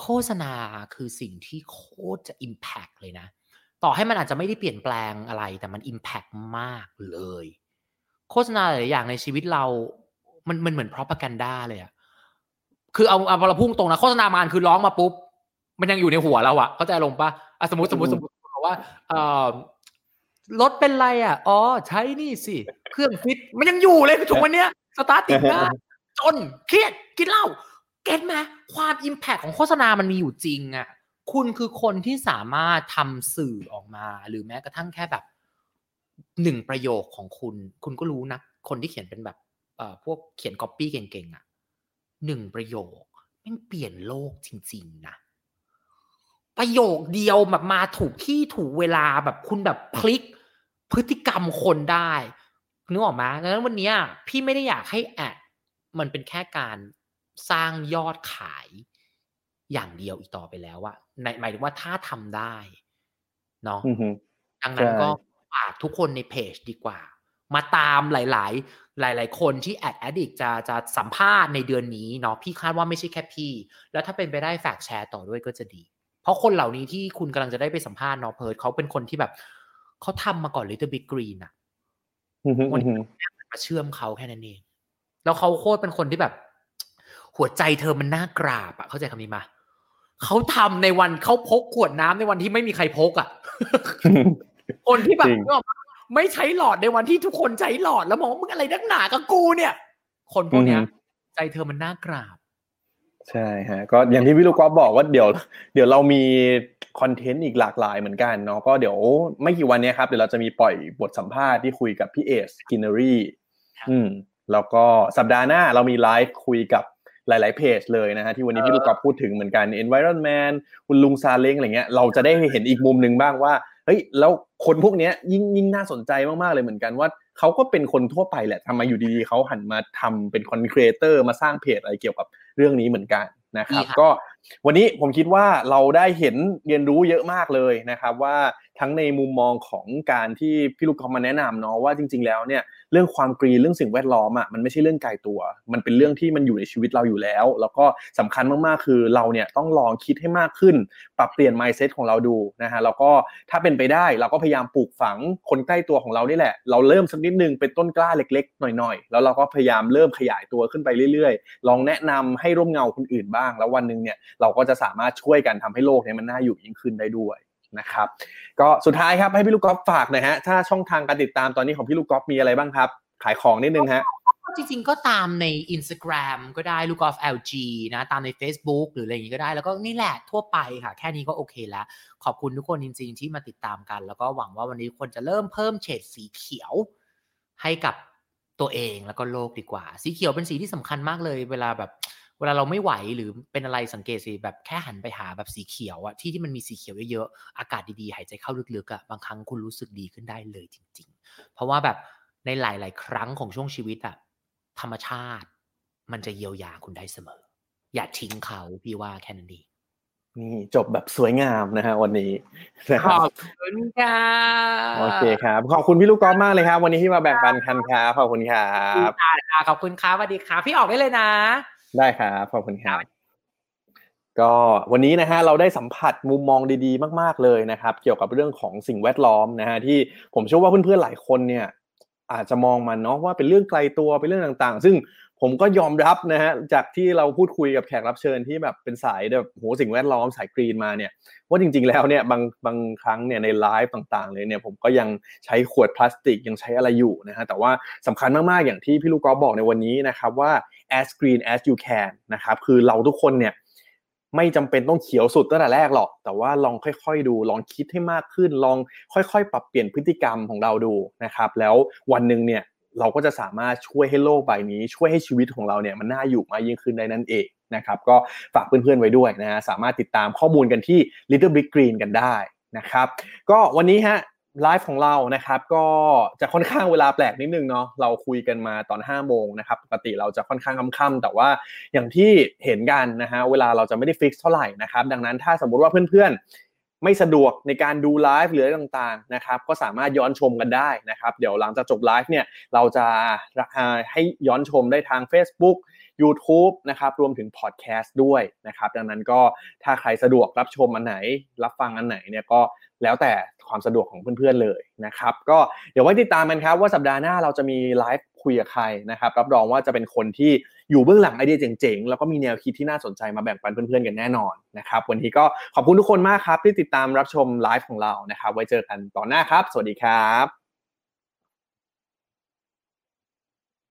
โฆษณาคือสิ่งที่โคตรจะ Impact เลยนะ ต่อให้มันอาจจะไม่ได้เปลี่ยนแปลงอะไรแต่มัน Impact มากเลย โฆษณาหลายอย่างในชีวิตเรา มันมันเหมือน propaganda เลยอะคือเอาเอาเราพุ่งตรงนะโฆษณามานคือร้องมาปุ๊บ มันยังอยู่ในหัวเราอะเข้าใจลงปะอะสมมติสมมติสมมติบอกว่าเอ่อรถเป็นไรอะ อ๋อ ใช้นี่สิ เครื่องฟิต มันยังอยู่เลยถุงวันเนี้ย สตาร์ทติดได้จนเครียดกินเหล้า เก็ตไหมความอิมแพคของโฆษณามันมีอยู่จริงอะคุณคือคนที่สามารถทำสื่อออกมา หรือแม้กระทั่งแค่แบบ หนึ่งประโยคของคุณ คุณก็รู้นะ คนที่เขียนเป็นแบบเอ่อพวกเขียนก๊อปปี้เก่งๆอะ่ะหนึ่งประโยคแม่งเปลี่ยนโลกจริง ๆ นะ ประโยคเดียวแบบมาถูกที่ถูกเวลาแบบคุณแบบพลิกพฤติกรรมคนได้นึกออกไหมดังนั้นวันนี้พี่ไม่ได้อยากให้แอดมันเป็นแค่การสร้างยอดขายอย่างเดียวอีกต่อไปแล้วอะในหมายถึงว่าถ้าทำได้เนาะอือฮึดังนั้นใช่ก็ ฝากทุกคนในเพจดีกว่า มาตามหลาย ๆ หลาย ๆ คนที่แอดแอดิกจะจะสัมภาษณ์ในเดือนนี้เนาะพี่คาดว่าไม่ใช่แค่พี่ แล้วถ้าเป็นไปได้ฝากแชร์ต่อด้วยก็จะดี เพราะคนเหล่านี้ที่คุณกำลังจะได้ไปสัมภาษณ์เนาะเพิร์ดเขาเป็นคนที่แบบเขาทำมาก่อน Little Big Green อะอือฮึวันอือนี้ฮึมาเชื่อมเขาแค่นั้นเอง แล้วเขาโคตรเป็นคนที่แบบ หัวใจเธอมันน่ากราบอะเข้าใจคำนี้มาเขาทำในวันเขาพกขวดน้ำในวันที่ไม่มีใครพกอะ คนที่แบบจริงนึกออกปะไม่ใช้หลอดในวันที่ทุกคนใช้หลอดแล้วมองว่ามึงอะไรนักหนากับกูเนี่ย คนพวกเนี้ยอือฮึใจเธอมันน่ากราบ ใช่ฮะ ก็อย่างที่พี่ลูกกอล์ฟบอกว่าเดี๋ยว เดี๋ยวเรามีคอนเทนต์อีกหลากหลายเหมือนกันเนาะก็เดี๋ยวไม่กี่วันเนี้ยครับเดี๋ยวเราจะมีปล่อยบทสัมภาษณ์ที่คุยกับพี่เอสกินเนอรี่ครับอืมแล้วก็สัปดาห์หน้าเรามีไลฟ์คุยกับหลาย ๆ เพจเลยนะฮะที่วันนี้พี่ลูกกอล์ฟพูดถึงเหมือนกัน Environment คุณลุงซาเล้งอะไรเงี้ยเราจะได้เห็นอีกมุมหนึ่งบ้างว่า เฮ้ยแล้วคนพวกเนี้ยยิ่งยิ่งน่าสนใจมากๆเลยเหมือนกันว่าเขาก็เป็นคนทั่วไปแหละทำไมอยู่ดีๆเขาหันมาทำเป็นคอนครีเอเตอร์มาสร้างเพจอะไรเกี่ยวกับเรื่องนี้เหมือนกันนะครับดีครับก็วันนี้ผมคิดว่าเราได้เห็นเรียนรู้เยอะมากเลยนะครับว่าทั้งในมุมมองของการที่พี่ลูกกอล์ฟมาแนะนำเนาะว่าจริง ๆ แล้วเนี่ยเรื่องความกรีนเรื่องสิ่งแวดล้อมอะมันไม่ใช่เรื่องไกลตัว มันเป็นเรื่องที่มันอยู่ในชีวิตเราอยู่แล้ว แล้วก็สำคัญมากๆคือเราเนี่ยต้องลองคิดให้มากขึ้น ปรับเปลี่ยน mindset ของเราดูนะฮะแล้วก็ถ้าเป็นไปได้เราก็พยายามปลูกฝังคนใกล้ตัวของเรานี่แหละ เราเริ่มสักนิดนึงเป็นต้นกล้าเล็ก ๆ หน่อยๆ แล้วเราก็พยายามเริ่มขยายตัวขึ้นไปเรื่อยๆ ลองแนะนำให้ร่วมเงาคนอื่นบ้าง แล้ววันหนึ่งเนี่ยเราก็จะสามารถช่วยกันทำให้โลกเนี้มันน่าอยู่ยิ่งขึ้นได้ด้วย นะครับ ก็สุดท้ายครับให้พี่ลูกกอล์ฟฝากหน่อยฮะถ้าช่องทางการติดตามตอนนี้ของพี่ลูกกอล์ฟมีอะไรบ้างครับ ขายของนิดนึงฮะจริงๆก็ตามใน Instagram ก็ได้ลูกออฟ LG นะตามใน Facebook หรืออะไรอย่างนี้ก็ได้ แล้วก็นี่แหละทั่วไปค่ะ แค่นี้ก็โอเคแล้ว ขอบคุณทุกคนจริง ๆ ที่มาติดตามกัน แล้วก็หวังว่าวันนี้คนจะเริ่มเพิ่มเฉดสีเขียวให้กับตัวเองแล้วก็โลกดีกว่า สีเขียวเป็นสีที่สำคัญมากเลย เวลาแบบ เวลาเราไม่ไหวหรือเป็นอะไรสังเกตสิแบบแค่หันไปหาแบบสีเขียวอะที่ที่มันมีสีเขียวเยอะๆอากาศดีๆหายใจเข้าลึกๆอะบางครั้งคุณรู้สึกดีขึ้นได้เลยจริง ๆ เพราะว่าแบบในหลาย ๆ ครั้งของช่วงชีวิตอะธรรมชาติ มันจะเยียวยาคุณได้เสมอ อย่าทิ้งเขาพี่ว่าแค่นั้นเองนี่จบแบบสวยงามนะฮะวันนี้นะขครับอบคุณค่ะโอเคครับ ขอบคุณพี่ลูกกอล์ฟมากเลยครับ วันนี้ที่มาแบ่งปันกันครับขอบคุณครับค่ะขอบคุณครับสวัสดีครับพี่ออกได้เลยนะ ได้ครับขอบคุณครับก็วันนี้นะฮะเราได้สัมผัสมุมมองดีๆ มาก ๆเลยนะครับ เกี่ยวกับเรื่องของสิ่งแวดล้อมนะฮะที่ผมเชื่อว่าเพื่อนๆหลายคนเนี่ย อาจจะมองมันเนาะว่าเป็นเรื่องไกลตัวเป็นเรื่องต่างๆ ซึ่งผมก็ยอมรับนะฮะจากที่เราพูดคุยกับแขกรับเชิญที่แบบเป็นสายแบบโหสิ่งแวดล้อมสายกรีนมาเนี่ยว่าจริง ๆ แล้วเนี่ยบางบางครั้งเนี่ยในไลฟ์ต่างๆเลยเนี่ยผมก็ยังใช้ขวดพลาสติกยังใช้อะไรอยู่นะฮะแต่ว่าสำคัญมากๆอย่างที่พี่ลูกกอล์ฟบอกในวันนี้นะครับว่า as green as you can นะครับคือเราทุกคนเนี่ยไม่จำเป็นต้องเขียวสุดตั้งแต่แรกหรอก แต่ว่าลองค่อยๆดู ลองคิดให้มากขึ้น ลองค่อยๆ ปรับเปลี่ยนพฤติกรรมของเราดูนะครับ แล้ววันหนึ่งเนี่ยเราก็จะสามารถช่วยให้โลกใบนี้ ช่วยให้ชีวิตของเราเนี่ยมันน่าอยู่มากยิ่งขึ้นได้นั่นเองนะครับ ก็ฝากเพื่อนๆไว้ด้วยนะฮะ สามารถติดตามข้อมูลกันที่ Little Big Green กันได้นะครับ ก็วันนี้ฮะ ไลฟ์ของเรานะครับก็จะค่อนข้างเวลาแปลกนิดนึงเนาะเราคุยกันมาตอน5โมงนะครับปกติเราจะค่อนข้างค่ำๆแต่ว่าอย่างที่เห็นกันนะฮะเวลาเราจะไม่ได้ fix เท่าไหร่นะครับดังนั้นถ้าสมมุติว่าเพื่อนๆ ไม่สะดวกในการดูไลฟ์หรืออะไรต่างๆนะครับก็สามารถย้อนชมกันได้นะครับเดี๋ยวหลังจากจบไลฟ์เนี่ยเราจะให้ย้อนชมได้ทาง Facebook YouTube นะครับรวมถึงพอดแคสต์ด้วยนะครับดังนั้นก็ถ้าใครสะดวกรับชมอันไหน รับฟังอันไหนเนี่ยก็แล้วแต่ ความสะดวกของเพื่อนๆเลยนะครับก็เดี๋ยวไว้ติดตามกันครับว่าสัปดาห์หน้าเราจะมีไลฟ์คุยกับใครนะครับรับรองว่าจะเป็นคนที่อยู่เบื้องหลังไอเดียเจ๋งๆ แล้วก็มีแนวคิดที่น่าสนใจมาแบ่งปันเพื่อนๆกันแน่นอนนะครับวันนี้ก็ขอบคุณทุกคนมากครับที่ติดตามรับชมไลฟ์ของเรานะครับไว้เจอกันตอนหน้าครับ สวัสดีครับ